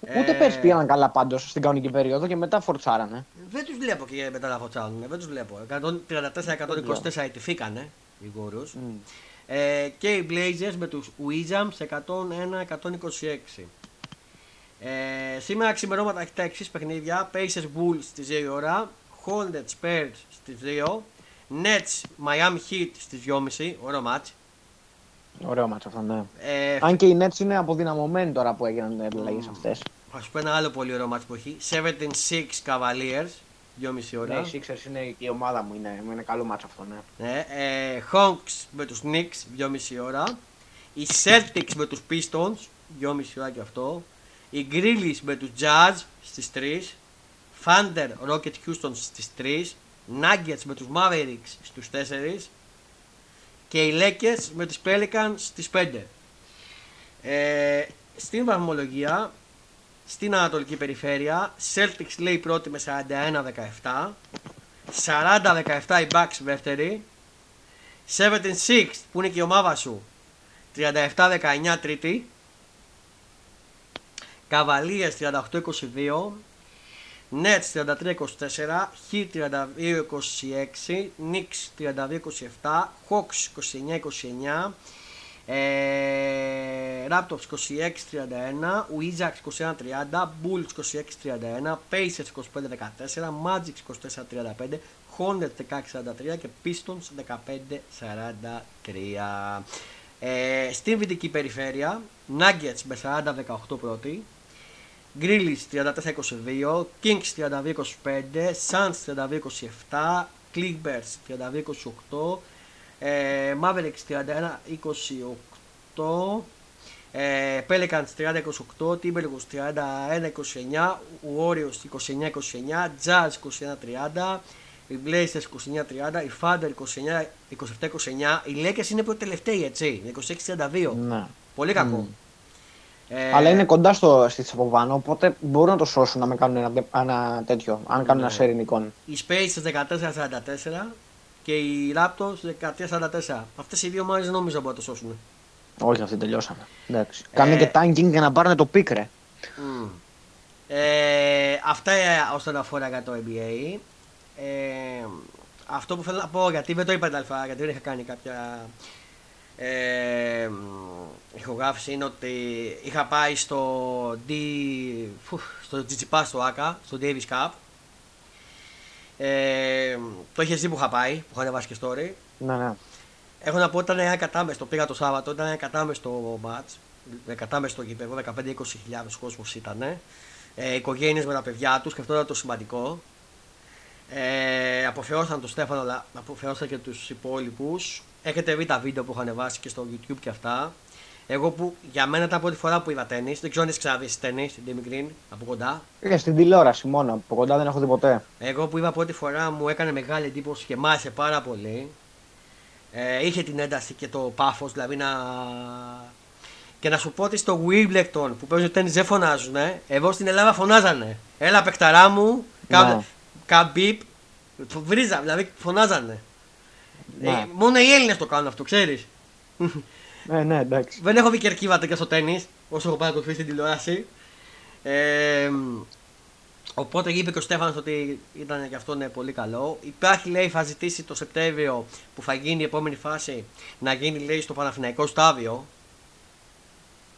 Ούτε Ε, πέρσι πήγαν καλά πάντως στην κανονική περίοδο και μετά φορτσάρανε. Δεν τους βλέπω και μετά να φωτσάνουν. Δεν τους βλέπω. 134-124 ετηθήκανε οι Warriors. Μμ. Ε, και οι Blazers με τους Wizards 101-126. Ε, σήμερα ξημερώματα έχει τα εξή παιχνίδια. Pacers Bulls στις 2 η ώρα. Hornets Spurs στις 2. Nets Miami Heat στις 2.30. Ωραίο μάτς. Ωραίο μάτσο αυτό, ναι. Ε, Αν και οι Nets είναι αποδυναμωμένοι τώρα που έγιναν οι αλλαγέ αυτές. θα σου πω ένα άλλο πολύ ωραίο μάτς που έχει. 76 Cavaliers. 2.30 Ναι, ώρα. οι Sixers είναι και η ομάδα μου, είναι, είναι καλό μάτσο αυτό, ναι. Ναι, ε, Hawks με τους Knicks 2.30 ώρα. Οι Celtics με τους Pistons 2.30 ώρα και αυτό. Οι Grizzlies με τους Jazz στις 3. Thunder Rocket Houston στις 3. Nuggets με τους Mavericks στους 4. Και οι Lakers με τους Pelicans στις 5. Ε, στην βαθμολογία, στην Ανατολική Περιφέρεια, Celtics λέει πρώτη με 41-17. 40-17 η Bucks δεύτερη. 76 που είναι και η ομάδα σου. 37-19 τρίτη. Cavaliers 38-22. Nets 33-24, Heat 32-26, Knicks 32-27, Hawks 29-29, ε, Raptors 26-31, Wizards 21-30, Bulls 26-31, Pacers 25-14, Magic 24-35, Hornets 16-43 και Pistons 15-43. Ε, στην δυτική περιφέρεια, Nuggets με 40-18 πρώτη, Grizzlies 34-22, Kings 32-25, Suns 32-27, Clippers 32-28, ε, Mavericks 31-28, ε, Pelicans 30-28, Timberwolves 31-29, Warriors 29-29, Jazz 21-30, οι Blazers 29-30, οι Thunder 27-29, οι Lakers είναι πιο τελευταίοι έτσι, 26-32. Ναι. Πολύ κακό. Mm. Ε, Αλλά είναι κοντά στο, στη Τσαποβάνο, οπότε μπορούν να το σώσουν να με κάνουν ένα, ένα τέτοιο, αν κάνουν Ναι. ένα sharing εικόνα. Οι Spaces 14-44 και οι Raptors 13-44. Αυτές οι δύο ομάδε δεν νομίζω μπορούν να το σώσουν. Όχι, αυτοί τελειώσαμε. Εντάξει. Ε, Κάνουν και tanking για να πάρουν το πίκρε. Mm. Ε, αυτά ε, όσον αφορά για το NBA. Ε, αυτό που θέλω να πω, γιατί δεν το είπα την άλλη φορά, γιατί δεν είχα κάνει κάποια ε, μ, ηχογράφηση, είναι ότι είχα πάει στο, D, φου, στο Τζιτσιπά στο ΆΚΑ, στο Davis Cup. Ε, το είχες δει που είχα πάει, που είχα ανεβάσει και story. Ναι, ναι. Έχω να πω ότι ήταν ένα κατάμεστο, πήγα το Σάββατο, ήταν ένα κατάμεστο μάτς, με κατάμεστο γήπεδο, 15-20 χιλιάδες κόσμος ήταν. Ε, οικογένειες με τα παιδιά τους και αυτό ήταν το σημαντικό. Ε, αποφεώσαν τον Στέφανο, αλλά αποφεώσαν και τους υπόλοιπους. Έχετε δει τα βίντεο που έχω ανεβάσει και στο YouTube και αυτά. Εγώ που για μένα ήταν πρώτη φορά που είδα τέννις, δεν ξέρω αν έχεις ξαναδείς τέννις, την Demi Green, από κοντά. Και στην τηλεόραση μόνο. Από κοντά δεν έχω δει ποτέ. Εγώ που είδα πρώτη φορά μου έκανε μεγάλη εντύπωση και μ' άρεσε πάρα πολύ. Ε, είχε την ένταση και το πάθος, δηλαδή να. Και να σου πω ότι στο Wimbledon που παίζουν τέννις δεν φωνάζουν, ε. εδώ στην Ελλάδα φωνάζανε. Έλα παιχταρά μου, κα, Ναι. καμπίπ, βρίζα, δηλαδή φωνάζανε. Ναι. Ε, μόνο οι Έλληνες το κάνουν αυτό, ξέρεις. Ναι, ναι, εντάξει. Δεν έχω δει κερκίβα τέτοια στο τέννη, όσο έχω παρακολουθήσει στην τηλεόραση. Ε, οπότε είπε και ο Στέφανος ότι ήταν και αυτό ναι, πολύ καλό. Υπάρχει λέει θα ζητήσει το Σεπτέμβριο που θα γίνει η επόμενη φάση να γίνει λέει στο Παναθηναϊκό στάδιο.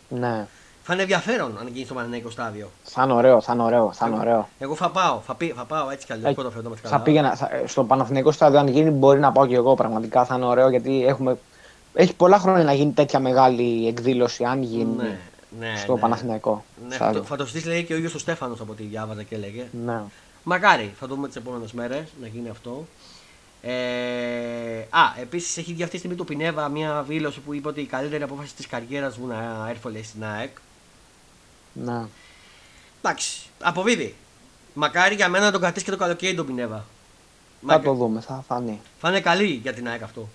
Ναι. Θα είναι ενδιαφέρον αν γίνει στο Παναθηναϊκό στάδιο. Θα είναι ωραίο, θα είναι ωραίο, θα είναι ωραίο. Εγώ θα πάω, θα, πει, θα πάω έτσι κι αλλιώς. Ε, Πρώτο φέτο μας Θα καλά. πήγαινα θα- στο Παναθηναϊκό στάδιο, αν γίνει, μπορεί να πάω και εγώ. Πραγματικά θα είναι ωραίο γιατί έχουμε. Έχει πολλά χρόνια να γίνει τέτοια μεγάλη εκδήλωση, αν γίνει Ναι, ναι, στο ναι. Παναθηναϊκό. Ναι, στάδιο. θα, το, θα το στήσει λέει και ο ίδιος ο Στέφανος από ό,τι διάβαζα και έλεγε. Ναι. Μακάρι, θα το δούμε τις επόμενες μέρες να γίνει αυτό. Ε, α, επίσης έχει βγει αυτή τη στιγμή το Πινέβα μια δήλωση που είπε ότι η καλύτερη απόφαση της καριέρας μου να έρθω λέει στην ΑΕΚ. Ναι. Εντάξει, αποβίδει. Μακάρι για μένα να τον κρατήσει και το καλοκαίρι τον Πινέβα. Θα Μακα- το δούμε, θα φανεί. Θα είναι καλή για την ΑΕΚ αυτό.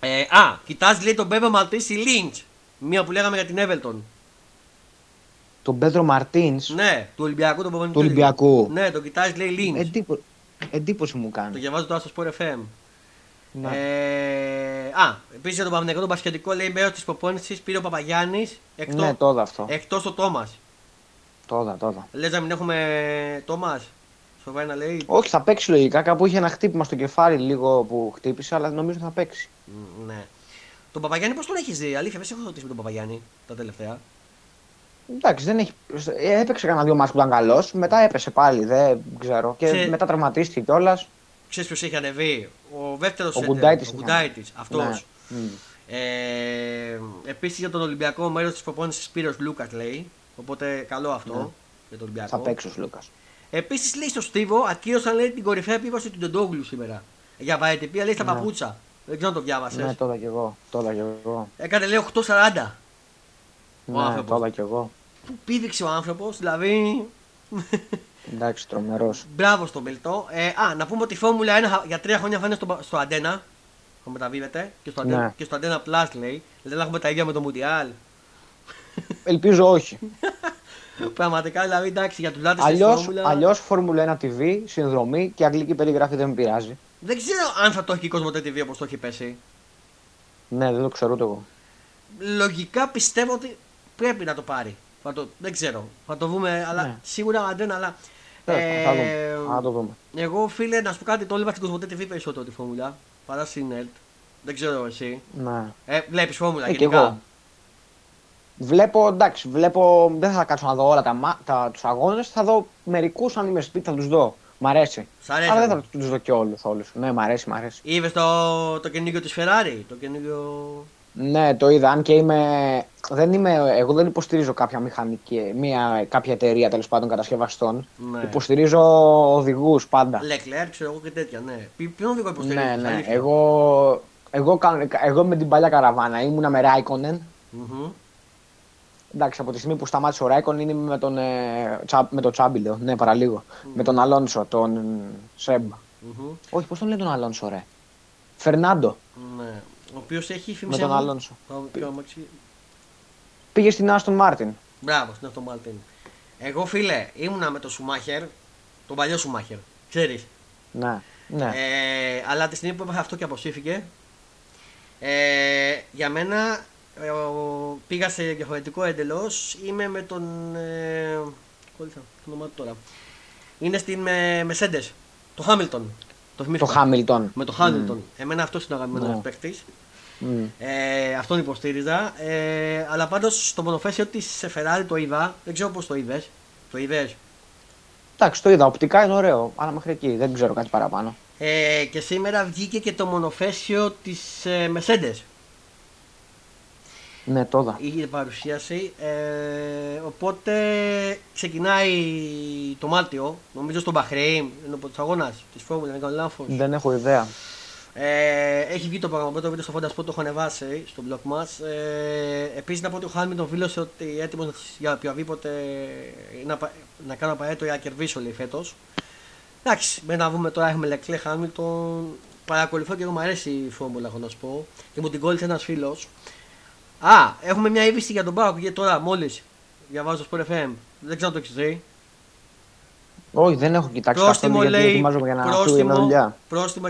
Ε, α, κοιτάζει λέει τον Μπέβα Μαλτίση Λίντ. Μία που λέγαμε για την Everton. Τον Πέτρο Μαρτίνς, Ναι, του Ολυμπιακού τον προπονητή. του Ολυμπιακού. Ναι, τον κοιτάζει λέει Λίντ. Εντύπω... Εντύπωση μου Το κάνει. διαβάζω τώρα στο Sport FM. Ναι. Ε, α, επίσης για τον Παναγενικό τον Πασχετικό λέει μέρος της προπόνησης πήρε ο Παπαγιάννης εκτό Ναι, το είδα αυτό. εκτός το Τόμας. Το είδα, το είδα. Λες να μην έχουμε Τόμας; Σοβαρά να λέει. Όχι, θα παίξει λογικά. Κάπου είχε ένα χτύπημα στο κεφάλι λίγο που χτύπησε, αλλά νομίζω θα παίξει. Μ, Ναι. Τον Παπαγιάννη πώς τον έχεις δει, αλήθεια, δεν σε έχω ρωτήσει με τον Παπαγιάννη τα τελευταία. Εντάξει, δεν έχει... ε, έπαιξε κανένα δύο μάτς που ήταν καλός. Μετά έπεσε πάλι, δεν ξέρω. Και Σε- μετά τραυματίστηκε κιόλας. Ξέρεις ποιος έχει ανεβεί, ο δεύτερος Ο Γκουντάιτης Ο είχε Γκουντάιτης, αυτός. Ναι. Μμ. Ε, Επίσης για τον Ολυμπιακό μέρος της προπόνησης Σπύρος Λούκας λέει. Οπότε καλό αυτό Ναι. για τον Ολυμπιακό. Θα παίξει ο Λούκας. Επίσης λέει στο Στίβο, ακύρωσαν λέει την κορυφαία επίβαση του Ντεντόγλου σήμερα. Για βαρετυπία λέει στα Ναι. παπούτσα. Δεν ξέρω αν το διάβασες. Ναι, το είδα κι εγώ. Το είδα κι εγώ. Έκανε λέει 8.40. Ο Ναι, άνθρωπος. το είδα κι εγώ. Πού πήδηξε ο άνθρωπος, δηλαδή. Εντάξει, τρομερός. Μπράβο στον Μιλτό. Ε, α, να πούμε ότι η Φόρμουλα 1 για τρία χρόνια θα είναι στο, στο Αντένα. Θα μεταβίβεται. Και στο, Αντένα, Ναι. και στο Αντένα Plus λέει. Δηλαδή θα έχουμε τα ίδια με το Μουντιάλ. Ελπίζω όχι. Πραγματικά δηλαδή εντάξει για τους λάτε της Αλλιώ Φόρμουλα. αλλιώς Φόρμουλα 1 TV, συνδρομή και αγγλική περιγραφή δεν με πειράζει. Δεν ξέρω αν θα το έχει η Κοσμοτέ TV όπως το έχει πέσει. Ναι, δεν το ξέρω ούτε εγώ. Λογικά πιστεύω ότι πρέπει να το πάρει. Θα το, δεν ξέρω. Θα το δούμε, αλλά Ναι. σίγουρα αν δεν, αλλά. Τέλος πάντων, θα ε, δούμε. Θα το δούμε. Εγώ φίλε, να σου πω κάτι, το έλεγα στην Κοσμοτέ TV περισσότερο τη Φόρμουλα παρά στην ΕΛΤ. Δεν ξέρω εσύ. Ναι. Ε, Βλέπεις Φόρμουλα Ε, κι γενικά; εγώ. Βλέπω, εντάξει, βλέπω, δεν θα κάτσω να δω όλα τα, μα- τα, τους αγώνες, θα δω μερικούς αν είμαι σπίτι θα τους δω. Μ' αρέσει. Σ' αρέσει, Αλλά δεν ναι. θα τους δω και όλους, όλους. Ναι, μ' αρέσει, μ' αρέσει. Είδες το, το καινούργιο της Ferrari. Το καινούργιο. Ναι, το είδα. Αν και είμαι. Δεν είμαι εγώ δεν υποστηρίζω κάποια μηχανική, μια, κάποια εταιρεία τέλος πάντων κατασκευαστών. Ναι. Υποστηρίζω οδηγούς πάντα. Leclerc, ξέρω εγώ και τέτοια. Ναι. Ποι- Ποιον οδηγό υποστηρίζει; ναι, ναι. Εγώ, εγώ, κάνω- εγώ με την παλιά καραβάνα ήμουνα με Ράικονεν. Εντάξει, από τη στιγμή που σταμάτησε ο Ράικον είναι με τον, ε, Τσα- με τον Τσάμπι, λέω. Ναι, παραλίγο. Με τον Αλόνσο, τον Σεμπ. Όχι, πώς τον λέει τον Αλόνσο, ρε; Φερνάντο. Ναι. Ο οποίος έχει Με φήμη. τον Αλόνσο. Ποιο αμάξι. Πήγε στην Άστον Μάρτιν. Μπράβο, στην Αυτομάλτιν. Εγώ φίλε, ήμουνα με τον Σουμάχερ, τον παλιό Σουμάχερ. Ξέρεις. Ναι, ναι. Ε, αλλά τη στιγμή που έπαθε αυτό και αποσύφηκε, ε, για μένα ε, ο- πήγα σε διαφορετικό εντελώς. Είμαι με τον. Ε, κόλλησα το όνομά του τώρα. Είναι στην ε, Mercedes, το Hamilton. Το, το θυμήθηκα. Χάμιλτον. Με το Hamilton. Εμένα αυτό είναι ο αγαπημένος Ναι. μου παίκτης. Μμ. Ε, αυτόν υποστήριζα. Ε, αλλά πάντως στο μονοφέσιο της Ferrari το είδα. Δεν ξέρω πώς το είδες. Το είδες; Εντάξει, το είδα. Οπτικά είναι ωραίο. Αλλά μέχρι εκεί δεν ξέρω κάτι παραπάνω. Ε, και σήμερα βγήκε και το μονοφέσιο της ε, Mercedes. Ναι, το είδα. Είχε παρουσίαση. Ε, οπότε ξεκινάει το Μάρτιο, νομίζω στο Μπαχρέιν, είναι από του αγώνα της Φόρμουλας, δεν κάνω λάθος. Δεν έχω ιδέα. Ε, έχει βγει το πρόγραμμα, το βίντεο στο Fonda Sport, το έχω ανεβάσει στο blog μας. Ε, Επίσης να πω ότι ο Χάμιλτον δήλωσε ότι έτοιμος για οποιοδήποτε να, πα- να κάνω απαραίτητο για να κερδίσω λέει φέτος. Εντάξει, με να δούμε τώρα έχουμε Λεκλέ Χάμιλτον. Παρακολουθώ και εγώ μου αρέσει η φόρμουλα, έχω να σου πω. Και μου την κόλλησε ένας φίλος. Α, έχουμε μια είδηση για τον Πάοκ γιατί τώρα μόλις διαβάζω στο Sport FM. Δεν ξέρω αν το έχεις δει. Όχι, δεν έχω κοιτάξει Πρόστιμο καθόλου γιατί λέει, ετοιμάζομαι για να φύγω για πρόστιμο, δουλειά. πρόστιμο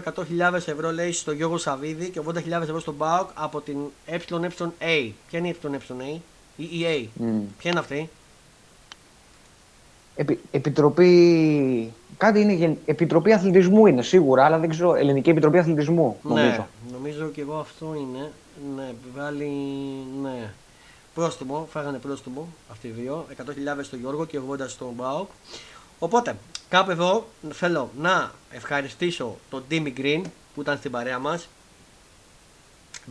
100.000 ευρώ λέει στο Γιώργο Σαββίδη και 80.000 ευρώ στον ΠΑΟΚ από την ΕΕA. Ποια είναι η ΕΕA, η EA. Μμ. Ποια είναι αυτή, Επι, επιτροπή. Κάτι είναι. γεν- Επιτροπή Αθλητισμού είναι σίγουρα, αλλά δεν ξέρω. Ελληνική Επιτροπή Αθλητισμού, νομίζω. Ναι, νομίζω και εγώ αυτό είναι. Ναι, επιβάλλει. Ναι. Πρόστιμο, φάγανε πρόστιμο αυτοί οι δύο. 100.000 στο Γιώργο και 80 στον ΠΑΟΚ. Οπότε, κάπου εδώ θέλω να ευχαριστήσω τον Ντίμι Green που ήταν στην παρέα μας.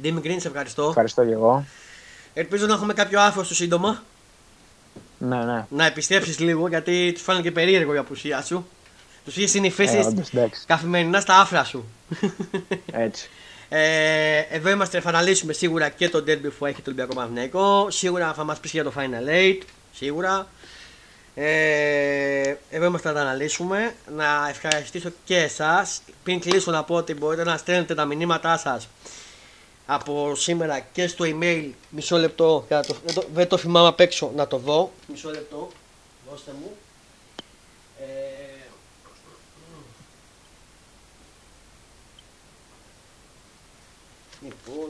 Ντίμι Green, σε ευχαριστώ. Ευχαριστώ και εγώ. Ελπίζω να έχουμε κάποιο άφρο σου σύντομα. Ναι, ναι. Να επιστρέψεις λίγο γιατί τους φάνηκε περίεργο η απουσία σου. Τους είχες συνηθίσει Ε, όντως, εντάξει. καθημερινά στα άφρα σου. Έτσι. Ε, εδώ είμαστε, θα αναλύσουμε σίγουρα και το derby που έχει το Ολυμπιακό Παναθηναϊκό. Σίγουρα θα μας πεις για το Final 8. Σίγουρα. Ε, εδώ είμαστε να τα αναλύσουμε. Να ευχαριστήσω και εσάς. Πριν κλείσω να πω ότι μπορείτε να στέλνετε τα μηνύματά σας από σήμερα και στο email. Μισό λεπτό. για να το- δεν, το, δεν το θυμάμαι απ' έξω να το δω. Μισό λεπτό. Δώστε μου. Ε, Λοιπόν,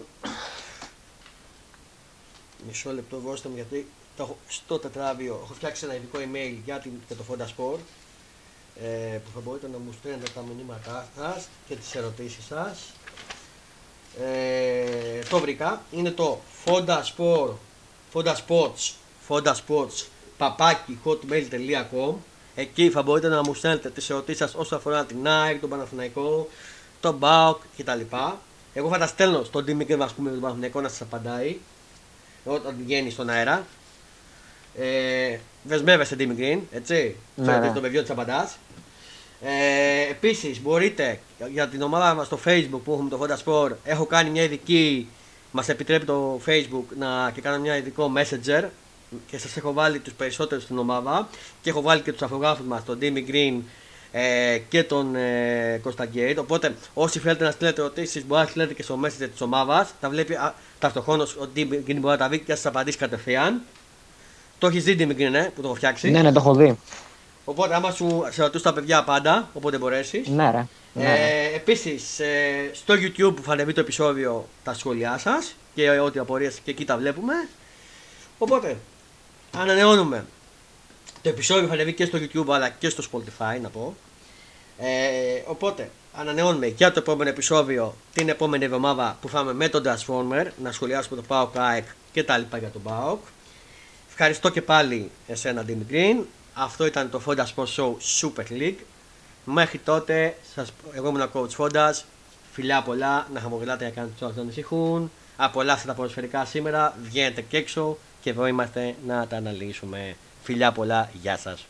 μισό λεπτό δώστε μου γιατί το έχω στο τετράδιο έχω φτιάξει ένα ειδικό email για, την, για το Fonda Sport ε, που θα μπορείτε να μου στέλνετε τα μηνύματά σας και τις ερωτήσεις σας. Ε, το βρήκα, είναι το Fonda Sport, Fonda Sports, Fonda Sports, παπάκι hotmail.com Εκεί θα μπορείτε να μου στέλνετε τις ερωτήσεις σας όσον αφορά την ΑΕΚ, τον Παναθηναϊκό, τον ΠΑΟΚ κτλ. Εγώ θα τα στέλνω στον Τίμη ας πούμε, τον Παναθηναϊκό να σας απαντάει όταν βγαίνει στον αέρα. Ε, δεσμεύεσαι Τίμη Green, έτσι. Ναι, Ξέρετε ναι. το παιδιό της απαντάς. Ε, Επίσης, μπορείτε για την ομάδα μας στο Facebook που έχουμε το Honda Sport, έχω κάνει μια ειδική. Μας επιτρέπει το Facebook να και κάνω μια ειδικό messenger και σας έχω βάλει τους περισσότερους στην ομάδα και έχω βάλει και τους αφογράφου μας, τον Dimmy Green ε, και τον ε, Costa Gate. Οπότε, όσοι θέλετε να στείλετε ερωτήσεις, μπορείτε να στείλετε και στο messenger της ομάδας. Τα βλέπει α, ταυτοχρόνως ο Dimmy Green μπορεί να τα δει και να σας απαντήσει κατευθείαν. Το έχεις δει Δημητρή, ναι, που το έχω φτιάξει; Ναι, ναι, το έχω δει. Οπότε, άμα σου σε ρωτήσω τα παιδιά πάντα, όποτε μπορέσεις. Ναι, ρε. Ναι, ναι. Ε, Επίση, στο YouTube που θα ανεβεί το επεισόδιο τα σχόλιά σας και ό,τι απορίες και εκεί τα βλέπουμε. Οπότε, ανανεώνουμε. Το επεισόδιο θα ανεβεί και στο YouTube αλλά και στο Spotify, να πω. Ε, οπότε, ανανεώνουμε για το επόμενο επεισόδιο την επόμενη εβδομάδα που θα είμαι με τον Transformer να σχολιάσουμε το PAOK ΑΕΚ και τα λοιπά για τον PAOK. Ευχαριστώ και πάλι εσένα Δημητρή. Αυτό ήταν το Fonda Sports Show Super League. Μέχρι τότε, σας, εγώ ήμουν ο coach Fondas. Φιλιά πολλά, να χαμογελάτε για κάνετε τους να ανησυχούν. Απολαύστε τα ποδοσφαιρικά σήμερα, βγαίνετε και έξω και εδώ είμαστε να τα αναλύσουμε. Φιλιά πολλά, γεια σας.